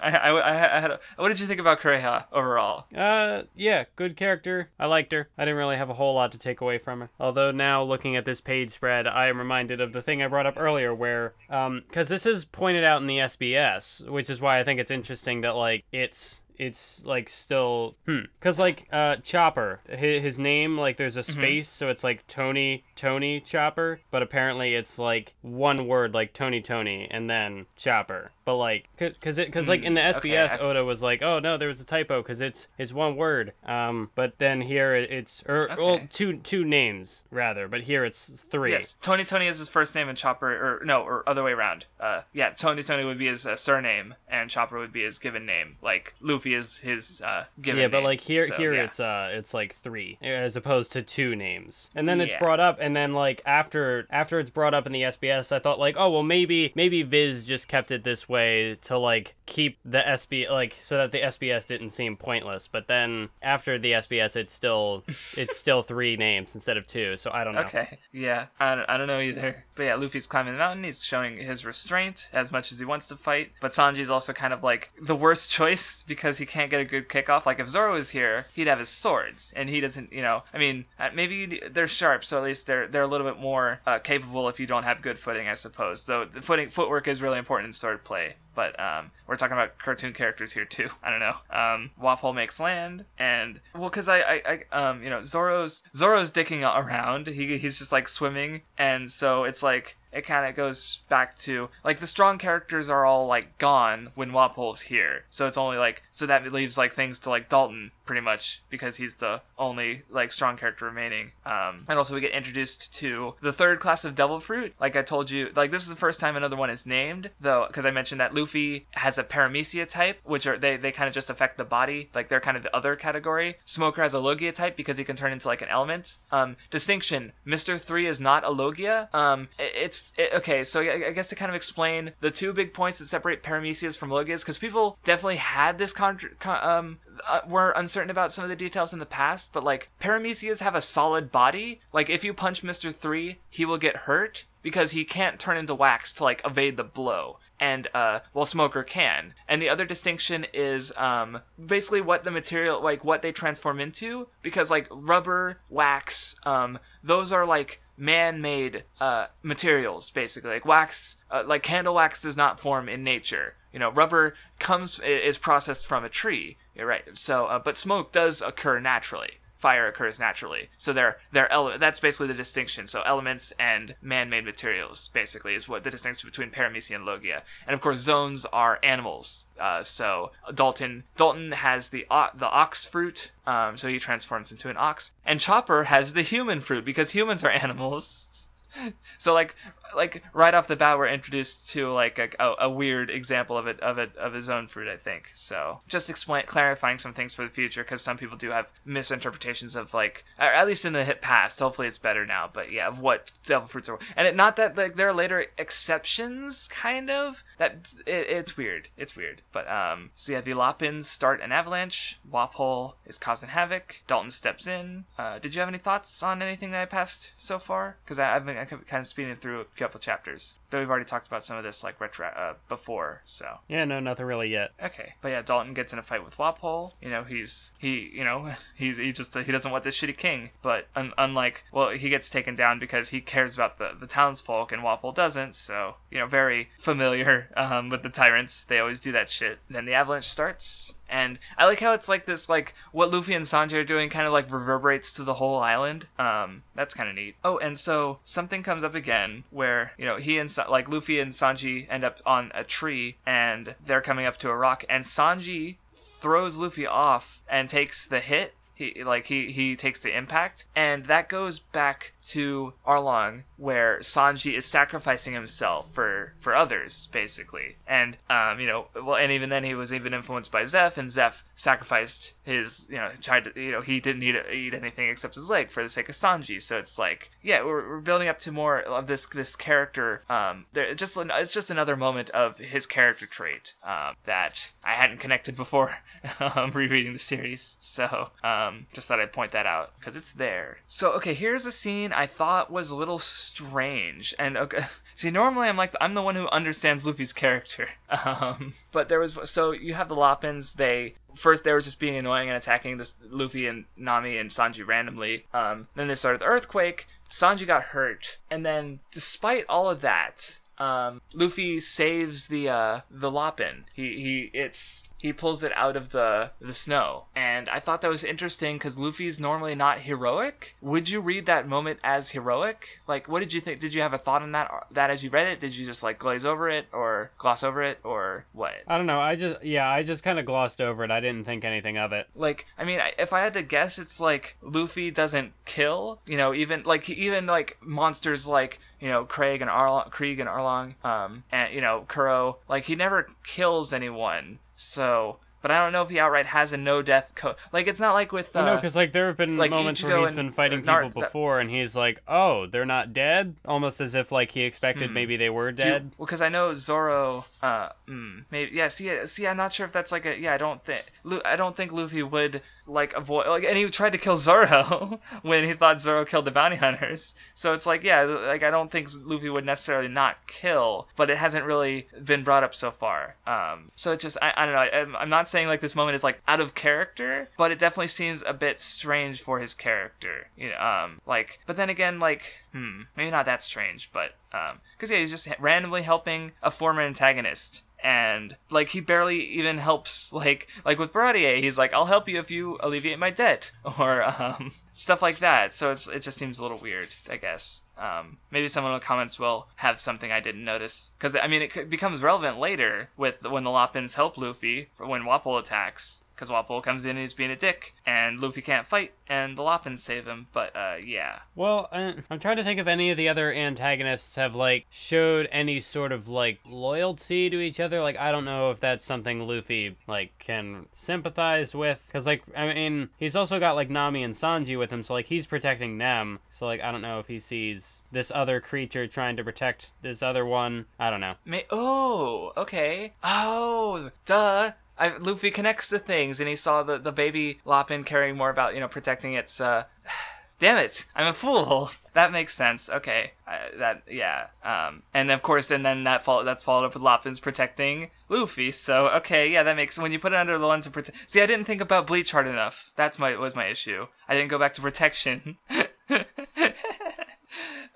I, I, I had a, what did you think about Kureha overall? Uh, yeah, good character. I liked her. I didn't really have a whole lot to take away from her. Although now looking at this page spread, I am reminded of the thing I brought up earlier, where um, because this is pointed out in the SBS, which is why I think it's interesting that like it's it's like still hmm. Because like uh chopper his, his name like there's a space mm-hmm. so it's like tony tony chopper but apparently it's like one word like tony tony and then chopper. But like because it because like in the sbs okay, oda was like oh no there was a typo because it's it's one word. Um but then here it's or okay. well two two names rather but here it's three. Yes tony tony is his first name and chopper or no or other way around. Uh yeah tony tony would be his uh, surname and chopper would be his given name like luffy is his uh, given. Yeah, but name. like here, so, here yeah. it's uh, it's like three as opposed to two names, and then it's yeah. brought up, and then like after after it's brought up in the SBS, I thought like, oh well, maybe maybe Viz just kept it this way to like keep the SB like so that the SBS didn't seem pointless, but then after the SBS, it's still it's still three names instead of two, so I don't know. Okay, yeah, I don't, I don't know either, but yeah, Luffy's climbing the mountain. He's showing his restraint as much as he wants to fight, but Sanji's also kind of like the worst choice because he can't get a good kickoff. Like if Zoro was here, he'd have his swords, and he doesn't. You know, I mean, uh, maybe they're sharp, so at least they're they're a little bit more uh, capable if you don't have good footing, I suppose. Though the footing footwork is really important in sword play but um, we're talking about cartoon characters here too. I don't know. Um, Wapol makes land, and well, because I, I, I, um, you know, Zoro's Zoro's dicking around. He he's just like swimming, and so it's like it kind of goes back to like the strong characters are all like gone when Wapol's here. So it's only like so that leaves like things to like Dalton pretty much because he's the only like strong character remaining. Um, and also we get introduced to the third class of Devil Fruit. Like I told you, like this is the first time another one is named though, because I mentioned that Luffy has a Paramecia type, which are they they kind of just affect the body. Like they're kind of the other category. Smoker has a Logia type because he can turn into like an element. Um, distinction: Mister Three is not a Logia. Um, it's it, okay. So I, I, guess to kind of explain the two big points that separate paramecias from logias, because people definitely had this con- con- um uh, were uncertain about some of the details in the past, but like paramecias have a solid body. Like if you punch Mister Three, he will get hurt because he can't turn into wax to like evade the blow and uh well smoker can and the other distinction is um basically what the material like what they transform into because like rubber wax um those are like man-made uh, materials basically. Like wax uh, like candle wax does not form in nature. You know rubber comes is processed from a tree. Right. So uh, but smoke does occur naturally fire occurs naturally. So they're they're ele- that's basically the distinction. So elements and man-made materials basically is what the distinction between paramecia and logia. And of course zones are animals. Uh, so Dalton Dalton has the o- the ox fruit, um, so he transforms into an ox, and Chopper has the human fruit because humans are animals. so like like right off the bat we're introduced to like a, a, a, weird example of it of it of his own fruit i think. So just explain clarifying some things for the future because some people do have misinterpretations of like at least in the hit past. Hopefully it's better now but yeah of what devil fruits are. And it not that like there are later exceptions kind of that it, it's weird. It's weird. But um so yeah the lopins start an avalanche. Wapol is causing havoc. Dalton steps in. Uh did you have any thoughts on anything that i passed so far? Because i've been I kept kind of speeding through a couple chapters. Though we've already talked about some of this like retro uh, before, so Yeah, no, nothing really yet. okay. But yeah, Dalton gets in a fight with Wapol. You know, he's he you know he's he just he doesn't want this shitty king. But un- unlike well, he gets taken down because he cares about the the townsfolk, and Wapol doesn't. So you know, very familiar um, with the tyrants. They always do that shit. Then the avalanche starts. And I like how it's like this, like what Luffy and Sanji are doing, kind of like reverberates to the whole island. Um, that's kind of neat. Oh, and so something comes up again where you know he and like Luffy and Sanji end up on a tree, and they're coming up to a rock, and Sanji throws Luffy off and takes the hit. He like he he takes the impact, and that goes back to Arlong, where Sanji is sacrificing himself for for others, basically. And um, you know, well, and even then he was even influenced by Zeph, and Zeph sacrificed his, you know, tried to, you know, he didn't eat eat anything except his leg for the sake of Sanji. So it's like, yeah, we're, we're building up to more of this this character. Um, there just it's just another moment of his character trait um, that I hadn't connected before um, rereading the series. So um, just thought I'd point that out because it's there. So okay, here's a scene I thought was a little strange. And okay, see, normally I'm like I'm the one who understands Luffy's character. Um, but there was so you have the Loppins. They first they were just being annoying and attacking this Luffy and Nami and Sanji randomly. Um, then they started the earthquake. Sanji got hurt, and then despite all of that, um, Luffy saves the uh, the Loppin. He he it's he pulls it out of the the snow, and I thought that was interesting because Luffy's normally not heroic. Would you read that moment as heroic? Like, what did you think? Did you have a thought on that that as you read it? Did you just like glaze over it or gloss over it or what? I don't know. I just yeah, I just kind of glossed over it. I didn't think anything of it. Like, I mean, if I had to guess, it's like Luffy doesn't kill. You know, even like even like monsters like you know Craig and Arlong, Krieg and Arlong, um, and you know Kuro. Like he never kills anyone. So, but I don't know if he outright has a no death code. Like it's not like with uh, no, because like there have been like moments Ichigo where he's been fighting people that- before, and he's like, "Oh, they're not dead," almost as if like he expected maybe they were dead. well, because I know Zoro. Uh, mm, maybe yeah. See, see, I'm not sure if that's like a yeah. I don't think I don't think Luffy would like avoid like, and he tried to kill Zoro when he thought Zoro killed the bounty hunters. So it's like yeah, like I don't think Luffy would necessarily not kill, but it hasn't really been brought up so far. Um, so it just I, I don't know. I'm, I'm not saying like this moment is like out of character, but it definitely seems a bit strange for his character. You know, um, like but then again, like hmm, maybe not that strange, but um, because yeah, he's just randomly helping a former antagonist. And like he barely even helps like like with Baratie, he's like, I'll help you if you alleviate my debt or um, stuff like that. So it's it just seems a little weird, I guess. Um, maybe someone in the comments will have something I didn't notice because I mean it becomes relevant later with when the Lopins help Luffy when Wapol attacks because Wapol comes in and he's being a dick and Luffy can't fight and the Loppins save him. But uh, yeah, Well, I'm trying to think if any of the other antagonists have like showed any sort of like loyalty to each other. Like I don't know if that's something Luffy like can sympathize with cuz like I mean, he's also got like Nami and Sanji with him, so like he's protecting them. So like I don't know if he sees this other creature trying to protect this other one. I don't know. May- oh, okay. Oh, duh. I, Luffy connects to things, and he saw the, the baby Lopin caring more about you know protecting its. Uh... Damn it! I'm a fool. That makes sense. Okay, uh, that yeah. Um, and of course, and then that follow, that's followed up with Lopin's protecting Luffy. So okay, yeah, that makes when you put it under the lens of protect. See, I didn't think about Bleach hard enough. That's my was my issue. I didn't go back to protection.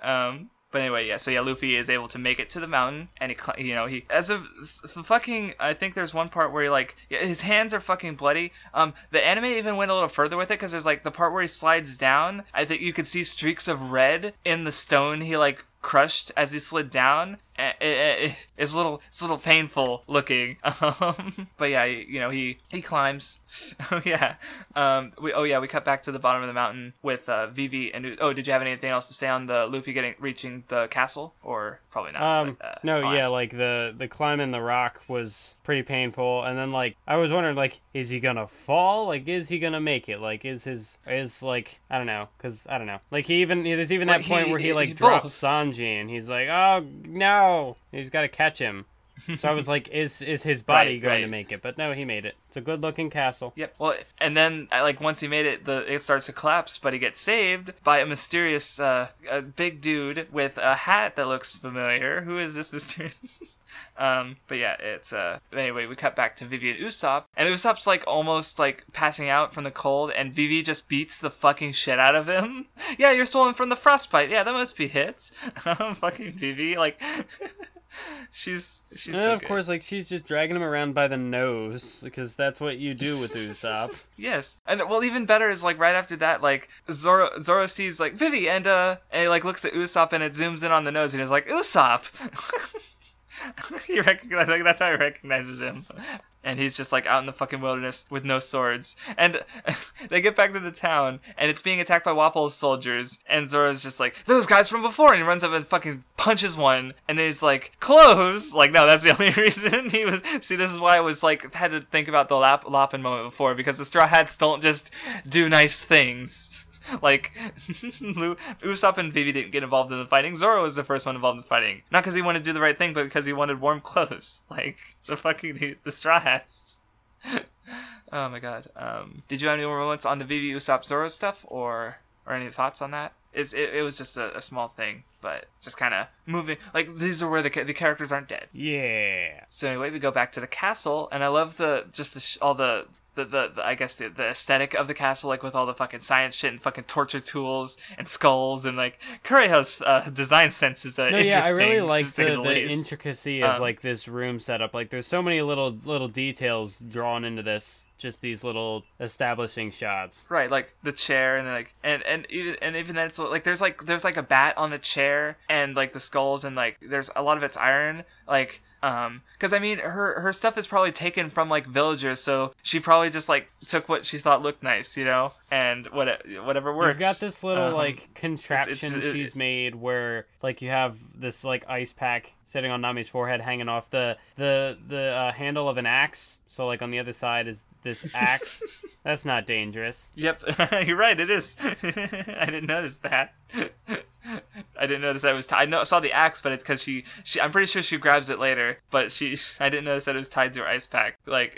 Um, but anyway, yeah. So yeah, Luffy is able to make it to the mountain, and he, you know, he as s- fucking. I think there's one part where he like his hands are fucking bloody. Um, the anime even went a little further with it because there's like the part where he slides down. I think you could see streaks of red in the stone he like crushed as he slid down. Eh, eh, eh, It's a little, it's a little painful looking. Um, but yeah, you know, he he climbs. oh yeah. Um, we, oh yeah, we cut back to the bottom of the mountain with uh, Vivi and oh, did you have anything else to say on the Luffy getting reaching the castle or probably not? Um, uh, no, yeah, like the the climb in the rock was pretty painful, and then like I was wondering, like, is he gonna fall? Like, is he gonna make it? Like, is his is like I don't know, cause I don't know. Like he even there's even that point he- where he he- like he drops both. Sanji, and he's like, oh no, he's got to catch him. So I was like, is is his body Right, going to make it? But no, he made it. It's a good looking castle. Yep. Well, and then uh, like once he made it, the it starts to collapse, but he gets saved by a mysterious, uh, a big dude with a hat that looks familiar. Who is this mysterious? um, but yeah, it's uh. Anyway, we cut back to Vivi and Usopp, and Usopp's like almost like passing out from the cold, and Vivi just beats the fucking shit out of him. yeah, you're swollen from the frostbite. Yeah, that must be hits. fucking Vivi, like. She's she's And so of good. course, like she's just dragging him around by the nose because that's what you do with Usopp. Yes, and well, even better is like right after that, like Zoro Zoro sees like Vivi and uh, and he like looks at Usopp and it zooms in on the nose and he's like Usopp. he recognize like that's how he recognizes him, and he's just like out in the fucking wilderness with no swords. And they get back to the town and it's being attacked by Wapol's soldiers, and Zoro's just like those guys from before, and he runs up and fucking punches one, and then he's like clothes. Like no, that's the only reason he was. See, this is why I was like had to think about the Lap Loppin moment before because the Straw Hats don't just do nice things. Like Usopp and Vivi didn't get involved in the fighting. Zoro was the first one involved in fighting, not because he wanted to do the right thing, but because he wanted warm clothes. Like the fucking the, the Straw Hats. oh my god. Um, did you have any more moments on the Vivi Usopp Zoro stuff, or or any thoughts on that? It's, it, it was just a, a small thing, but just kind of moving. Like these are where the the characters aren't dead. Yeah. So anyway, we go back to the castle, and I love the just the sh- all the. The, the, the I guess the, the aesthetic of the castle, like with all the fucking science shit and fucking torture tools and skulls and like Kureha's uh, design sense is uh, No, yeah, I really like say the, the intricacy of Um, like this room setup. Like, there's so many little little details drawn into this. Just these little establishing shots. Right, like the chair and like and and even and even then it's like there's like there's like a bat on the chair and like the skulls and like there's a lot of it's iron like um because I mean her her stuff is probably taken from like villagers so she probably just like took what she thought looked nice you know and what whatever works. You've got this little Um, like contraption it's- it- she's made where like you have this like ice pack sitting on Nami's forehead, hanging off the the the uh, handle of an axe. So like on the other side is this axe. That's not dangerous. Yep, you're right. It is. I didn't notice that. I didn't notice that it was. T- I know, saw the axe, but it's because she, she. I'm pretty sure she grabs it later, but she. I didn't notice that it was tied to her ice pack. Like,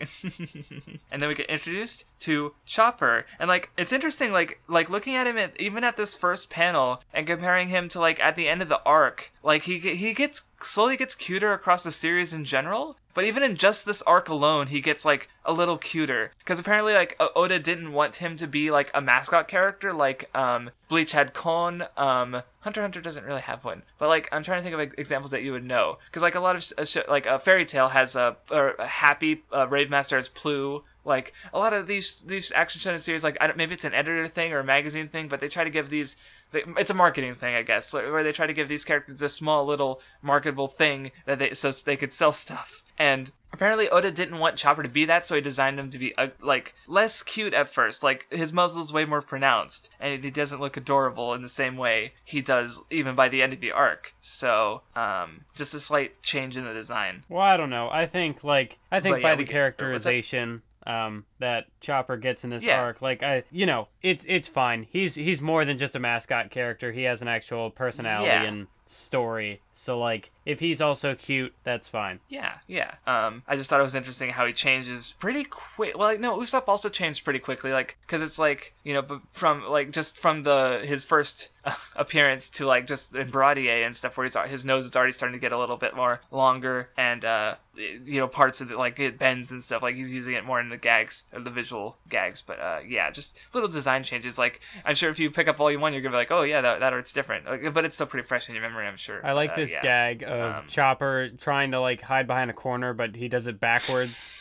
and then we get introduced to Chopper, and like it's interesting. Like, like looking at him at even at this first panel and comparing him to like at the end of the arc. Like he he gets slowly gets cuter across the series in general. But even in just this arc alone, he gets like a little cuter because apparently like Oda didn't want him to be like a mascot character like um Bleach had Kon. Um, Hunter Hunter doesn't really have one, but like I'm trying to think of examples that you would know because like a lot of sh- sh- like a Fairy Tail has a, or a happy uh, Rave Master has Plu. Like a lot of these these action shonen series, like maybe it's an editor thing or a magazine thing, but they try to give these. They, it's a marketing thing, I guess, where they try to give these characters a small little marketable thing that they so they could sell stuff. And apparently Oda didn't want Chopper to be that, so he designed him to be uh, like less cute at first. Like his muzzle's way more pronounced, and he doesn't look adorable in the same way he does even by the end of the arc. So, um, just a slight change in the design. Well, I don't know. I think like I think But, by yeah, the characterization um that Chopper gets in this Yeah. arc, like I you know, it's it's fine. He's he's more than just a mascot character. He has an actual personality Yeah. and story. So like if he's also cute, that's fine. Yeah, yeah. Um, I just thought it was interesting how he changes pretty quick. Well, like, no, Usopp also changed pretty quickly, like, because it's like you know, from like just from the his first appearance to like just in Baratie and stuff, where he's his nose is already starting to get a little bit more longer, and uh, you know, parts of it like it bends and stuff. Like he's using it more in the gags, uh, the visual gags. But uh, yeah, just little design changes. Like I'm sure if you pick up Volume One, you're gonna be like, oh yeah, that, that art's different. Like, but it's still pretty fresh in your memory, I'm sure. I like Uh, this yeah. gag of Um, Chopper trying to like hide behind a corner, but he does it backwards.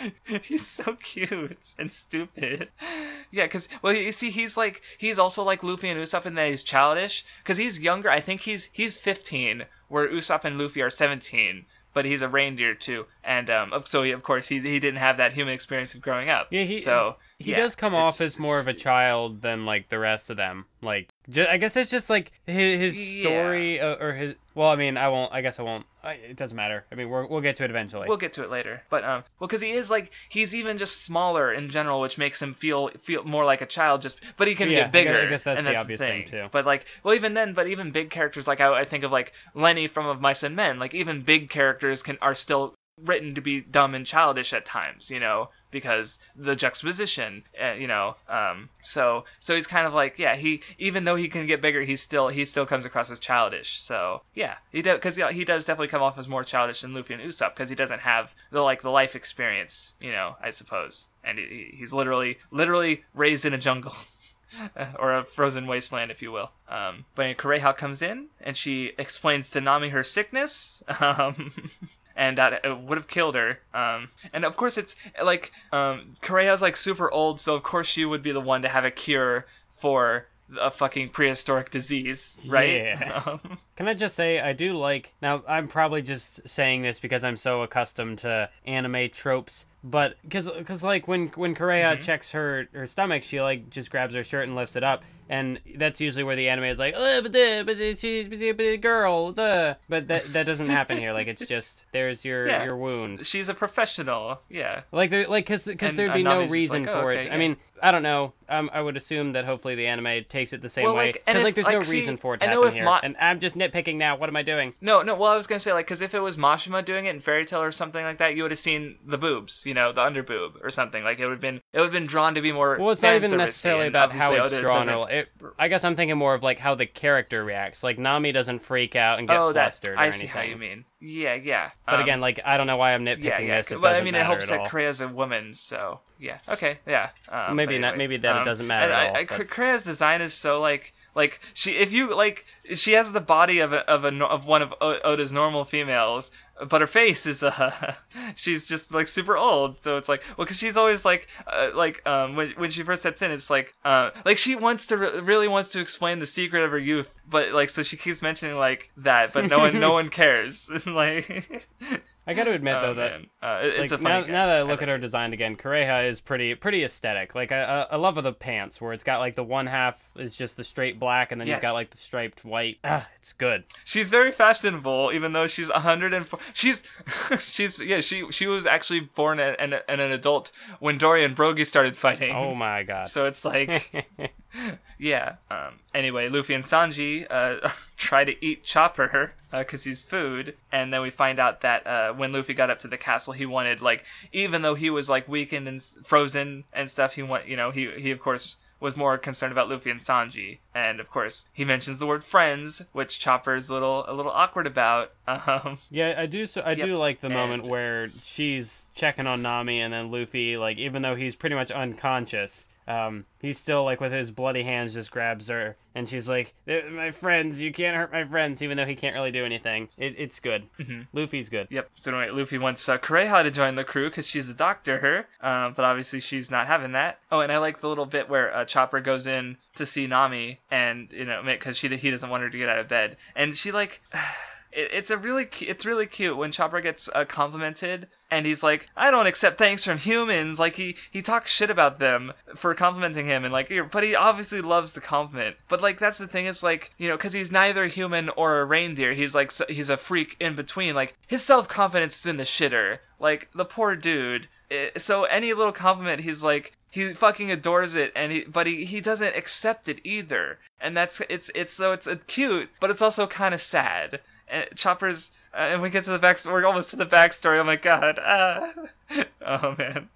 he's so cute and stupid. Yeah, because well, you see, he's like he's also like Luffy and Usopp in that he's childish. Because he's younger. I think he's he's 15, where Usopp and Luffy are 17. But he's a reindeer too, and um, so he, of course he he didn't have that human experience of growing up. Yeah, he- so he yeah, does come off as more of a child than like the rest of them. Like, ju- I guess it's just like his, his story uh, or his. Well, I mean, I won't. I guess I won't. I, it doesn't matter. I mean, we're, we'll get to it eventually. We'll get to it later, but um, well, because he is like he's even just smaller in general, which makes him feel feel more like a child. Just, but he can Yeah, get bigger. I guess that's and the that's obvious the thing, thing, too. But like, well, even then, but even big characters like I, I think of like Lenny from Of Mice and Men. Like even big characters can are still written to be dumb and childish at times, you know, because the juxtaposition, uh, you know. Um, so so he's kind of like yeah, he even though he can get bigger, he's still he still comes across as childish. So yeah, he because yeah, he does definitely come off as more childish than Luffy and Usopp because he doesn't have the like the life experience, you know, I suppose, and he, he's literally literally raised in a jungle. or a frozen wasteland, if you will. Um, but Kureha comes in and she explains to Nami her sickness, um, and that it would have killed her. Um, and of course, it's like um, Kureha's like super old, so of course she would be the one to have a cure for a fucking prehistoric disease, right? Yeah. Um, Can I just say I do like now I'm probably just saying this because I'm so accustomed to anime tropes, but because because like when when Kureha Mm-hmm. checks her her stomach, she like just grabs her shirt and lifts it up, and that's usually where the anime is like, oh, but the but the- she's but the- but the girl, the but that that doesn't happen here. Like it's just there's your Yeah. your wound. she's a professional, yeah. Like there, like because because there'd be no reason like, oh, for okay, it. I mean, I don't know. Um, I would assume that hopefully the anime takes it the same Well, way like, and because like there's no see, reason for it to I know happen if here. Ma- and I'm just nitpicking now. What am I doing? No, no. Well, I was gonna say like, because if it was Mashima doing it in Fairy Tail or something like that, you would have seen the boobs, you know, the under boob or something. Like it would have been, it would have been drawn to be more. Well, it's not even necessarily about how it's drawn. It, I guess I'm thinking more of like how the character reacts. Like Nami doesn't freak out and get Oh, that flustered. I or see anything. how you mean. Yeah, yeah. But Um, again, like I don't know why I'm nitpicking yeah, yeah. this. It but I mean, it helps that all. Kureha's a woman, so yeah. Okay, yeah. Um, Maybe but not- maybe that it um, doesn't matter And at I, all, I, Kureha's design is so like, like she, if you like, she has the body of a of a of one of o- Oda's normal females, but her face is uh, she's just like super old. So it's like, well, because she's always like, uh, like um, when when she first sets in, it's like, uh, like she wants to re- really wants to explain the secret of her youth, but like, so she keeps mentioning like that, but no one no one cares. like, I got to admit oh, though that. Uh, it's like, a funny. now, now that I look like at her design again, Kureha is pretty pretty aesthetic. Like I, I I love the pants where it's got like the one half is just the straight black and then you've got like the striped white. Ah, it's good. She's very fashionable, even though she's 104. She's, she's, yeah, she she was actually born and an, an, an adult when Dorry and Brogy started fighting. Oh my god. So it's like, yeah. Um, anyway, Luffy and Sanji uh, try to eat Chopper because he's food, and then we find out that uh, when Luffy got up to the castle, he wanted like, even though he was like weakened and frozen and stuff, he want, you know, he he of course was more concerned about Luffy and Sanji, and of course he mentions the word friends, which Chopper's a little a little awkward about. Um, Yeah, I do. So I do like the moment where she's checking on Nami, and then Luffy, like, even though he's pretty much unconscious, um, he's still like with his bloody hands just grabs her, and she's like, "My friends, you can't hurt my friends," even though he can't really do anything. It, it's good. Luffy's good. Yep. So anyway, Luffy wants uh, Kureha to join the crew because she's a doctor, uh, but obviously she's not having that. Oh, and I like the little bit where uh, Chopper goes in to see Nami, and you know, because she he doesn't want her to get out of bed, and she like. It, it's a really it's really cute when Chopper gets uh, complimented and he's like I don't accept thanks from humans. Like he he talks shit about them for complimenting him and like but he obviously loves the compliment. But like that's the thing is like you know because he's neither human or a reindeer he's like he's a freak in between. Like his self confidence is in the shitter. Like the poor dude. So any little compliment he's like he fucking adores it and he but he, he doesn't accept it either. And that's it's it's so it's uh, cute but it's also kind of sad and Chopper's uh, and we get to the back we're almost to the backstory oh my god ah. oh man.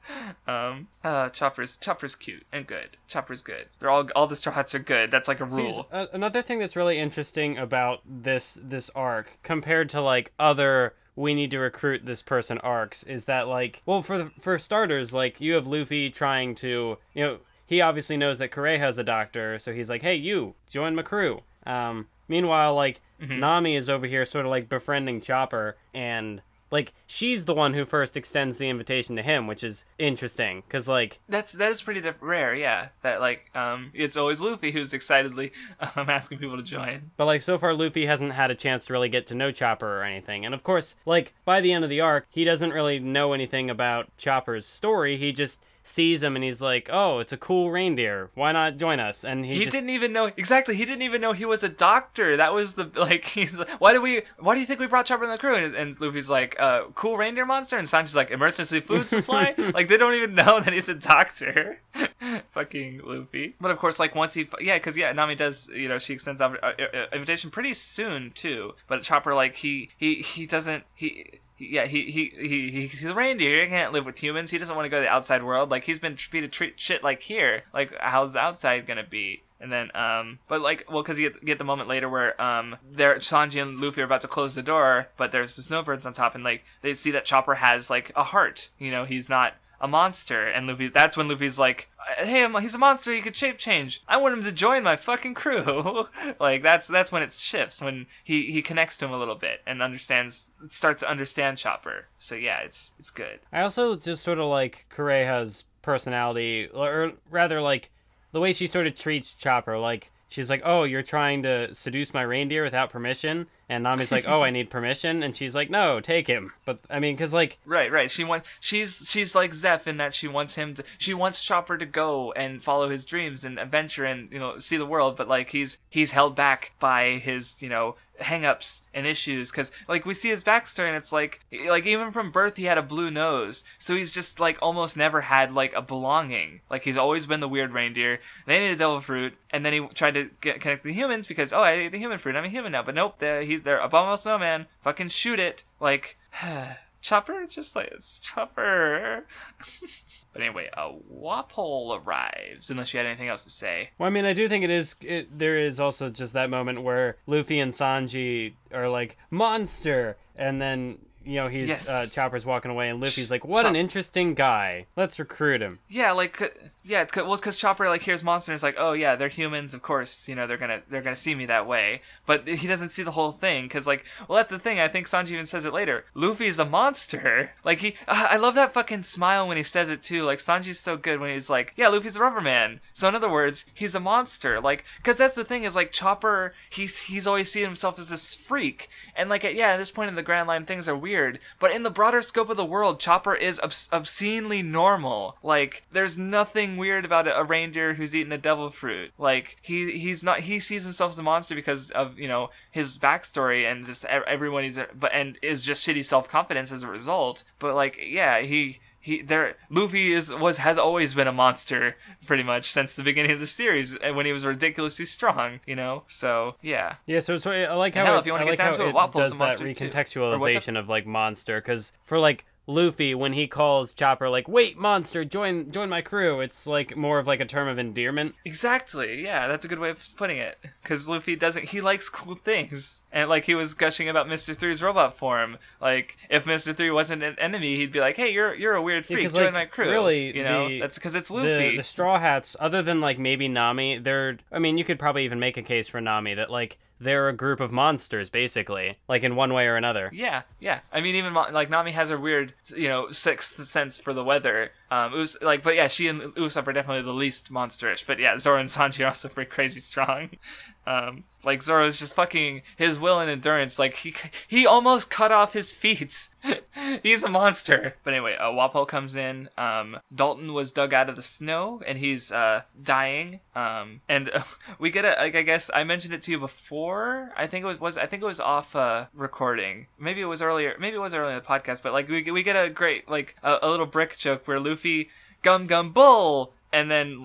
Um uh Chopper's Chopper's cute and good Chopper's good. They're all all the Straw Hats are good that's like a See, rule. a- another thing that's really interesting about this this arc compared to like other we need to recruit this person arcs is that like well for the, for starters like you have Luffy trying to you know he obviously knows that Kureha's a doctor so he's like hey you join my crew. Um meanwhile like Nami is over here sort of like befriending Chopper and like she's the one who first extends the invitation to him which is interesting cuz like that's that is pretty diff- rare yeah that like um it's always Luffy who's excitedly um asking people to join But like so far, Luffy hasn't had a chance to really get to know Chopper or anything. And of course, like by the end of the arc, he doesn't really know anything about Chopper's story. He just sees him and he's like, "Oh, it's a cool reindeer. Why not join us?" And he, He just, didn't even know exactly. He didn't even know he was a doctor. That was the like. He's like, why do we? Why do you think we brought Chopper in the crew? And, and Luffy's like, uh, cool reindeer monster. And Sanji's like, emergency food supply. like they don't even know that he's a doctor. Fucking Luffy. But of course, like once he, yeah, because yeah, Nami does. You know, she extends out uh, uh, invitation pretty soon too. But Chopper, like he he he doesn't he yeah, he, he he he's a reindeer. He can't live with humans. He doesn't want to go to the outside world. Like he's been treated treat shit like here. Like how's the outside gonna be? And then, um, but like, well, because you get, get the moment later where, um, there Sanji and Luffy are about to close the door, but there's the snowbirds on top, and like they see that Chopper has like a heart. You know, he's not a monster, and Luffy. That's when Luffy's like, "Hey, he's a monster. He could shape change. I want him to join my fucking crew." like that's that's when it shifts when he he connects to him a little bit and understands starts to understand Chopper. So yeah, it's it's good. I also just sort of like Kureha's personality, or rather, like the way she sort of treats Chopper. Like she's like, "Oh, you're trying to seduce my reindeer without permission," and Nami's like, "Oh, I need permission," and she's like, "No, take him." But I mean, because like, Right, right. She wants she's she's like Zeph in that she wants him to she wants Chopper to go and follow his dreams and adventure and you know see the world, but like he's he's held back by his you know hangups and issues because like we see his backstory and it's like like even from birth he had a blue nose. So he's just like almost never had like a belonging. Like he's always been the weird reindeer. He ate a devil fruit and then he tried to get connect the humans because oh I ate the human fruit. I'm a human now but nope the, he's there abominable snowman. Fucking shoot it. Like Chopper just like Chopper. but anyway, a Wapol arrives. Unless you had anything else to say. well, I mean, I do think it is. It, there is also just that moment where Luffy and Sanji are like monster, and then you know he's Yes. uh, Chopper's walking away, and Luffy's like, "What an interesting guy. Let's recruit him." Yeah, like yeah, it's well, because Chopper like hears monster is like, oh yeah, they're humans. Of course, you know they're gonna they're gonna see me that way. But he doesn't see the whole thing because like, well, that's the thing. I think Sanji even says it later. Luffy's a monster. Like he, uh, I love that fucking smile when he says it too. Like Sanji's so good when he's like, yeah, Luffy's a rubber man. So in other words, he's a monster. Like, because that's the thing is like Chopper, he's he's always seen himself as this freak. And like, yeah, at this point in the Grand Line, things are weird. But in the broader scope of the world, Chopper is obs- obscenely normal. Like, there's nothing weird about a, reindeer who's eating the devil fruit. Like, he he's not. He sees himself as a monster because of you know his backstory and just everyone he's but and is just shitty self confidence as a result. But like, yeah, he he there Luffy is was has always been a monster pretty much since the beginning of the series and when he was ridiculously strong, you know. So yeah, Yeah, so, so I like how hell, it, if you wanna get like down to it, does a that monster, too. Recontextualization of like monster. Because for like Luffy, when he calls Chopper like, "Wait, monster, join join my crew," it's like more of like a term of endearment. Exactly. Yeah, that's a good way of putting it. Because Luffy doesn't. He likes cool things, and like he was gushing about Mister Three's robot form. Like if Mister Three wasn't an enemy, he'd be like, "Hey, you're you're a weird freak. 'cause, Join like, my crew." really, you know, the- that's because it's The, Luffy. the Straw Hats, other than like maybe Nami, they're. I mean, you could probably even make a case for Nami that like they're a group of monsters, basically, like in one way or another. Yeah, yeah. I mean, even like Nami has her weird, you know, sixth sense for the weather. Um, it was like, but yeah, she and Usopp are definitely the least monsterish. But yeah, Zoro and Sanji are also pretty crazy strong. Um, like Zoro's just fucking his will and endurance. Like he he almost cut off his feet. he's a monster. But anyway, uh, Wapol comes in. Um, Dalton was dug out of the snow and he's uh dying. Um, and uh, we get a like I guess I mentioned it to you before. I think it was, was I think it was off uh recording. Maybe it was earlier. Maybe it was earlier in the podcast. But like we we get a great like a, a little brick joke where Luffy gum gum bull and then.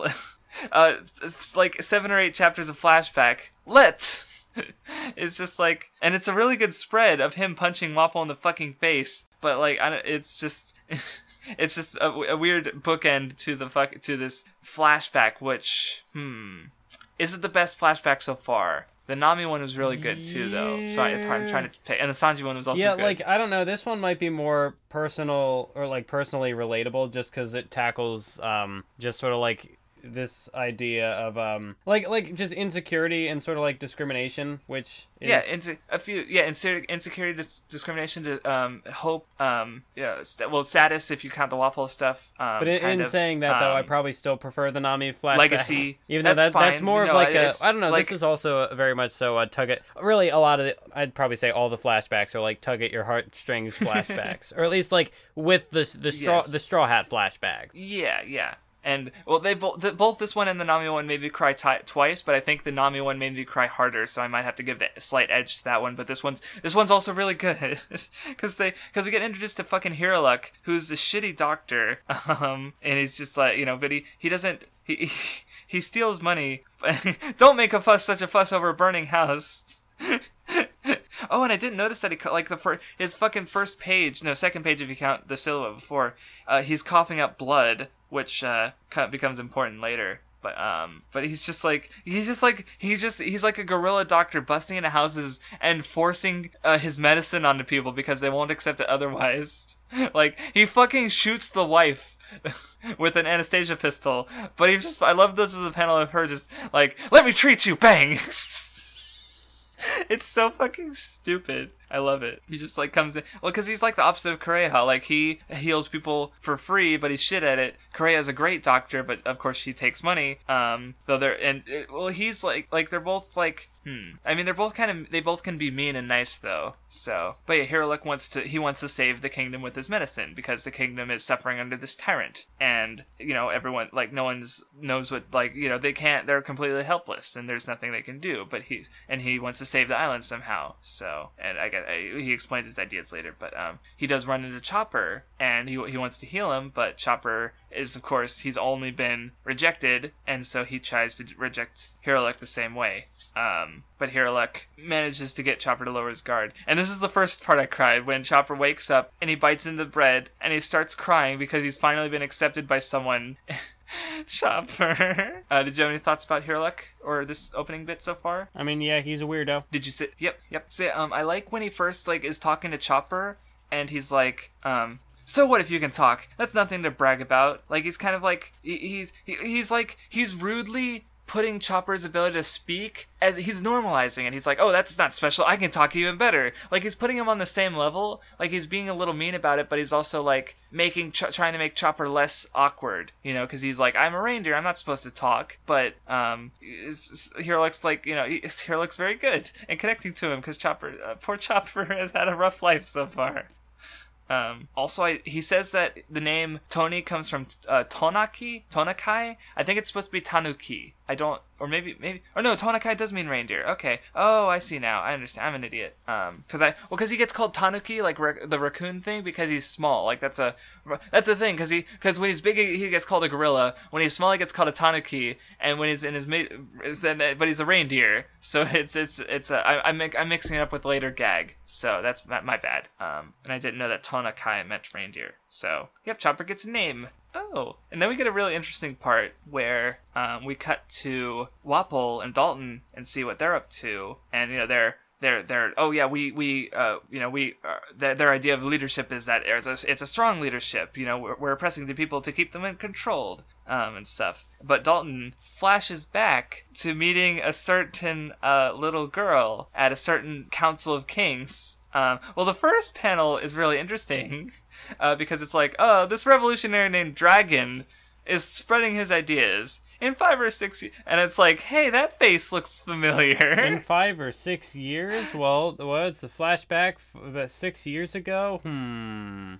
uh, it's, it's like seven or eight chapters of flashback. Let it's just like, and it's a really good spread of him punching Wapol in the fucking face. But like, I don't, it's just, it's just a, a weird bookend to the fuck to this flashback. Which, hmm, is it the best flashback so far? The Nami one was really good too, though. So it's hard. I'm trying to pick, and the Sanji one was also yeah, good. like I don't know. This one might be more personal or like personally relatable, just because it tackles um just sort of like this idea of um like like just insecurity and sort of like discrimination, which is, yeah, into a few yeah, inse- insecurity, dis- discrimination, to, um, hope, um, yeah, st- well, status if you count the Wapol stuff. Um, But in, of, saying that, though, I um, probably still prefer the Nami flashback. Legacy, even though that's that, that's more No, of like a it's I don't know. like- this is also a very much so a tug at really a lot of the, I'd probably say all the flashbacks are like tug at your heartstrings flashbacks, or at least like with the the straw Yes. the straw hat flashback. Yeah, yeah. And well, they both the, both this one and the Nami one made me cry ti twice, but I think the Nami one made me cry harder, so I might have to give the slight edge to that one. But this one's this one's also really good because they because we get introduced to fucking Hiriluk, who's a shitty doctor, um, and he's just like you know, but he he doesn't he he, he steals money. Don't make a fuss, such a fuss over a burning house. Oh, and I didn't notice that he like the fir- his fucking first page, no, second page if you count the silhouette before. Uh, he's coughing up blood, which uh, becomes important later. But um, but he's just like he's just like he's just he's like a gorilla doctor busting into houses and forcing uh, his medicine onto people because they won't accept it otherwise. like he fucking shoots the wife. with an anesthesia pistol, but he just—I love this as a panel of her just like, "Let me treat you," bang. It's so fucking stupid. I love it. He just like comes in. Well, because he's like the opposite of Kureha. Like he heals people for free, but he's shit at it. Kureha's a great doctor, but of course she takes money. Um, though they're and well, he's like like they're both like Hmm. I mean, they're both kind of they both can be mean and nice though. So, but yeah, Hiriluk wants to he wants to save the kingdom with his medicine because the kingdom is suffering under this tyrant, and you know everyone like no one's knows what like you know they can't they're completely helpless and there's nothing they can do. But he's and he wants to save the island somehow. So, and I get he explains his ideas later, but um he does run into Chopper and he he wants to heal him, but Chopper is of course he's only been rejected, and so he tries to reject Hiriluk the same way. Um, but Hiriluk manages to get Chopper to lower his guard. And this is the first part I cried when Chopper wakes up and he bites into the bread and he starts crying because he's finally been accepted by someone. Chopper. Uh, did you have any thoughts about Hiriluk or this opening bit so far? I mean, yeah, he's a weirdo. Did you say? Yep, yep. Say, um, I like when he first like is talking to Chopper, and he's like, um, so what if you can talk? That's nothing to brag about. Like he's kind of like he's he's like he's rudely putting Chopper's ability to speak as he's normalizing it. He's like, oh, that's not special. I can talk even better. Like he's putting him on the same level. Like he's being a little mean about it, but he's also like making Ch- trying to make Chopper less awkward. You know, because he's like, I'm a reindeer. I'm not supposed to talk. But um, Hiriluk like you know he- Hiriluk very good and connecting to him because Chopper, uh, poor Chopper has had a rough life so far. Um, also, I, he says that the name Tony comes from uh, Tonaki, Tonakai. I think it's supposed to be Tanuki. I don't, or maybe, maybe, or no, Tonakai does mean reindeer. Okay. Oh, I see now. I understand. I'm an idiot. Um, cause I, well, cause he gets called Tanuki, like ra- the raccoon thing, because he's small. Like that's a, that's a thing. Cause he, cause when he's big, he gets called a gorilla. When he's small, he gets called a Tanuki. And when he's in his mid, then, but he's a reindeer. So it's, it's, it's a, I, I'm, I'm mixing it up with later gag. So that's my, my bad. Um, and I didn't know that Tonakai meant reindeer. So, yep, Chopper gets a name. Oh, and then we get a really interesting part where um, we cut to Wapol and Dalton and see what they're up to, and you know they're they're they're oh yeah we we uh, you know we uh, their, their idea of leadership is that it's a, it's a strong leadership. You know we're, we're oppressing the people to keep them in controlled um, and stuff. But Dalton flashes back to meeting a certain uh, little girl at a certain council of kings um, well, the first panel is really interesting uh, because it's like, oh, this revolutionary named Dragon is spreading his ideas in five or six, and it's like, hey, that face looks familiar. In five or six years? Well, what's the flashback f- about six years ago? Hmm.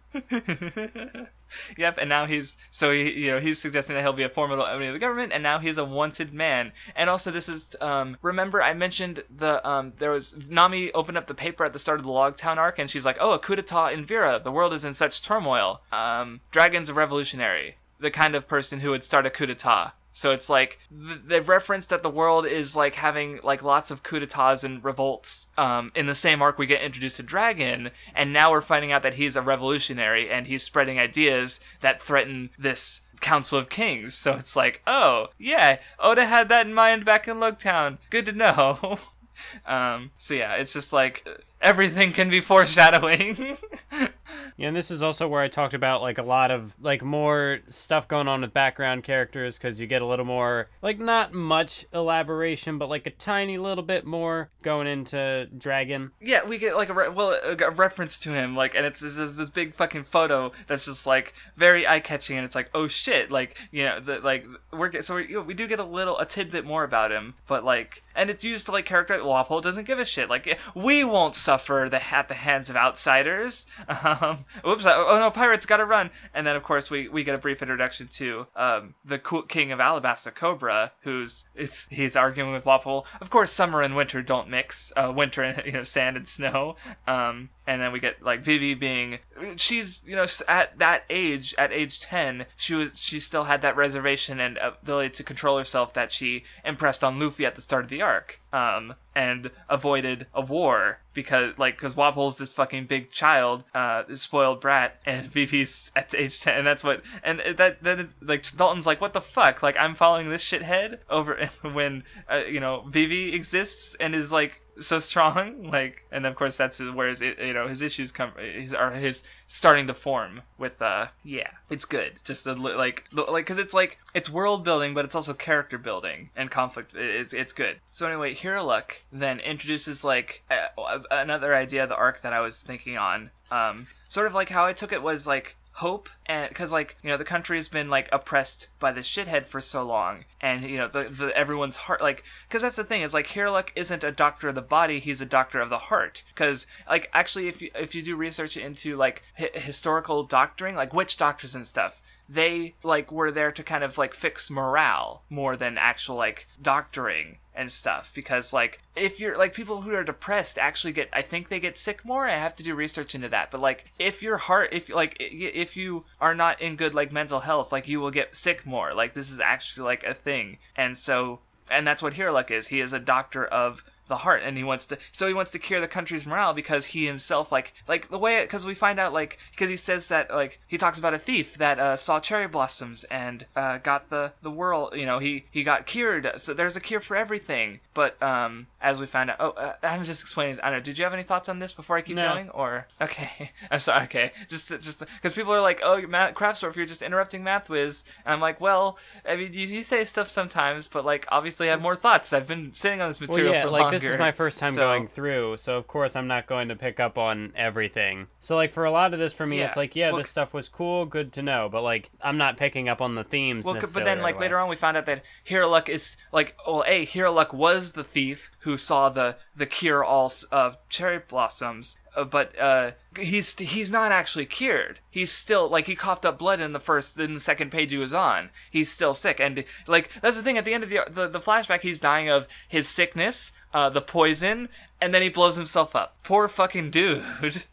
yep, and now he's so he, you know he's suggesting that he'll be a formidable enemy of the government, and now he's a wanted man. And also, this is um, remember I mentioned the um, there was Nami opened up the paper at the start of the Logtown arc, and she's like, oh, a coup d'état in Vera. The world is in such turmoil. Um, Dragon's a revolutionary, the kind of person who would start a coup d'état. So it's like th- they reference that the world is like having like lots of coup d'états and revolts. Um, in the same arc, we get introduced to Dragon, and now we're finding out that he's a revolutionary and he's spreading ideas that threaten this Council of Kings. So it's like, oh yeah, Oda had that in mind back in Logtown. Good to know. um, so yeah, it's just like everything can be foreshadowing. Yeah, and this is also where I talked about like a lot of like more stuff going on with background characters because you get a little more like not much elaboration, but like a tiny little bit more going into Dragon. Yeah, we get like a re- well a, reference to him, like, and it's, it's, it's this big fucking photo that's just like very eye catching, and it's like, oh shit, like you know, the, like we're get, so we, you know, we do get a little a tidbit more about him, but like, and it's used to like character Wapol doesn't give a shit, like we won't suffer the at the hands of outsiders. Uh-huh. Um, oops, oh no, pirates gotta run, and then of course we we get a brief introduction to um the cool king of Alabasta Cobra, who's he's arguing with Wapol. Of course, summer and winter don't mix. Uh, winter and you know sand and snow. Um, and then we get like Vivi being she's you know at that age at age 10 she was she still had that reservation and ability to control herself that she impressed on Luffy at the start of the arc um and avoided a war because like because Wapol's this fucking big child uh spoiled brat and Vivi's at age 10 and that's what and that that is like Dalton's like what the fuck? Like I'm following this shithead over when uh, you know Vivi exists and is like so strong like and of course that's where his you know his issues come his are his starting to form with uh yeah. it's good. Just a, like like because it's like it's world building but it's also character building and conflict it's it's good. So anyway Hiriluk then introduces like a, another idea of the arc that i was thinking on um sort of like how i took it was like hope and because like you know the country has been like oppressed by this shithead for so long and you know the, the everyone's heart like because that's the thing is like Hiriluk isn't a doctor of the body he's a doctor of the heart because like actually if you if you do research into like hi- historical doctoring like witch doctors and stuff they like were there to kind of like fix morale more than actual like doctoring and stuff because like if you're like people who are depressed actually get i think they get sick more i have to do research into that but like if your heart if like if you are not in good like mental health like you will get sick more like this is actually like a thing and so and that's what Hiriluk is he is a doctor of the heart and he wants to so he wants to cure the country's morale because he himself like like the way because we find out like because he says that like he talks about a thief that uh, saw cherry blossoms and uh, got the the world you know he he got cured. So there's a cure for everything. But um as we found out oh uh, i'm just explaining i don't know did you have any thoughts on this before i keep No. going or okay i'm sorry okay just just because people are like oh matt craftsdorf you're just interrupting math whiz and i'm like well i mean you, you say stuff sometimes but like obviously i have more thoughts i've been sitting on this Well, material yeah, for like longer this is my first time so- going through, so of course I'm not going to pick up on everything. So like for a lot of this for me, Yeah. it's like yeah, Well, this stuff was cool, good to know, but like I'm not picking up on the themes. Well, but then, like later on, we found out that Hiriluk is like, well, a Hiriluk was the thief who saw the the cure all of cherry blossoms, uh, but uh, he's he's not actually cured. He's still like he coughed up blood in the first, in the second page he was on. He's still sick, and like that's the thing. At the end of the the, the flashback, he's dying of his sickness, uh, the poison, and then he blows himself up. Poor fucking dude.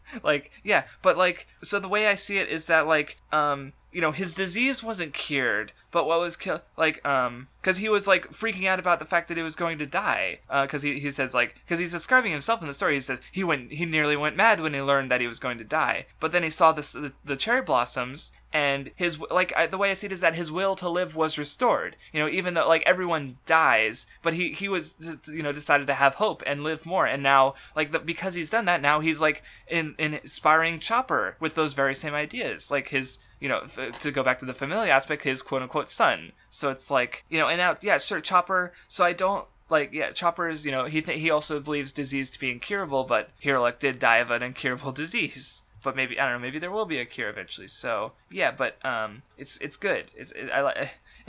like, yeah, but like, so the way I see it is that like, um, you know, his disease wasn't cured, but what was killed, like, um, because he was like freaking out about the fact that he was going to die. Because he, he says like, because he's describing himself in the story. He says he went, he nearly went mad when he learned that he was going to die. But then he saw this the, the cherry blossoms, and his like I, the way I see it is that his will to live was restored. You know, even though like everyone dies, but he he was you know decided to have hope and live more. And now like the, because he's done that, now he's like in, in inspiring Chopper with those very same ideas, like his you know f- to go back to the familiar aspect, his quote unquote son. So it's like you know, and now yeah, sure Chopper. So I don't like yeah, Chopper is you know he th- he also believes disease to be incurable, but Hiriluk did die of an incurable disease. But maybe I don't know. Maybe there will be a cure eventually. So yeah, but um, it's it's good. It's it, I like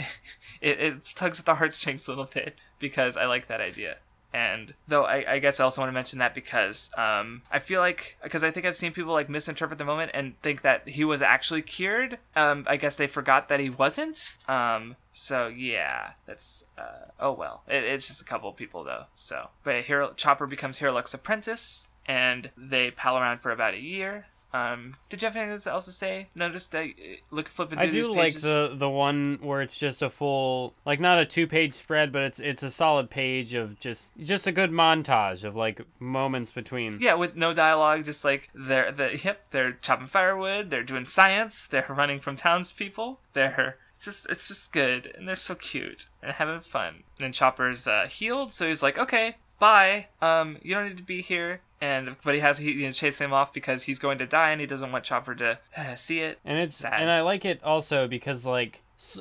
it, it tugs at the heartstrings a little bit because I like that idea. And though I, I guess I also want to mention that because um, I feel like because I think I've seen people like misinterpret the moment and think that he was actually cured. Um, I guess they forgot that he wasn't. Um, so yeah, that's uh, oh well. It, it's just a couple of people though. So but Hero Chopper becomes Hiriluk's apprentice, and they pal around for about a year. Um, did you have anything else to say? No, just uh, look flipping through I do like the the one where it's just a full like not a two page spread, but it's it's a solid page of just just a good montage of like moments between. Yeah, with no dialogue, just like they're the yep, they're chopping firewood, they're doing science, they're running from townspeople, they're it's just it's just good, and they're so cute and having fun. And then Chopper's uh, healed, so he's like, okay, bye. Um, you don't need to be here. And but he has he you know, chase him off because he's going to die and he doesn't want Chopper to uh, see it. and it's Sad. and I like it also because like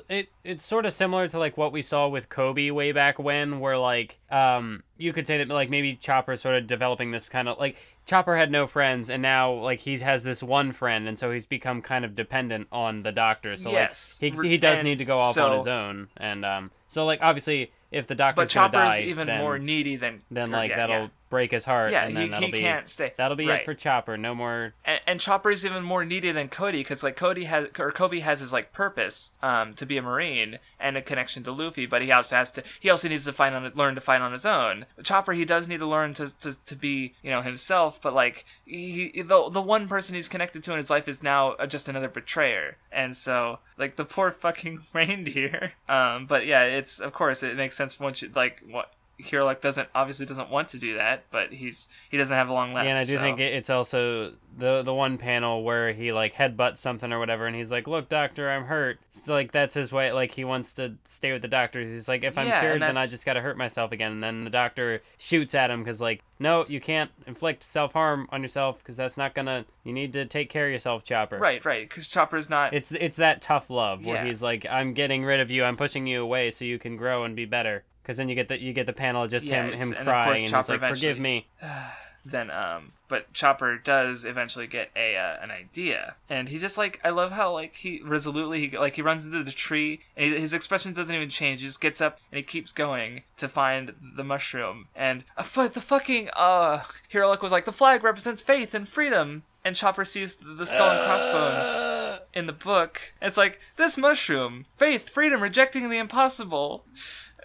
it it's sort of similar to like what we saw with Koby way back when, where like um you could say that like maybe Chopper sort of developing this kind of like Chopper had no friends and now like he has this one friend and so he's become kind of dependent on the doctor. So Yes. like he he does And need to go off so- on his own and um so like obviously if the doctor's But Chopper's even then, more needy than then or, like yeah, that'll yeah. Break his heart. Yeah, and then he, that'll he be, can't stay. That'll be right. it for Chopper. No more. and, and is even more needy than Cody because like Cody has or Koby has his like purpose um to be a marine and a connection to Luffy, but he also has to he also needs to fight on learn to fight on his own. Chopper he does need to learn to to, to be you know himself, but like he the the one person he's connected to in his life is now uh, just another betrayer, and so like the poor fucking reindeer. Um, but yeah, it's of course it makes sense once you like what. Hiriluk doesn't obviously doesn't want to do that, but he's he doesn't have a long left. Yeah, and I do so- think it's also the the one panel where he like headbutts something or whatever, and he's like, "Look, doctor, I'm hurt." So like that's his way. Like he wants to stay with the doctor. He's like, "If I'm Yeah, cured, then I just gotta hurt myself again." And then the doctor shoots at him because like, no, you can't inflict self harm on yourself because that's not gonna. You need to take care of yourself, Chopper. Right, right. Because Chopper's not. It's it's that tough love where Yeah. he's like, "I'm getting rid of you. I'm pushing you away so you can grow and be better." Because then you get the you get the panel of just Yeah, him him and crying and he's like, "Forgive me." then um, but Chopper does eventually get a uh, an idea, and he just like I love how like he resolutely he, like he runs into the tree, and he, his expression doesn't even change. He just gets up and he keeps going to find the mushroom, and uh, fu- the fucking uh, Hiriluk was like the flag represents faith and freedom. And Chopper sees the skull and crossbones in the book. It's like this mushroom, faith, freedom, rejecting the impossible.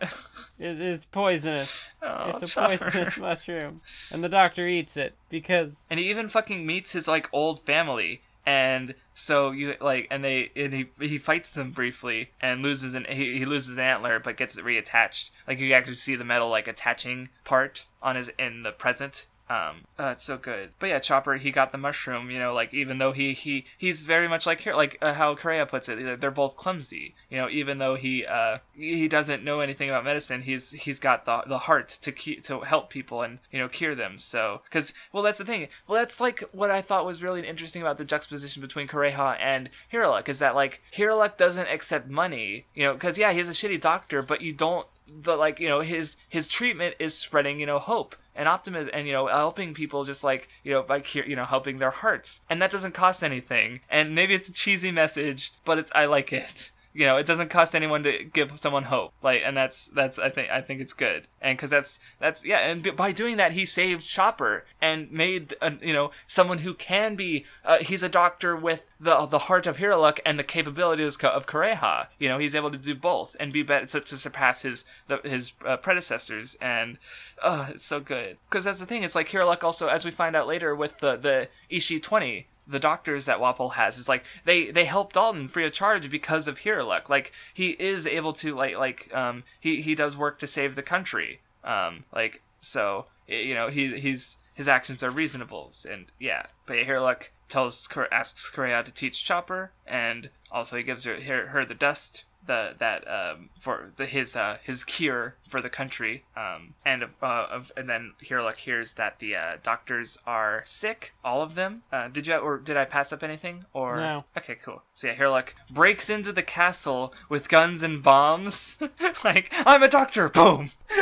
It is poisonous. Oh, it's a Chopper. poisonous mushroom, and the doctor eats it because and he even fucking meets his like old family and so you like and they and he he fights them briefly and loses an he, he loses an antler but gets it reattached like you actually see the metal like attaching part on his in the present um uh, it's so good. But yeah chopper he got the mushroom you know like even though he he he's very much like here like uh, how Kureha puts it they're- both clumsy you know even though he uh he doesn't know anything about medicine he's he's got the the heart to keep to help people and you know cure them so because well that's the thing well that's like what i thought was really interesting about the juxtaposition between Kureha and Hiriluk is that like Hiriluk doesn't accept money you know because yeah he's a shitty doctor but you don't the like you know his his treatment is spreading you know hope and optimism and you know helping people just like you know by you know helping their hearts. And that doesn't cost anything. And maybe it's a cheesy message but it's i like it you know it doesn't cost anyone to give someone hope. Like and that's that's i think i think it's good. And because that's that's yeah and by doing that he saved chopper and made uh, you know someone who can be uh, he's a doctor with the the heart of Hiriluk and the capabilities of Kureha. You know he's able to do both and be better so, to surpass his the, his uh, predecessors. And uh, it's so good. Because that's the thing it's like Hiriluk also as we find out later with the the Isshi 20 the doctors that Wapol has is like they they help Dalton free of charge because of Hiriluk. Like he is able to like like um he he does work to save the country. Um like so you know he he's his actions are reasonable and yeah. But Hiriluk tells asks Kureha to teach Chopper and also he gives her her, her the dust the that um for the his uh his cure for the country um and of, uh, of and then Hiriluk hears that the uh, doctors are sick all of them. Uh, did you or did I pass up anything or? No. okay cool. So yeah Hiriluk breaks into the castle with guns and bombs. Like I'm a doctor! Boom!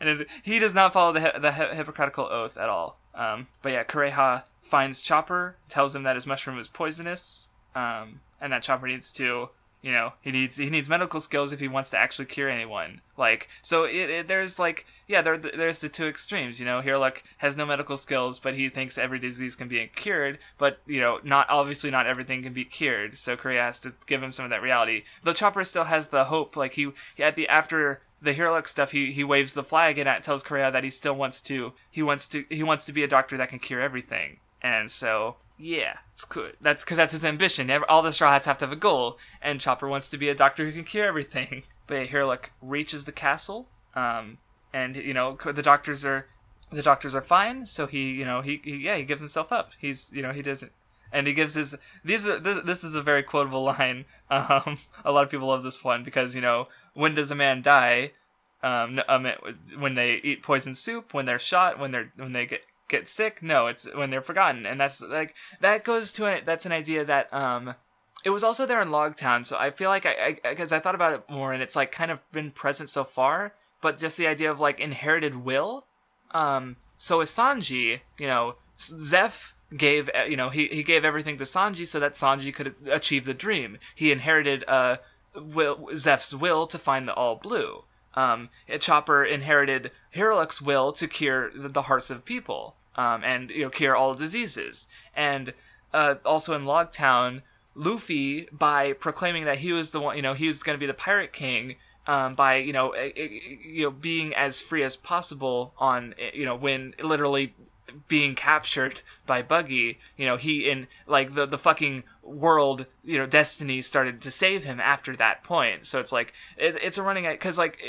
And he does not follow the the hi- Hippocratical oath at all. Um, but yeah, Kureha finds Chopper, tells him that his mushroom is poisonous, um, and that Chopper needs to, you know, he needs he needs medical skills if he wants to actually cure anyone. Like, so it, it there's like yeah, there there's the two extremes. You know, Hiriluk has no medical skills, but he thinks every disease can be cured. But you know, not obviously not everything can be cured. So Kureha has to give him some of that reality. Though Chopper still has the hope. Like he, he at the after the Hiriluk stuff, he he waves the flag and tells Kureha that he still wants to he wants to he wants to be a doctor that can cure everything. And so yeah, good. That's because that's his ambition. All the Straw Hats have to have a goal, and Chopper wants to be a doctor who can cure everything. But yeah, Hiriluk reaches the castle, um, and you know the doctors are the doctors are fine. So he you know he, he yeah he gives himself up. He's you know he doesn't. And he gives his these are this, this is a very quotable line. Um, a lot of people love this one because you know when does a man die? Um, when they eat poison soup, when they're shot, when they're when they get get sick. No, it's when they're forgotten, and that's like that goes to an that's an idea that um it was also there in Logtown, so I feel like I because I, I, thought about it more, and it's like kind of been present so far, but just the idea of like inherited will. Um, so with Sanji, you know, Zeff gave you know he, he gave everything to Sanji so that Sanji could achieve the dream. He inherited uh will, Zeff's will to find the All Blue. Um, Chopper inherited Hiriluk's will to cure the hearts of people um, and you know cure all diseases. And uh, also in Logtown, Luffy by proclaiming that he was the one, you know, he was going to be the pirate king. Um, by you know, you know, being as free as possible on you know when literally being captured by Buggy, you know, he in like the the fucking world, you know, destiny started to save him after that point. So it's like it's, it's a running because like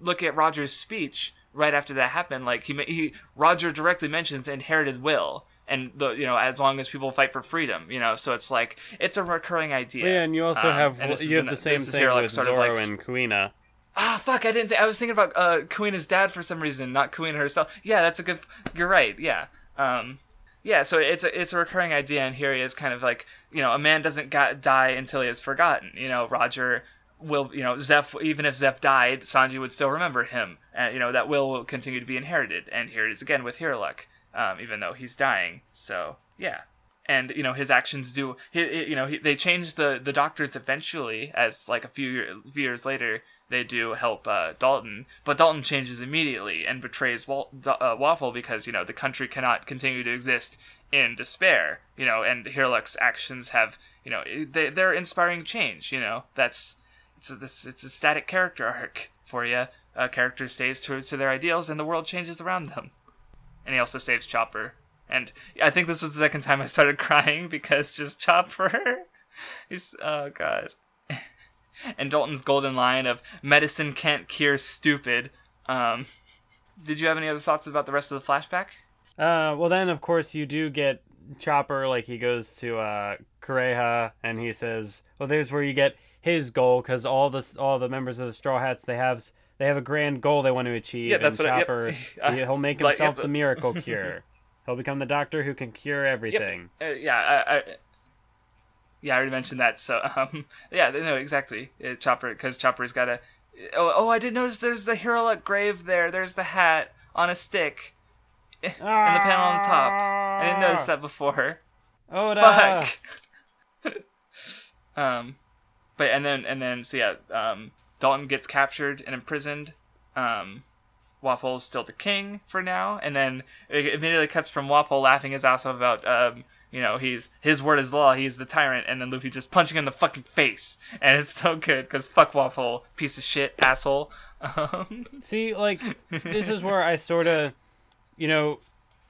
look at Roger's speech right after that happened. Like he he Roger directly mentions inherited will, and the you know as long as people fight for freedom, you know. So it's like it's a recurring idea. Yeah, and you also um, have you have an, the same thing here, like, with Zoro like, and Kuina. Ah, fuck! I didn't. Th- I was thinking about uh, Kuina's dad for some reason, not Kuina herself. Yeah, that's a good. You're right. Yeah. Um, yeah. So it's a it's a recurring idea, and here he is, kind of like you know, a man doesn't got, die until he is forgotten. You know, Roger will you know Zeff even if Zeff died, Sanji would still remember him, and you know that will will continue to be inherited. And here it is again with Hiriluk, um, even though he's dying. So yeah, and you know his actions do. He, you know he, they change the the doctors eventually, as like a few, few years later they do help uh, Dalton, but Dalton changes immediately and betrays Wal- uh, Waffle because you know the country cannot continue to exist in despair. You know, and Hiriluk's actions have you know they they're inspiring change. You know that's it's a, this it's a static character arc for you. A character stays true to their ideals, and the world changes around them. And he also saves Chopper. And I think this was the second time I started crying because just Chopper. He's oh god. and Dalton's golden line of "medicine can't cure stupid." Um, did you have any other thoughts about the rest of the flashback? Uh, well, then of course you do get Chopper. Like he goes to uh, Kureha and he says, "Well, there's where you get his goal because all the all the members of the Straw Hats they have they have a grand goal they want to achieve. Yeah, that's and what Chopper I, yep. he'll make himself like, the miracle cure. he'll become the doctor who can cure everything. Yep. Uh, yeah, I, I, yeah, I already mentioned that. So um, yeah, no, exactly. Uh, Chopper because Chopper's got a. Oh, oh, I didn't notice. There's the Hiriluk grave there. There's the hat on a stick, and the panel on the top. I didn't notice that before. Oh, fuck. um, but and then and then so yeah, um, Dalton gets captured and imprisoned. Um, Waffle's still the king for now, and then it immediately cuts from Waffle laughing his ass off about um, you know, he's his word is law. He's the tyrant, and then Luffy just punching him in the fucking face, and it's so good because fuck Waffle, piece of shit, asshole. Um, See, like this is where I sort of, you know,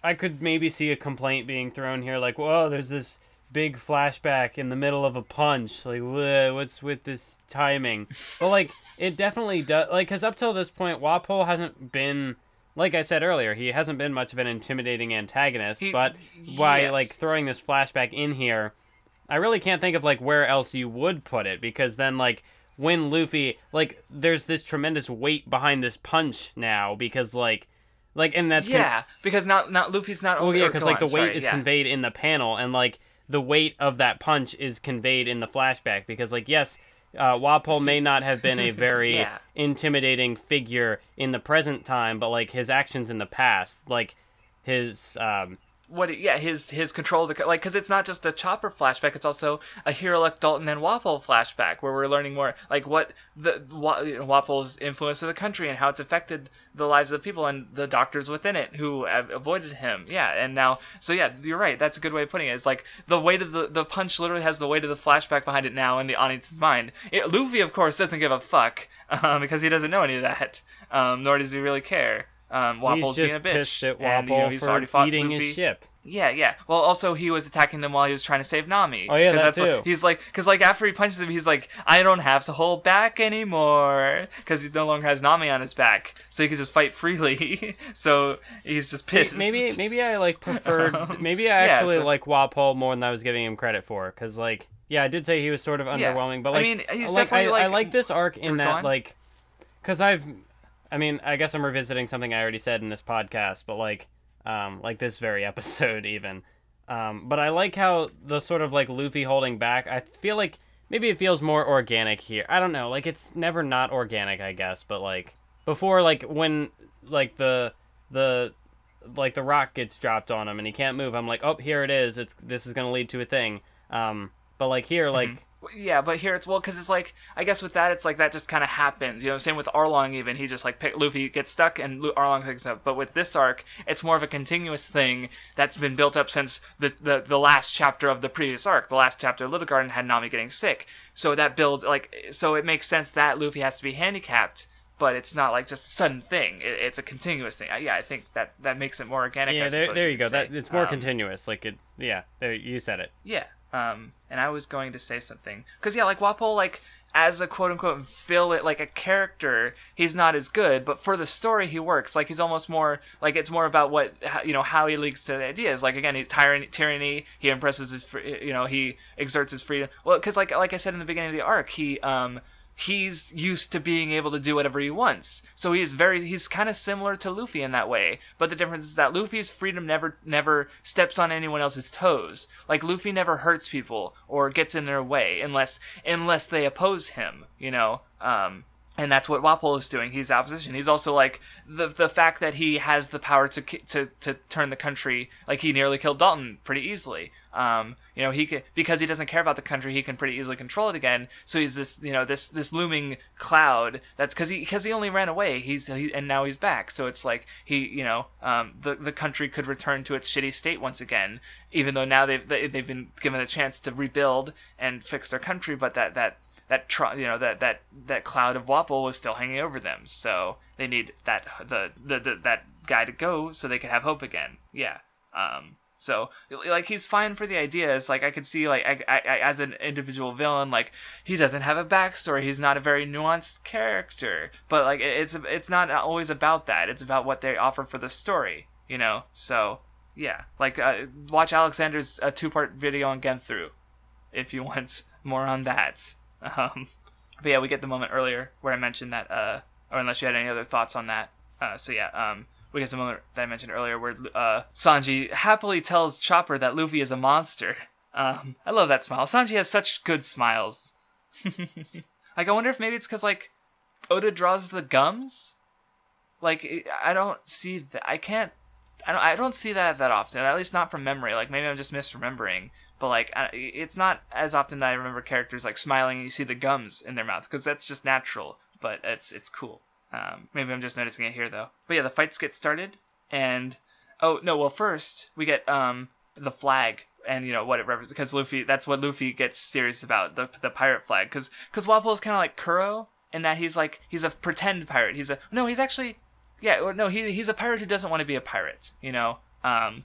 I could maybe see a complaint being thrown here, like, whoa, there's this big flashback in the middle of a punch. Like, what's with this timing? But like, it definitely does. Like, because up till this point, Wapol hasn't been. Like I said earlier, he hasn't been much of an intimidating antagonist. He's, but by yes. like throwing this flashback in here, I really can't think of like where else you would put it because then like when Luffy like there's this tremendous weight behind this punch now because like like and that's yeah con- because not not Luffy's not. Well, yeah, because like the weight sorry, is yeah. conveyed in the panel and like the weight of that punch is conveyed in the flashback because like yes uh, Wapol may not have been a very yeah. intimidating figure in the present time, but like his actions in the past, like his um, what yeah his his control of the like because it's not just a chopper flashback it's also a Hiriluk Dalton and Wapol flashback where we're learning more like what the Wapol's influence of the country and how it's affected the lives of the people and the doctors within it who have avoided him. Yeah and now so yeah you're right that's a good way of putting it it's like the weight of the the punch literally has the weight of the flashback behind it now in the audience's mind. It, Luffy of course doesn't give a fuck um, because he doesn't know any of that um, nor does he really care um, Wapol's being a bitch. At Wapol and, you know, he's already fought eating Luffy. his ship. Yeah, yeah. Well, also he was attacking them while he was trying to save Nami. Oh yeah, that that's too. What, he's like, because like after he punches him, he's like, I don't have to hold back anymore, because he no longer has Nami on his back, so he can just fight freely. so he's just pissed. Maybe maybe I like preferred. maybe I actually yeah, so, like Wapol more than I was giving him credit for, because like yeah, I did say he was sort of underwhelming, yeah. but like I mean, he's like, definitely I, like, I like this arc in that like, because I've I mean, I guess I'm revisiting something I already said in this podcast, but like, um, like this very episode even. Um, but I like how the sort of like Luffy holding back. I feel like maybe it feels more organic here. I don't know. Like it's never not organic, I guess. But like before, like when like the the like the rock gets dropped on him and he can't move. I'm like, oh, here it is. It's this is gonna lead to a thing. Um, but like here, like. Mm-hmm. Yeah, but here it's well because it's like I guess with that it's like that just kind of happens. You know, same with Arlong. Even he just like pick, Luffy gets stuck and Lu- Arlong picks up. But with this arc, it's more of a continuous thing that's been built up since the, the the last chapter of the previous arc. The last chapter of Little Garden had Nami getting sick, so that builds like so it makes sense that Luffy has to be handicapped. But it's not like just a sudden thing. It, it's a continuous thing. Yeah, I think that that makes it more organic. Yeah, there, there you go. could That it's more Um, continuous. Like it. Yeah, there you said it. yeah. Um, and I was going to say something because yeah, like Wapol, like as a quote unquote villain, like a character, he's not as good, but for the story, he works. Like he's almost more like it's more about what you know how he leads to the ideas. Like again, he's tyranny, tyranny. He impresses his, you know, he exerts his freedom. Well, because like like I said in the beginning of the arc, he um he's used to being able to do whatever he wants. So he's very he's kind of similar to Luffy in that way. But the difference is that Luffy's freedom never never steps on anyone else's toes. Like Luffy never hurts people or gets in their way unless unless they oppose him, you know. Um and that's what Wapol is doing. He's opposition. He's also like the the fact that he has the power to to to turn the country. Like he nearly killed Dalton pretty easily. Um, you know, he can because he doesn't care about the country. He can pretty easily control it again. So he's this you know this this looming cloud. That's because he because he only ran away. He's he, and now he's back. So it's like he you know um, the the country could return to its shitty state once again. Even though now they've they- they've been given a chance to rebuild and fix their country, but that that that tr- you know that that that cloud of Wapol was still hanging over them. So they need that the, the, the that guy to go so they can have hope again. Yeah. Um. So like he's fine for the ideas. Like I could see like I, I, I as an individual villain, like he doesn't have a backstory. He's not a very nuanced character. But like it's it's not always about that. It's about what they offer for the story. You know. So yeah. Like uh, watch Alexander's uh, two part video on Genthru if you want more on that. Um, but yeah, we get the moment earlier where I mentioned that, uh, or unless you had any other thoughts on that. Uh, so yeah, um, we get the moment that I mentioned earlier where uh, Sanji happily tells Chopper that Luffy is a monster. Um, I love that smile. Sanji has such good smiles. like, I wonder if maybe it's because like Oda draws the gums. Like, I don't see that. I can't. I don't. I don't see that that often. At least not from memory. Like maybe I'm just misremembering. But like, it's not as often that I remember characters like smiling and you see the gums in their mouth because that's just natural. But it's it's cool. Um, maybe I'm just noticing it here though. But yeah, the fights get started, and oh no, well first we get um the flag and you know what it represents because Luffy. That's what Luffy gets serious about the the pirate flag because because Wapol is kind of like Kuro in that he's like he's a pretend pirate. He's a no, he's actually yeah no he he's a pirate who doesn't want to be a pirate. You know. Um,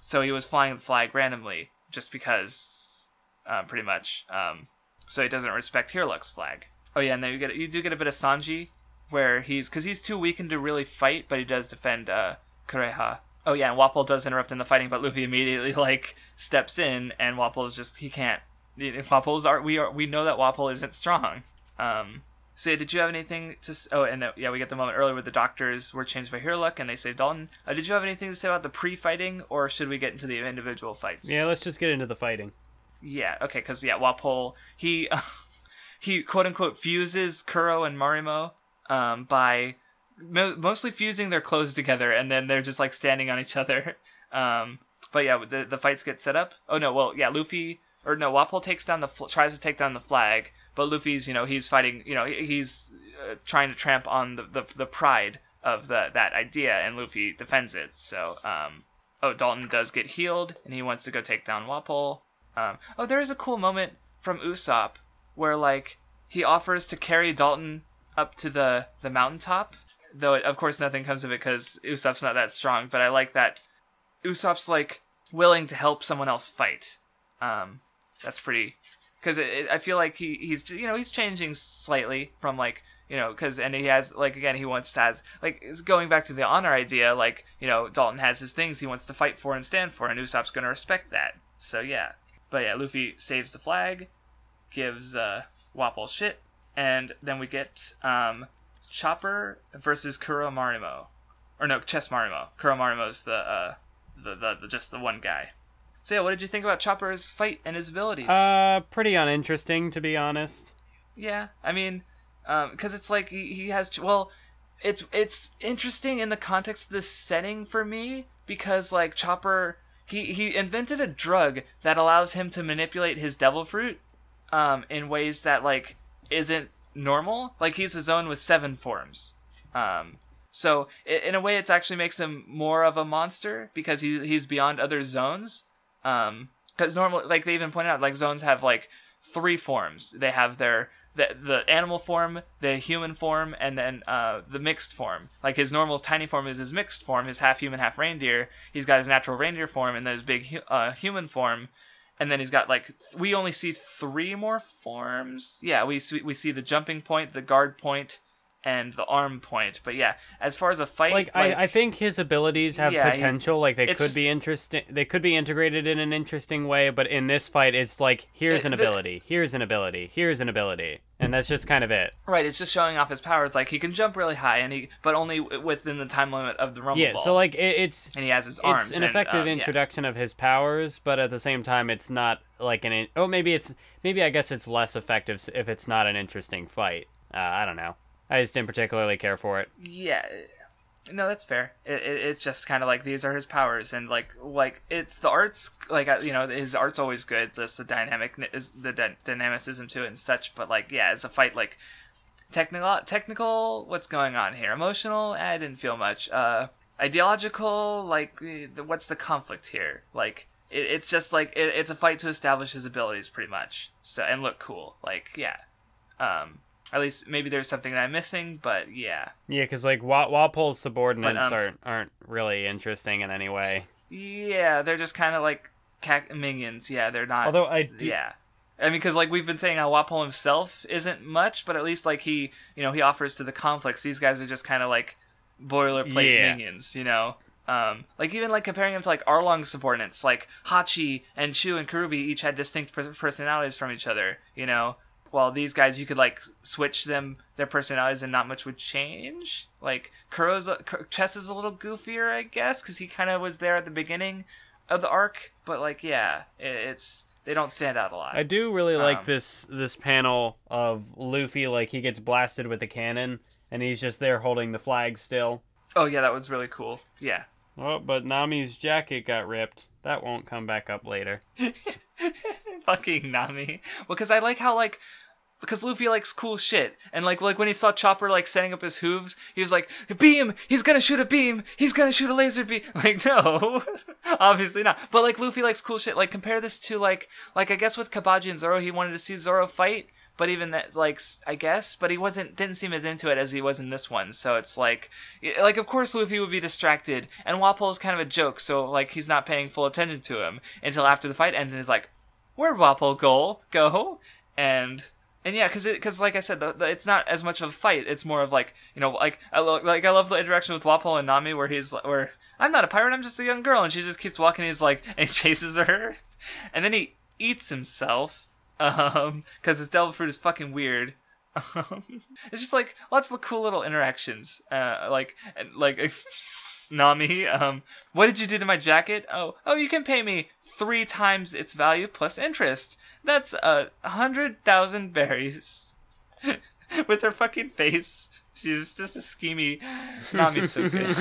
so he was flying the flag randomly just because, uh, pretty much. Um, so he doesn't respect Hirluk's flag. Oh yeah, and then you get you do get a bit of Sanji, where he's because he's too weakened to really fight, but he does defend uh, Kureha. Oh yeah, and Wapol does interrupt in the fighting, but Luffy immediately like steps in, and Wapol is just he can't. Wapol's are we are we know that Wapol isn't strong. Um, so yeah, did you have anything to? s- Oh, and uh, yeah, we get the moment earlier where the doctors were changed by Hirluk and they saved Dalton. Uh, did you have anything to say about the pre-fighting, or should we get into the individual fights? Yeah, let's just get into the fighting. Yeah, okay, because yeah, Wapol he he quote unquote fuses Kuro and Marimo um, by mo- mostly fusing their clothes together, and then they're just like standing on each other. Um, but yeah, the the fights get set up. Oh no, well yeah, Luffy or no, Wapol takes down the fl- tries to take down the flag, but Luffy's you know he's fighting you know he's uh, trying to tramp on the, the the pride of the that idea, and Luffy defends it. So um, oh Dalton does get healed, and he wants to go take down Wapol. Um, oh, there is a cool moment from Usopp where like he offers to carry Dalton up to the the mountaintop. Though of course nothing comes of it because Usopp's not that strong. But I like that Usopp's like willing to help someone else fight. Um, that's pretty because I feel like he he's you know he's changing slightly from like you know because and he has like again he wants to has like going back to the honor idea like you know Dalton has his things he wants to fight for and stand for and Usopp's gonna respect that so yeah but yeah Luffy saves the flag gives uh Wapol shit and then we get um Chopper versus Kuromarimo, or no, Chess Marimo. Kuromarimo's the uh, the, the, the just the one guy. So yeah, what did you think about Chopper's fight and his abilities? Uh, pretty uninteresting to be honest. Yeah, I mean, because um, it's like he, he has well, it's it's interesting in the context of this setting for me because like Chopper he he invented a drug that allows him to manipulate his devil fruit um, in ways that like isn't normal. Like he's a Zoan with seven forms. Um, so in a way, it actually makes him more of a monster because he he's beyond other Zoans. Um, because normally, like they even pointed out, like Zoans have like three forms. They have their the the animal form, the human form, and then uh, the mixed form. Like his normal tiny form is his mixed form, his half human, half reindeer. He's got his natural reindeer form, and then his big uh, human form, and then he's got like th- we only see three more forms. Yeah, we see, we see the jumping point, the guard point, and the arm point. But yeah, as far as a fight, like, like I, I think his abilities have Yeah, potential. Like they could it's be interesting. They could be integrated in an interesting way. But in this fight, it's like here's Uh, an the- ability, here's an ability, here's an ability, and that's just kind of it. right, it's just showing off his powers. Like he can jump really high, and he but only within the time limit of the rumble Yeah. ball. So like it, it's and he has his arms. it's an and, effective um, yeah. introduction of his powers, but at the same time, it's not like an. Oh, maybe it's maybe I guess it's less effective if it's not an interesting fight. Uh, I don't know. I just didn't particularly care for it. Yeah, no, that's fair. It, it, it's just kind of like these are his powers, and like like it's the arts. Like uh, you know, his art's always good. Just the dynamic is the dy- dynamicism to it and such. But like, yeah, it's a fight. Like technical, technical. What's going on here? Emotional. I didn't feel much. Uh, ideological. Like, eh, what's the conflict here? Like. It, it's just like it, it's a fight to establish his abilities, pretty much. So and look cool, like yeah. Um, at least maybe there's something that I'm missing, but yeah. Yeah, because like Wa- Wapol's subordinates But, um, aren't aren't really interesting in any way. Yeah, they're just kind of like cac- minions. Yeah, they're not. Although I do, yeah, I mean, because like we've been saying, how Wapol himself isn't much, but at least like he, you know, he offers to the conflicts. These guys are just kind of like boilerplate Yeah. minions, you know. Um, like even like comparing him to like Arlong's subordinates, like Hachi and Chu and Kuroobi each had distinct pers- personalities from each other, you know. While these guys, you could like switch them their personalities and not much would change. Like Kuro's Chess is a little goofier, I guess, because he kind of was there at the beginning of the arc. But like, yeah, it, it's they don't stand out a lot. I do really like Um, this this panel of Luffy like he gets blasted with a cannon and he's just there holding the flag still. oh yeah, that was really cool. Yeah. Oh, but Nami's jacket got ripped. That won't come back up later. fucking Nami. Well, because I like how like because Luffy likes cool shit, and like like when he saw Chopper like setting up his hooves, he was like, "Beam! He's gonna shoot a beam! He's gonna shoot a laser beam!" Like no, obviously not. But like Luffy likes cool shit. Like compare this to like like I guess with Kabaji and Zoro, he wanted to see Zoro fight. But even that, like, i guess, but he wasn't, didn't seem as into it as he was in this one. So it's like, like, of course Luffy would be distracted, and Wapol is kind of a joke, so like he's not paying full attention to him until after the fight ends, and he's like, where'd Wapol go? Go? And and yeah, because because like I said, the, the, it's not as much of a fight. It's more of like you know, like I lo- like I love the interaction with Wapol and Nami, where he's where I'm not a pirate, I'm just a young girl, and she just keeps walking. And He's like and he chases her, and then he eats himself, um, because his devil fruit is fucking weird. Um, it's just like lots of cool little interactions, uh, like and like. Nami, um, what did you do to my jacket? Oh, oh, you can pay me three times its value plus interest. That's a hundred thousand berries. With her fucking face, she's just a schemy. Nami's so good.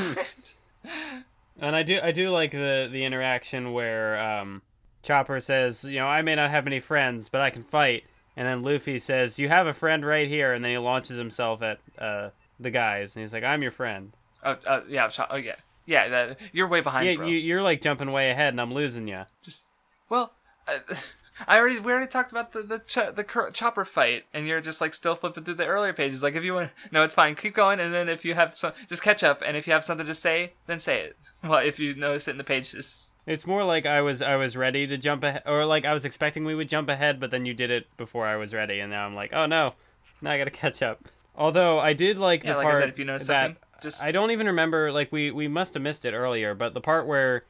And I do I do like the the interaction where um, Chopper says, you know, I may not have many friends, but I can fight. And then Luffy says, "You have a friend right here," and then he launches himself at uh, the guys, and he's like, "I'm your friend." oh, uh, yeah, Cho- oh yeah, yeah. That, you're way behind, Yeah, bro. you, you're like jumping way ahead, and I'm losing you. Just well, uh, I already we already talked about the the ch- the cur- chopper fight, and you're just like still flipping through the earlier pages. Like if you want, no, it's fine. Keep going, and then if you have some, just catch up. And if you have something to say, then say it. Well, if you notice it in the pages, It's more like I was I was ready to jump ahead, or like I was expecting we would jump ahead, but then you did it before I was ready, and now I'm like, oh no, now I gotta catch up. Although I did like yeah, the like part I said, if you notice that something, just I don't even remember. Like we we must have missed it earlier, but the part where,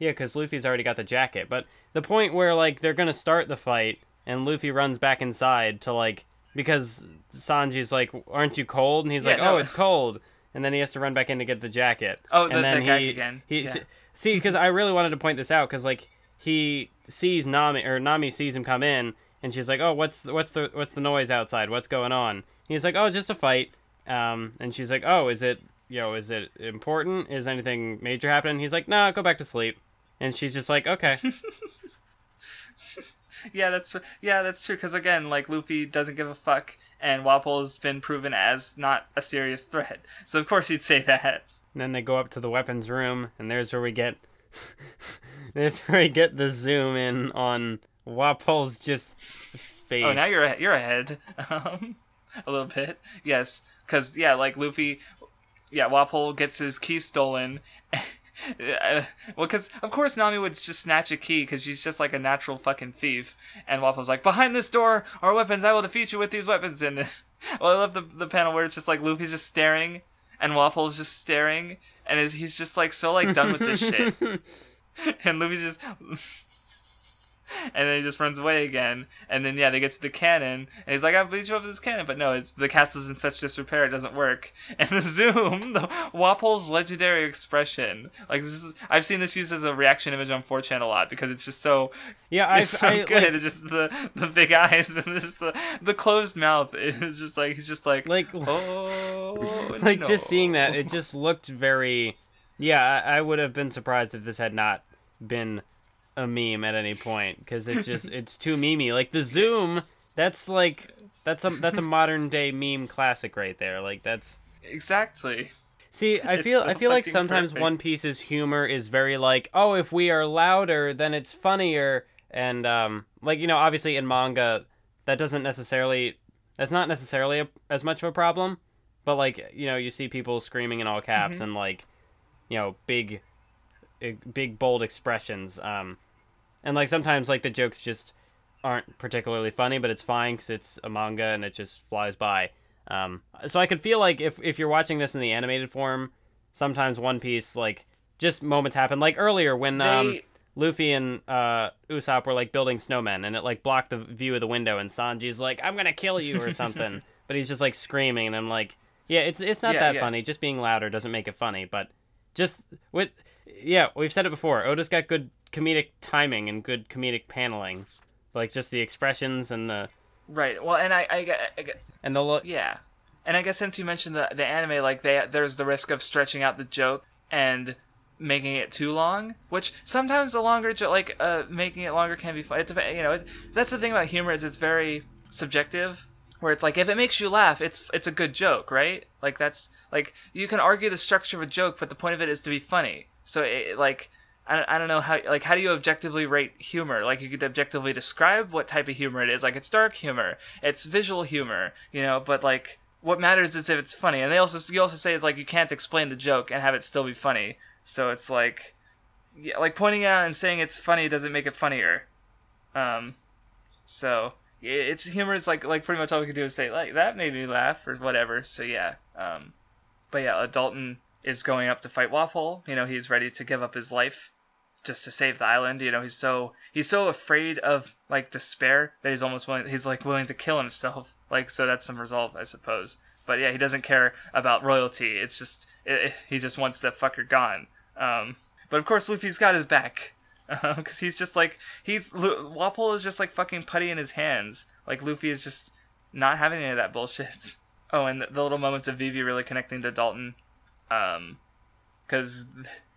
yeah, because Luffy's already got the jacket. But the point where like they're gonna start the fight, and Luffy runs back inside to like because Sanji's like, "Aren't you cold?" And he's Yeah, like, no. "Oh, it's cold." And then he has to run back in to get the jacket. Oh, and the- then the he, again. He Yeah. see because I really wanted to point this out because like he sees Nami or Nami sees him come in and she's like, "Oh, what's the, what's the what's the noise outside? What's going on?" He's like, "Oh, just a fight." Um, and she's like, "Oh, is it you know is it important? Is anything major happening?" He's like, "Nah, go back to sleep." And she's just like, "Okay." Yeah, that's yeah, that's true. Because again, like Luffy doesn't give a fuck, and Wapol's been proven as not a serious threat. So of course he'd say that. And then they go up to the weapons room, and there's where we get there's where we get the zoom in on Wapol's just face. Oh, now you're you're ahead, um, a little bit. Yes, because yeah, like Luffy, yeah, Wapole gets his key stolen. Uh, well, because of course Nami would just snatch a key because she's just like a natural fucking thief. And Wapol's like, "Behind this door are weapons. I will defeat you with these weapons." And well, I love the the panel where it's just like Luffy's just staring, and Wapol's just staring, and is he's just like so like done with this shit. and Luffy's just. and then he just runs away again. And then yeah, they get to the cannon, and he's like, "I bleed you over this cannon," but no, it's the castle's in such disrepair, it doesn't work. And the zoom, the Wapol's legendary expression, like this is, I've seen this used as a reaction image on 4chan a lot because it's just so, yeah, I, it's so I good. like, it's just the the big eyes and this the the closed mouth. is just like he's just like, like oh, like no." just seeing that it just looked very yeah I, I would have been surprised if this had not been a meme at any point because it just it's too memey. Like the zoom that's like that's a that's a modern day meme classic right there. Like that's exactly. see i feel so i feel like sometimes one piece's humor is very like oh if we are louder then it's funnier. And um like you know obviously in manga that doesn't necessarily that's not necessarily a, as much of a problem. But like you know you see people screaming in all caps Mm-hmm. and like you know big big bold expressions um and like sometimes like the jokes just aren't particularly funny but it's fine because it's a manga and it just flies by um so i could feel like if if you're watching this in the animated form sometimes one piece like just moments happen like earlier when um Luffy and uh, Usopp were like building snowmen, and it like blocked the view of the window, and Sanji's like, "I'm gonna kill you" or something, but he's just like screaming, and I'm like, "Yeah, it's it's not Yeah, that yeah. funny. Just being louder doesn't make it funny, but just with yeah, we've said it before. Oda's got good comedic timing and good comedic paneling, like just the expressions and the Right. Well, and I, I, get- I, and the lo- Yeah, and I guess since you mentioned the the anime, like they there's the risk of stretching out the joke and making it too long, which sometimes the longer joke, like uh, making it longer can be fun. It's you know, it's, that's the thing about humor is it's very subjective. Where it's like if it makes you laugh, it's it's a good joke, right? Like that's like you can argue the structure of a joke, but the point of it is to be funny. So it, like I I don't know how like how do you objectively rate humor? Like you could objectively describe what type of humor it is. Like it's dark humor. It's visual humor you know but like what matters is if it's funny. And they also you also say it's like you can't explain the joke and have it still be funny. So it's like yeah, like pointing out and saying it's funny doesn't make it funnier. Um so it's humor is like like pretty much all we can do is say like that made me laugh or whatever. So yeah um but yeah, Dalton is going up to fight Wapol. You know, he's ready to give up his life just to save the island. You know, he's so he's so afraid of like despair that he's almost willing. He's like willing to kill himself. Like so, that's some resolve, I suppose. But yeah, he doesn't care about royalty. It's just it, it- he just wants that fucker gone. Um, but of course, Luffy's got his back because he's just like he's Lu- Wapol is just like fucking putty in his hands. Like Luffy is just not having any of that bullshit. Oh, and the, the little moments of Vivi really connecting to Dalton, um, because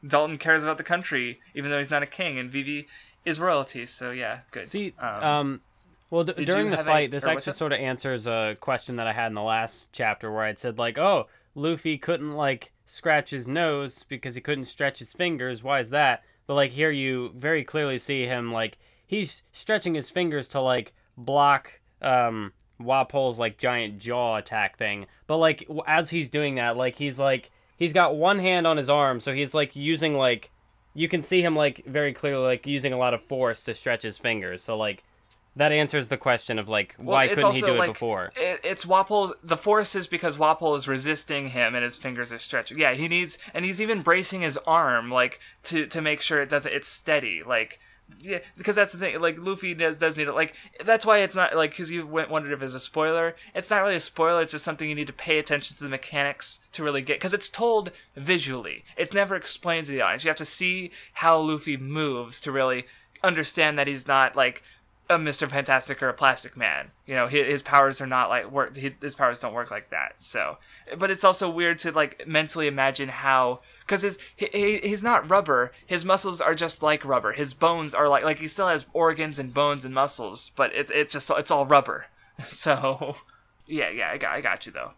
Dalton cares about the country even though he's not a king, and Vivi is royalty. So yeah, good. See, Um, um, well, d- during the have any- fight, this actually sort of answers a question that I had in the last chapter, where I'd said like, "Oh, Luffy couldn't like scratch his nose because he couldn't stretch his fingers. Why is that?" But like here, you very clearly see him like he's stretching his fingers to like block um Wapol's like giant jaw attack thing. But like as he's doing that, like he's like he's got one hand on his arm, so he's like using like you can see him like very clearly like using a lot of force to stretch his fingers. So like that answers the question of like Well, why couldn't he do it before? It, it's Wapol. The force is because Wapol is resisting him, and his fingers are stretching. Yeah, he needs, and he's even bracing his arm, like to to make sure it doesn't. It's steady. Like yeah, because that's the thing. Like Luffy does does need it. Like that's why it's not like because you went wondered if it's a spoiler. It's not really a spoiler. It's just something you need to pay attention to the mechanics to really get because it's told visually. It's never explained to the audience. You have to see how Luffy moves to really understand that he's not like a Mr. Fantastic or a Plastic Man. You know, his, his powers are not like work. His powers don't work like that. So, but it's also weird to like mentally imagine how because his he, he's not rubber. His muscles are just like rubber. His bones are like like he still has organs and bones and muscles, but it's it's just it's all rubber. So, yeah, yeah, I got I got you though.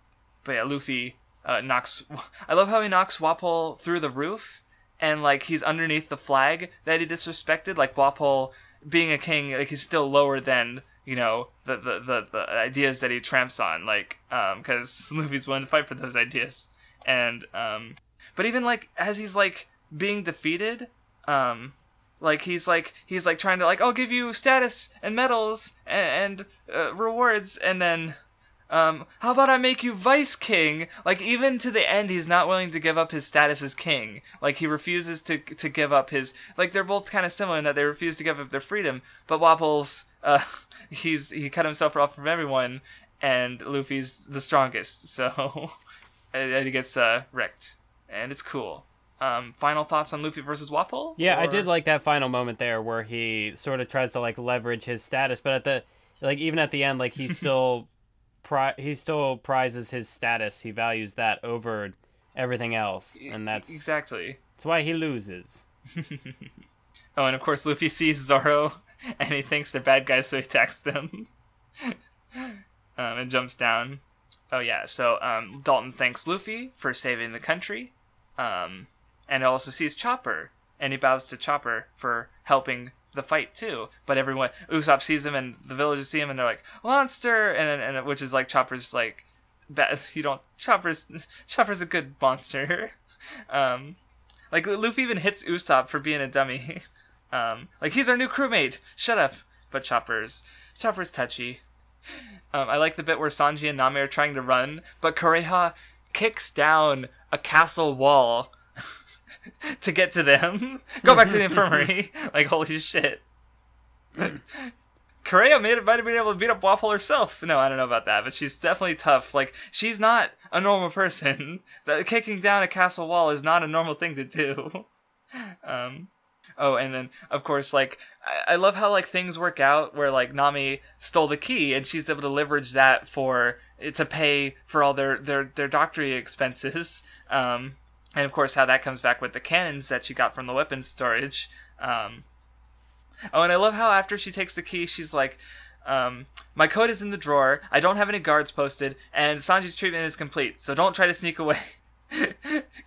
But yeah, Luffy uh, knocks. I love how he knocks Wapol through the roof, and like he's underneath the flag that he disrespected. Like Wapol being a king, like he's still lower than you know the the the, the ideas that he tramps on. Like, um, because Luffy's willing to fight for those ideas, and um, but even like as he's like being defeated, um, like he's like he's like trying to like I'll give you status and medals and, and uh, rewards, and then um, how about I make you vice king? Like even to the end, he's not willing to give up his status as king. Like he refuses to to give up his like they're both kind of similar in that they refuse to give up their freedom. But Wapol's uh, he's he cut himself off from everyone, and Luffy's the strongest, so and he gets uh, wrecked, and it's cool. Um, final thoughts on Luffy versus Wapol? Yeah, or... I did like that final moment there where he sort of tries to like leverage his status, but at the like even at the end, like he still pri- he still prizes his status. He values that over everything else, and that's exactly that's why he loses. oh, and of course Luffy sees Zoro, and he thinks they're bad guys, so he attacks them, um, and jumps down. Oh yeah, so um, Dalton thanks Luffy for saving the country, um, and also sees Chopper, and he bows to Chopper for helping the fight too. But everyone, Usopp sees him, and the villagers see him, and they're like monster, and and which is like Chopper's like, bad, you don't Chopper's Chopper's a good monster. um, like Luffy even hits Usopp for being a dummy. um, like he's our new crewmate. Shut up. But Chopper's Chopper's touchy. Um, I like the bit where Sanji and Nami are trying to run, but Kureha kicks down a castle wall to get to them. Go back to the infirmary. like holy shit. Made might have been able to beat up Wapol herself. No, I don't know about that, but she's definitely tough. Like she's not a normal person. That kicking down a castle wall is not a normal thing to do. Um, oh, and then of course, like I, I love how like things work out where like Nami stole the key and she's able to leverage that for to pay for all their their their doctory expenses. Um, and of course how that comes back with the cannons that she got from the weapons storage. Um, oh, and I love how after she takes the key, she's like, um, "My code is in the drawer. I don't have any guards posted, and Sanji's treatment is complete. So don't try to sneak away."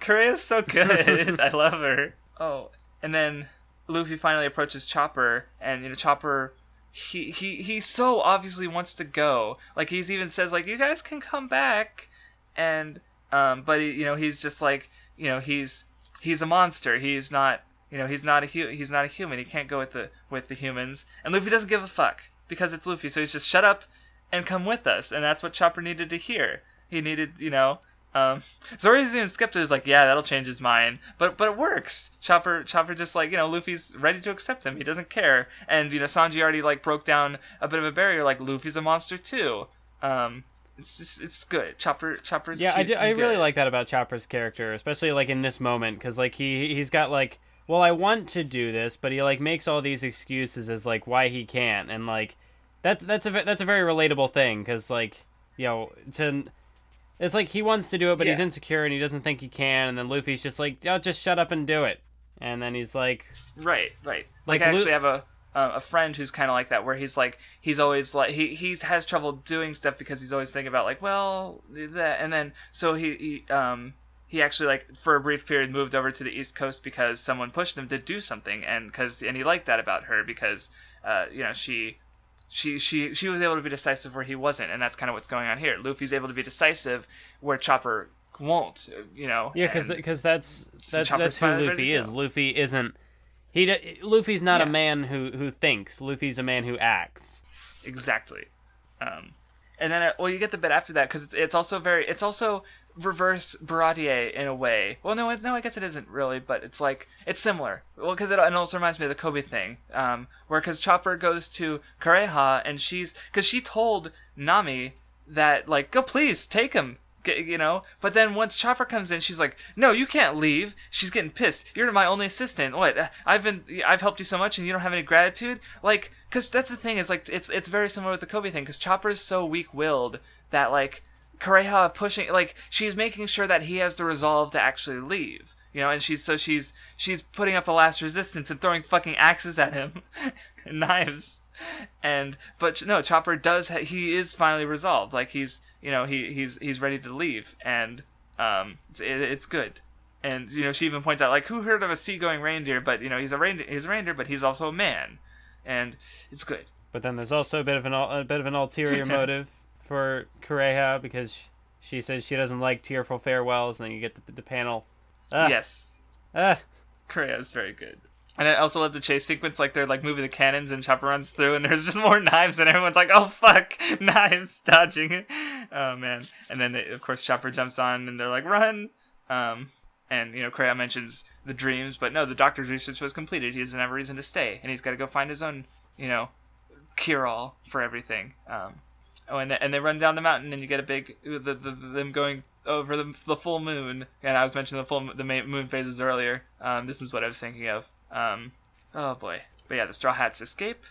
Kureha's so good. I love her. Oh, and then Luffy finally approaches Chopper, and you know Chopper. He, he he so obviously wants to go. Like he's even says like you guys can come back, and um, but he, you know he's just like you know he's he's a monster. He's not you know he's not a hu- he's not a human. He can't go with the with the humans. And Luffy doesn't give a fuck because it's Luffy. So he's just shut up and come with us. And that's what Chopper needed to hear. He needed you know. Um, Zoro's even skeptic is like, yeah, that'll change his mind, but but it works. Chopper Chopper just like you know Luffy's ready to accept him. He doesn't care, and you know Sanji already like broke down a bit of a barrier. Like Luffy's a monster too. Um, it's just, it's good. Chopper Chopper's yeah. I, do, I really like that about Chopper's character, especially like in this moment, because like he he's got like, well, I want to do this, but he like makes all these excuses as like why he can't, and like that that's a that's a very relatable thing, because like you know to. It's like he wants to do it, but he's insecure and he doesn't think he can. And then Luffy's just like, "Oh, just shut up and do it." And then he's like, Right, right. Like Like, I Lu- actually have a uh, a friend who's kind of like that, where he's like he's always like he he's has trouble doing stuff because he's always thinking about like well that and then so he, he um he actually like for a brief period moved over to the east coast because someone pushed him to do something and because and he liked that about her because uh you know she she she she was able to be decisive where he wasn't and that's kind of what's going on here luffy's able to be decisive where chopper won't you know Yeah, because because that's that's, Chopper's that's who Luffy is. Luffy isn't. He Luffy's not a man who who thinks. Luffy's a man who acts. Exactly. Um, and then, uh, well, you get the bit after that because it's, it's also very, it's also reverse Baratie in a way. Well, no, no, I guess it isn't really, but it's like it's similar. Well, because it, it also reminds me of the Koby thing, um, where because Chopper goes to Kureha and she's because she told Nami that like go please take him. You know, but then once Chopper comes in, she's like, "No, you can't leave." She's getting pissed. You're my only assistant. What? I've been, I've helped you so much, and you don't have any gratitude. Like, because that's the thing is like, it's it's very similar with the Koby thing. Because Chopper is so weak-willed that like Kureha pushing like she's making sure that he has the resolve to actually leave. You know, and she's so she's she's putting up a last resistance and throwing fucking axes at him, and knives, and but no, Chopper does ha- he is finally resolved. Like he's you know he he's he's ready to leave, and um it's, it, it's good. And you know she even points out like who heard of a seagoing reindeer? But you know he's a reindeer, he's a reindeer, but he's also a man, and it's good. But then there's also a bit of an a bit of an ulterior motive for Kureha because she says she doesn't like tearful farewells, and then you get the, the panel. Ah, Yes, ah, Kureha is very good. And I also love the chase sequence, like they're like moving the cannons and Chopper runs through and there's just more knives and everyone's like, oh fuck, knives, dodging. Oh man. And then they, of course Chopper jumps on and they're like, run. Um, and you know, Kureha mentions the dreams, but no, the doctor's research was completed. He doesn't have a reason to stay, and he's got to go find his own, you know, cure all for everything. Um, oh, and they, and they run down the mountain, and you get a big the, the, the them going over the, the full moon. And I was mentioning the full the moon phases earlier. Um, this is what I was thinking of. Um, oh boy, but yeah, the Straw Hats escape.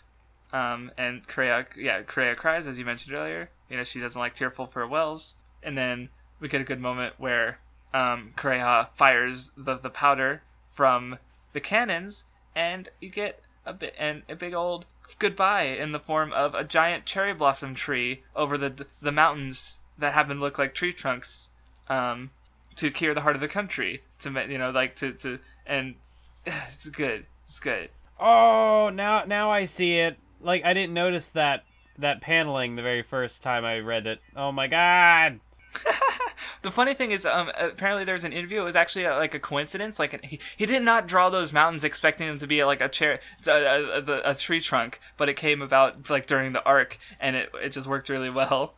Um, and Kureha, yeah, Kureha cries as you mentioned earlier. You know, she doesn't like tearful farewells. And then we get a good moment where um, fires the, the powder from the cannons, and you get a bit and a big old goodbye in the form of a giant cherry blossom tree over the the mountains that happen to look like tree trunks, um, to cure the heart of the country. To you know, like to to and it's good. It's good. Oh, now now I see it. Like I didn't notice that that paneling the very first time I read it. Oh my god. The funny thing is, um, apparently there's an interview. It was actually a, like a coincidence. Like he, he did not draw those mountains expecting them to be like a chair, a, a, a, a tree trunk, but it came about like during the arc, and it it just worked really well.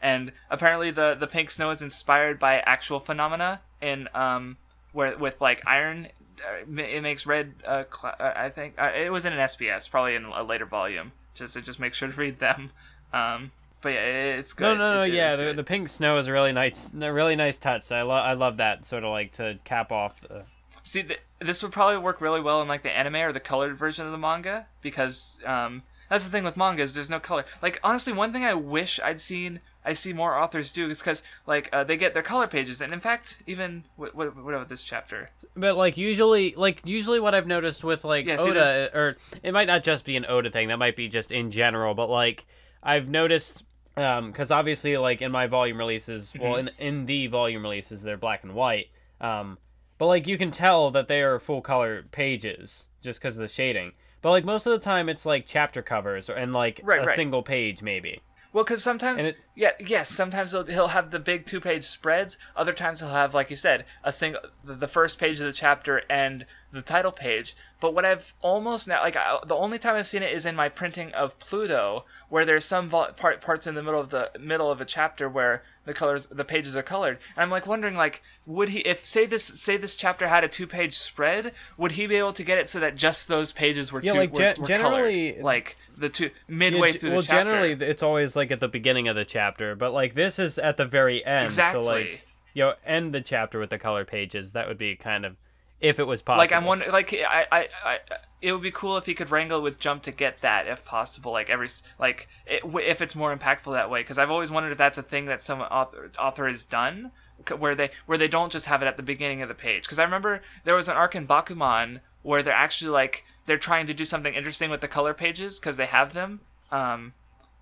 And apparently the the pink snow is inspired by actual phenomena in um where with like iron. uh, It makes red. Uh, cl- uh, I think uh, it was in an SBS, probably in a later volume. Just to just make sure to read them. Um, but yeah, it's good. No, no, no. It- yeah, the, the pink snow is a really nice, a really nice touch. I love, I love that sort of like to cap off the. See, th- this would probably work really well in like the anime or the colored version of the manga because um, that's the thing with manga is there's no color. Like honestly, one thing I wish I'd seen, I see more authors do is because like uh, they get their color pages, and in fact, even what, what, what about this chapter? But like usually, like usually, what I've noticed with like Yeah, Oda, or it might not just be an Oda thing. That might be just in general. But like I've noticed, um, because obviously, like in my volume releases, well, in in the volume releases, they're black and white. Um, but like you can tell that they are full color pages just because of the shading. But like most of the time, it's like chapter covers or and like Right, a right. single page maybe. Well, because sometimes, it- yeah, yes, sometimes he'll, he'll have the big two-page spreads. Other times he'll have, like you said, a single the first page of the chapter and the title page. But what I've almost now, like I, the only time I've seen it is in my printing of Pluto, where there's some vol- part parts in the middle of the middle of a chapter where the colors the pages are colored, and I'm like wondering, like, would he if say this say this chapter had a two-page spread, would he be able to get it so that just those pages were Yeah, two like, were, gen- were generally- colored, like the two midway Yeah, through well, the chapter? Well, generally it's always like at the beginning of the chapter, but like this is at the very end. Exactly. So like, you know, end the chapter with the color pages. That would be kind of, if it was possible. Like I'm wondering, like I, I, I, it would be cool if he could wrangle with Jump to get that, if possible. Like every, like it, if it's more impactful that way, because I've always wondered if that's a thing that some author author has done, where they where they don't just have it at the beginning of the page. Because I remember there was an arc in Bakuman where they're actually like they're trying to do something interesting with the color pages because they have them. Um,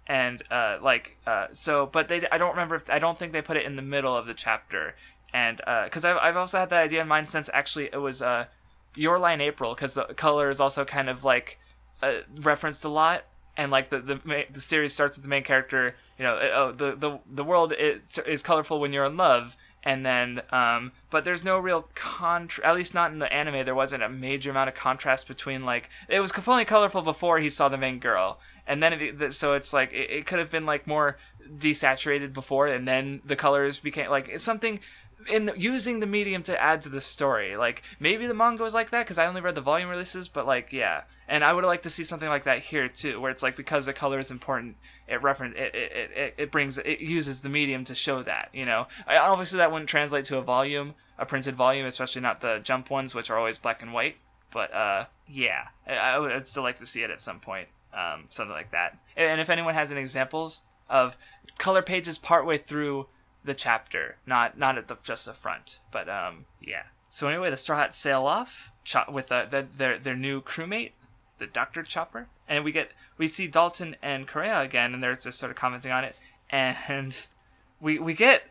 and uh, like uh, so but they i don't remember if i don't think they put it in the middle of the chapter and because I've, I've also had that idea in mind since actually it was uh, Your Lie in April because the color is also kind of like uh, referenced a lot. And like the the, the series starts with the main character you know oh the the, the world is, colorful when you're in love. And then um, but there's no real contrast at least not in the anime there wasn't a major amount of contrast between like it was only colorful before he saw the main girl. And then it, so it's like it, it could have been like more desaturated before and then the colors became like it's something in using the medium to add to the story. Like maybe the manga was like that because I only read the volume releases, but like yeah, and I would like to see something like that here too, where it's like because the color is important, it reference it it, it, it brings it uses the medium to show that you know. I, obviously that wouldn't translate to a volume, a printed volume, especially not the jump ones, which are always black and white. But uh, yeah, I, I would I'd still like to see it at some point, um, something like that. And if anyone has any examples of color pages partway through the chapter, not not at the just the front, but um, yeah. So anyway, the Straw Hats sail off cho- with uh, the, their their new crewmate, the Doctor Chopper, and we get we see Dalton and Kureha again, and they're just sort of commenting on it, and we we get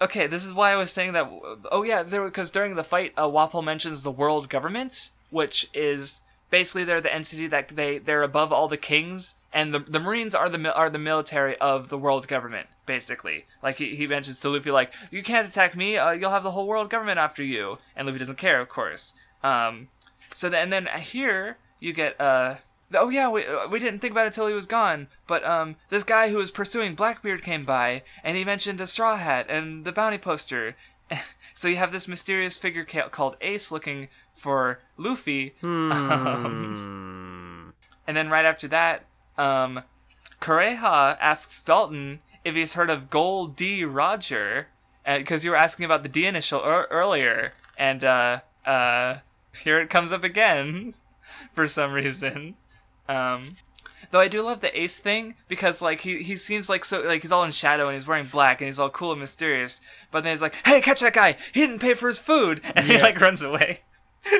okay. This is why I was saying that. Oh yeah, there because during the fight, uh, mentions the world government, which is basically they're the entity that they they're above all the kings, and the the Marines are the are the military of the world government. Basically, like he, he mentions to Luffy, like you can't attack me, uh, you'll have the whole world government after you, and Luffy doesn't care, of course. Um, so then and then here you get uh. Oh yeah, we, uh, we didn't think about it till he was gone. But um, this guy who was pursuing Blackbeard came by, and he mentioned a straw hat and the bounty poster. so you have this mysterious figure ca- called Ace looking for Luffy. Um, and then right after that, um, Kureha asks Dalton if he's heard of Gold D. Roger, because you were asking about the D initial er- earlier, and uh, uh, here it comes up again for some reason. Um, though I do love the Ace thing because like he, he seems like so like he's all in shadow and he's wearing black and he's all cool and mysterious, but then he's like, "Hey, catch that guy! He didn't pay for his food," and he like runs away.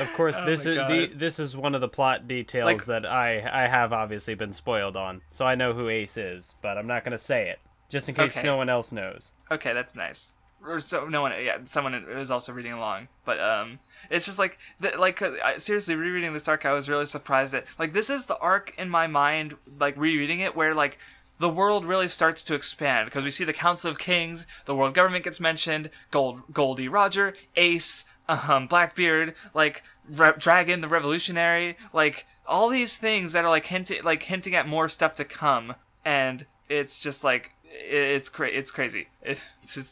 Of course, this Oh my is the this is one of the plot details Like- that I I have obviously been spoiled on, so I know who Ace is, but I'm not gonna say it just in case Okay. no one else knows. Okay, that's nice. Or so no one, yeah, someone was also reading along, but um, it's just like the, like uh, I, seriously rereading this arc, I was really surprised that like this is the arc in my mind, like rereading it, where like the world really starts to expand because we see the Council of Kings, the world government gets mentioned, Gold Goldie Roger, Ace, um, Blackbeard, like Re- Dragon the Revolutionary, like all these things that are like hinting like hinting at more stuff to come, and it's just like it's cra- it's crazy it,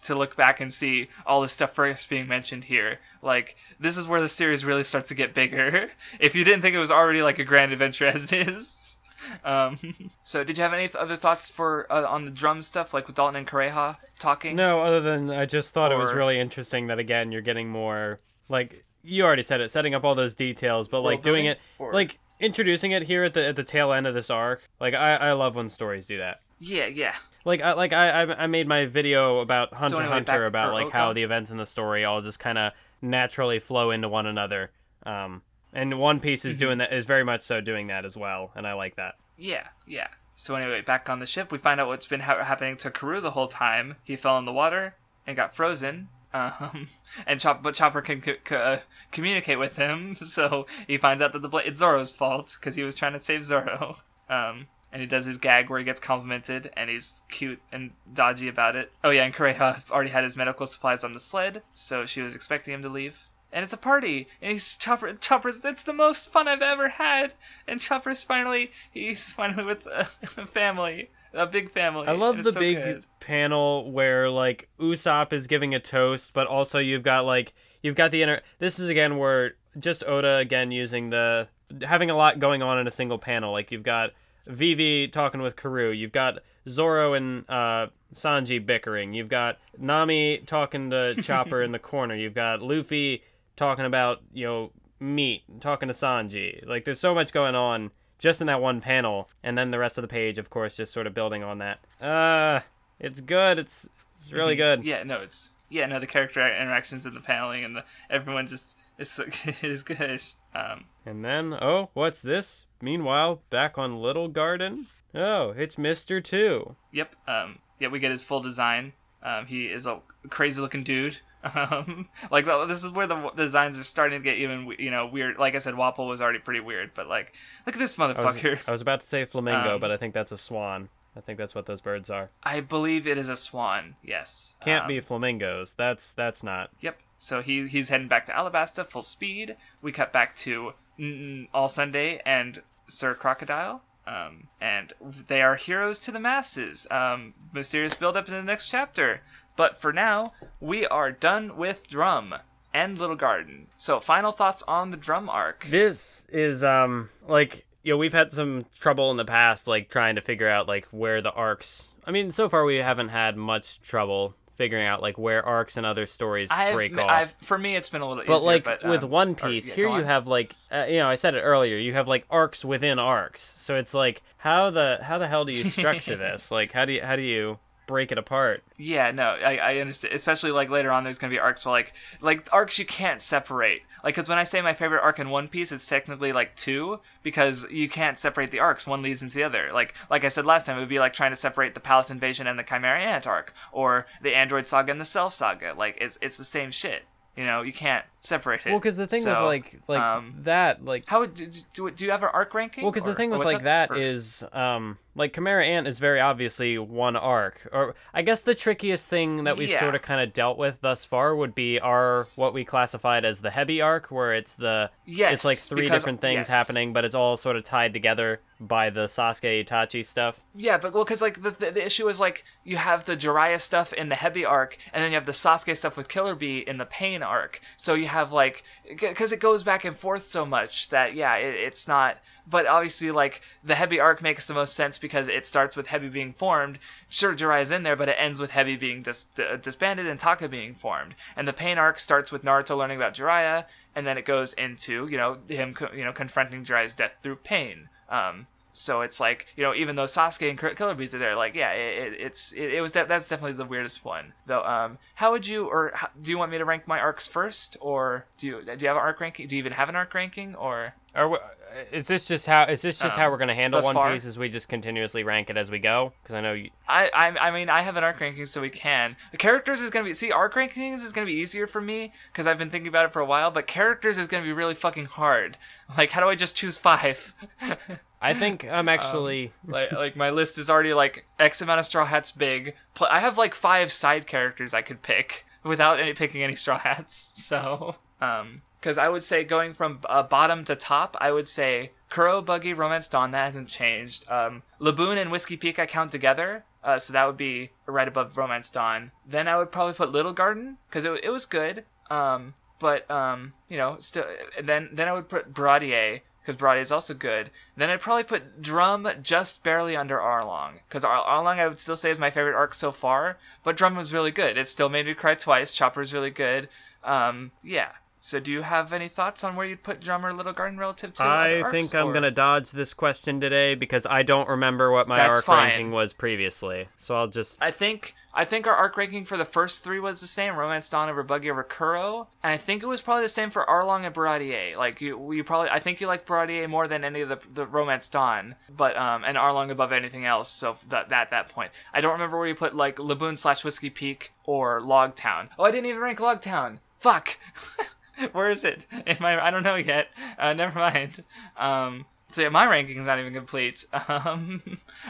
to, look back and see all this stuff first being mentioned here. Like this is where the series really starts to get bigger. if you didn't think it was already like a grand adventure as is. Um, so did you have any other thoughts for uh, on the drum stuff, like with Dalton and Kureha talking? No, other than I just thought it was really interesting that again you're getting more like you already said it, setting up all those details, but like doing it Or- like introducing it here at the at the tail end of this arc. Like I I love when stories do that. Yeah, yeah. Like I like I I I made my video about Hunter x anyway, Hunter back- about or- like oh, how the events in the story all just kind of naturally flow into one another. Um, and One Piece Mm-hmm. is doing that is very much so doing that as well, and I like that. Yeah, yeah. So anyway, back on the ship, we find out what's been ha- happening to Karu the whole time. He fell in the water and got frozen. Um, and Chop- but Chopper can co- co- uh, communicate with him, so he finds out that the bla- it's Zoro's fault because he was trying to save Zoro. Um, and he does his gag where he gets complimented, and he's cute and dodgy about it. Oh yeah, and Kureha already had his medical supplies on the sled, so she was expecting him to leave. And it's a party, and he's Chopper. Chopper's. It's the most fun I've ever had. And Chopper's finally. He's finally with a, a family, a big family. I love the so big good. panel where like Usopp is giving a toast, but also you've got like you've got the inner. This is again where just Oda again using the having a lot going on in a single panel. Like you've got Vivi talking with Karu, you've got Zoro and uh, Sanji bickering, you've got Nami talking to Chopper in the corner, you've got Luffy talking about you know meat, talking to Sanji. Like there's so much going on just in that one panel, and then the rest of the page, of course, just sort of building on that. Uh, it's good. It's it's really good. Yeah, no, it's yeah, no, the character interactions and the paneling and the everyone just is is good. Um, And then, oh, what's this? Meanwhile, back on Little Garden. Oh, it's Mister Two. Yep. Um, yeah, we get his full design. Um, he is a crazy looking dude. Um, like this is where the designs are starting to get even you know weird. Like I said, Wapol was already pretty weird, but like look at this I was, motherfucker. I was about to say flamingo, Um, but I think that's a swan. I think that's what those birds are. I believe it is a swan. Yes. Can't Um, be flamingos. That's that's not. Yep. So he he's heading back to Alabasta full speed. We cut back to All Sunday and Sir Crocodile. Um, and they are heroes to the masses. Um, mysterious build up in the next chapter. But for now, we are done with Drum and Little Garden. So, final thoughts on the Drum arc. This is um like you know we've had some trouble in the past like trying to figure out like where the arcs. I mean, so far we haven't had much trouble figuring out like where arcs and other stories I've, break off. I've, for me, it's been a little but easier. like but, with um, One or- Piece, yeah, here go you have like uh, you know I said it earlier. You have like arcs within arcs. So it's like how the how the hell do you structure this? Like how do you how do you break it apart? Yeah, no, I, I understand. Especially like later on, there's gonna be arcs where like like arcs you can't separate. Like, because when I say my favorite arc in One Piece, it's technically like two because you can't separate the arcs. One leads into the other. Like like I said last time, it would be like trying to separate the Palace Invasion and the Chimera Ant arc, or the Android Saga and the Cell Saga. Like it's it's the same shit. You know, you can't separate it. Well, because the thing So, with like like um, that like how do, do, do you have an arc ranking? Well, because the thing with like up? that Or- is, um, like Chimera Ant is very obviously one arc, or I guess the trickiest thing that we've Yeah. sort of kind of dealt with thus far would be our what we classified as the Hebi arc, where it's the Yes, it's like three because- different things yes. happening, but it's all sort of tied together by the Sasuke Itachi stuff. Yeah, but well, because like the, the the issue is like you have the Jiraiya stuff in the Hebi arc, and then you have the Sasuke stuff with Killer Bee in the Pain arc. So you have like because it goes back and forth so much that yeah, it, it's not. But obviously, like the Hebi arc makes the most sense because it starts with Hebi being formed. Sure, Jiraiya's in there, but it ends with Hebi being dis- disbanded and Taka being formed. And the Pain arc starts with Naruto learning about Jiraiya, and then it goes into you know him co- you know confronting Jiraiya's death through pain. Um, so it's like you know, even though Sasuke and Killer Killer Bees are there, like yeah, it, it, it's it, it was de- that's definitely the weirdest one. Though, um, how would you or how, do you want me to rank my arcs first, or do you do you have an arc ranking? Do you even have an arc ranking, or Or we- is this just how is this just Um, how we're gonna handle One far? Piece? Is we just continuously rank it as we go? Because I know you, I, I I mean I have an arc ranking, so we can. The characters is gonna be see arc rankings is gonna be easier for me because I've been thinking about it for a while. But characters is gonna be really fucking hard. Like how do I just choose five? I think I'm Um, actually. like like my list is already like X amount of straw hats big. I have like five side characters I could pick without any picking any straw hats. So um, because I would say going from uh, bottom to top, I would say Kuro, Buggy, Romance Dawn that hasn't changed. Um, Laboon and Whiskey Peak I count together. Uh, so that would be right above Romance Dawn. Then I would probably put Little Garden because it, it was good. Um, but um, you know, still. Then then I would put Baratie because Baratie is also good. Then I'd probably put Drum just barely under Arlong because Ar- Arlong I would still say is my favorite arc so far. But Drum was really good. It still made me cry twice. Chopper's really good. Um, yeah. So do you have any thoughts on where you'd put Drum or Little Garden relative to? I other arcs, I think I'm or- gonna dodge this question today because I don't remember what my That's arc fine. ranking was previously. So I'll just I think I think our arc ranking for the first three was the same: Romance Dawn over Buggy over Kuro, and I think it was probably the same for Arlong and Baratie. Like you, you probably I think you like Baratie more than any of the the Romance Dawn, but um and Arlong above anything else. So that that that point, I don't remember where you put like Laboon slash Whiskey Peak or Logtown. Oh, I didn't even rank Logtown. Fuck. Where is it? In my I don't know yet. Uh, never mind. Um, so yeah, my ranking's not even complete. Um,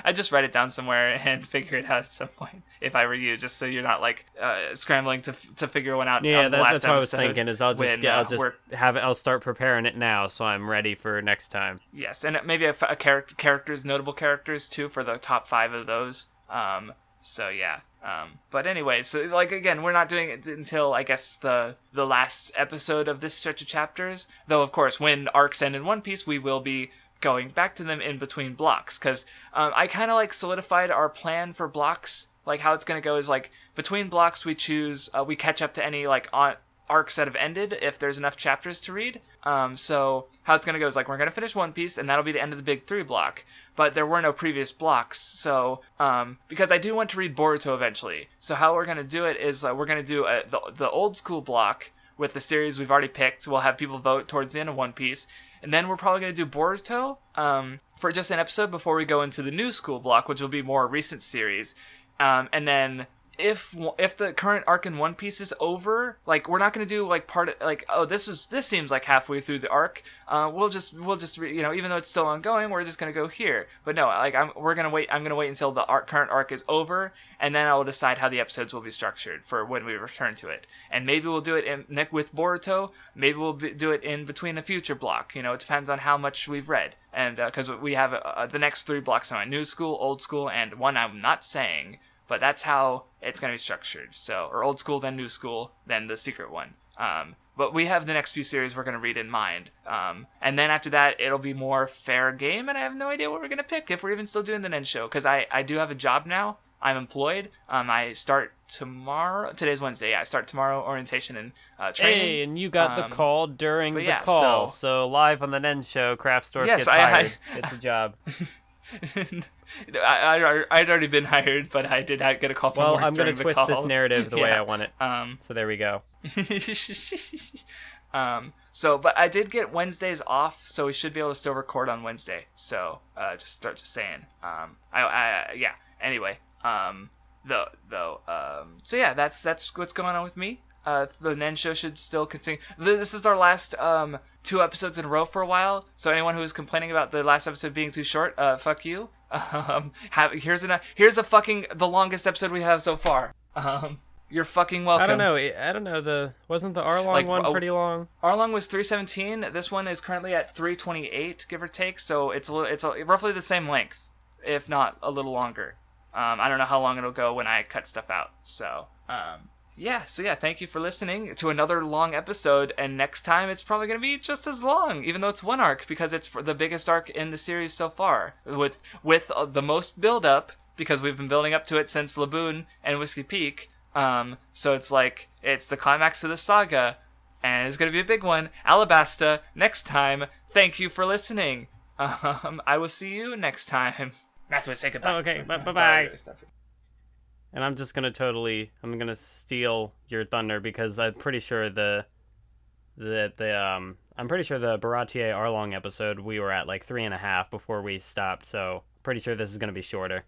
I just write it down somewhere and figure it out at some point. If I were you, just so you're not like uh, scrambling to to figure one out. yeah, on the that, last that's what I was thinking. Is I'll just when, yeah, uh, I'll just we're- have it. I'll start preparing it now, so I'm ready for next time. Yes, and maybe a, a character characters, notable characters too for the top five of those. Um, so yeah. Um, but anyway, so like again, we're not doing it until I guess the the last episode of this stretch of chapters. Though of course, when arcs end in One Piece, we will be going back to them in between blocks because um, I kind of like solidified our plan for blocks. Like how it's gonna go is like between blocks we choose uh, we catch up to any like on arcs that have ended if there's enough chapters to read. Um, so how it's gonna go is like we're gonna finish One Piece and that'll be the end of the big three block. But there were no previous blocks, so um, because I do want to read Boruto eventually. So how we're gonna do it is uh, we're gonna do a, the the old school block with the series we've already picked. We'll have people vote towards the end of One Piece, and then we're probably gonna do Boruto um, for just an episode before we go into the new school block, which will be more recent series. Um, and then if if the current arc in One Piece is over, like we're not gonna do like part of like oh this is this seems like halfway through the arc. Uh, we'll just we'll just re- you know even though it's still ongoing, we're just gonna go here. But no, like I'm we're gonna wait. I'm gonna wait until the arc, current arc is over, and then I will decide how the episodes will be structured for when we return to it. And maybe we'll do it in Nick with Boruto. Maybe we'll be, do it in between a future block. You know, it depends on how much we've read, and because we have uh, the next three blocks on new school, old school, and one I'm not saying but that's how it's going to be structured. So, or old school, then new school, then the secret one. Um, but we have the next few series we're going to read in mind. Um, and then after that, it'll be more fair game, and I have no idea what we're going to pick if we're even still doing the Nen show because I, I do have a job now. I'm employed. Um, I start tomorrow. Today's Wednesday. Yeah, I start tomorrow orientation and uh, training. Hey, and you got Um, the call during the yeah, call. so- So, live on the Nen Show, Craft Store Yes, gets I- I- hired. It's a job. I, I, I'd already been hired, but I did get a call from Well, work I'm gonna twist call. this narrative the way I want it. Um, So there we go. um, so, but I did get Wednesdays off, so we should be able to still record on Wednesday. So, uh, just start just saying. Um, I, I, yeah. Anyway, um, though, though, um, so yeah, that's that's what's going on with me. Uh, the Nen show should still continue. This is our last um two episodes in a row for a while. So anyone who was complaining about the last episode being too short, uh, fuck you. Um, have, here's an here's a fucking the longest episode we have so far. Um, you're fucking welcome. I don't know. I don't know. The wasn't the Arlong Like, one uh, pretty long? Arlong was 317. This one is currently at 328, give or take. So it's a, li- it's a, roughly the same length, if not a little longer. Um, I don't know how long it'll go when I cut stuff out. So um, yeah, so yeah, thank you for listening to another long episode. And next time it's probably gonna be just as long, even though it's one arc because it's the biggest arc in the series so far, with with uh, the most build up because we've been building up to it since Laboon and Whiskey Peak. Um, so it's like it's the climax of the saga, and it's gonna be a big one. Alabasta next time. Thank you for listening. Um, I will see you next time. Matthew, say goodbye. Oh, okay, bye- I'm bye-bye. tired of stuff. And I'm just gonna totally. I'm gonna steal your thunder because I'm pretty sure the, the the um. I'm pretty sure the Baratie Arlong episode we were at like three and a half before we stopped. So pretty sure this is gonna be shorter.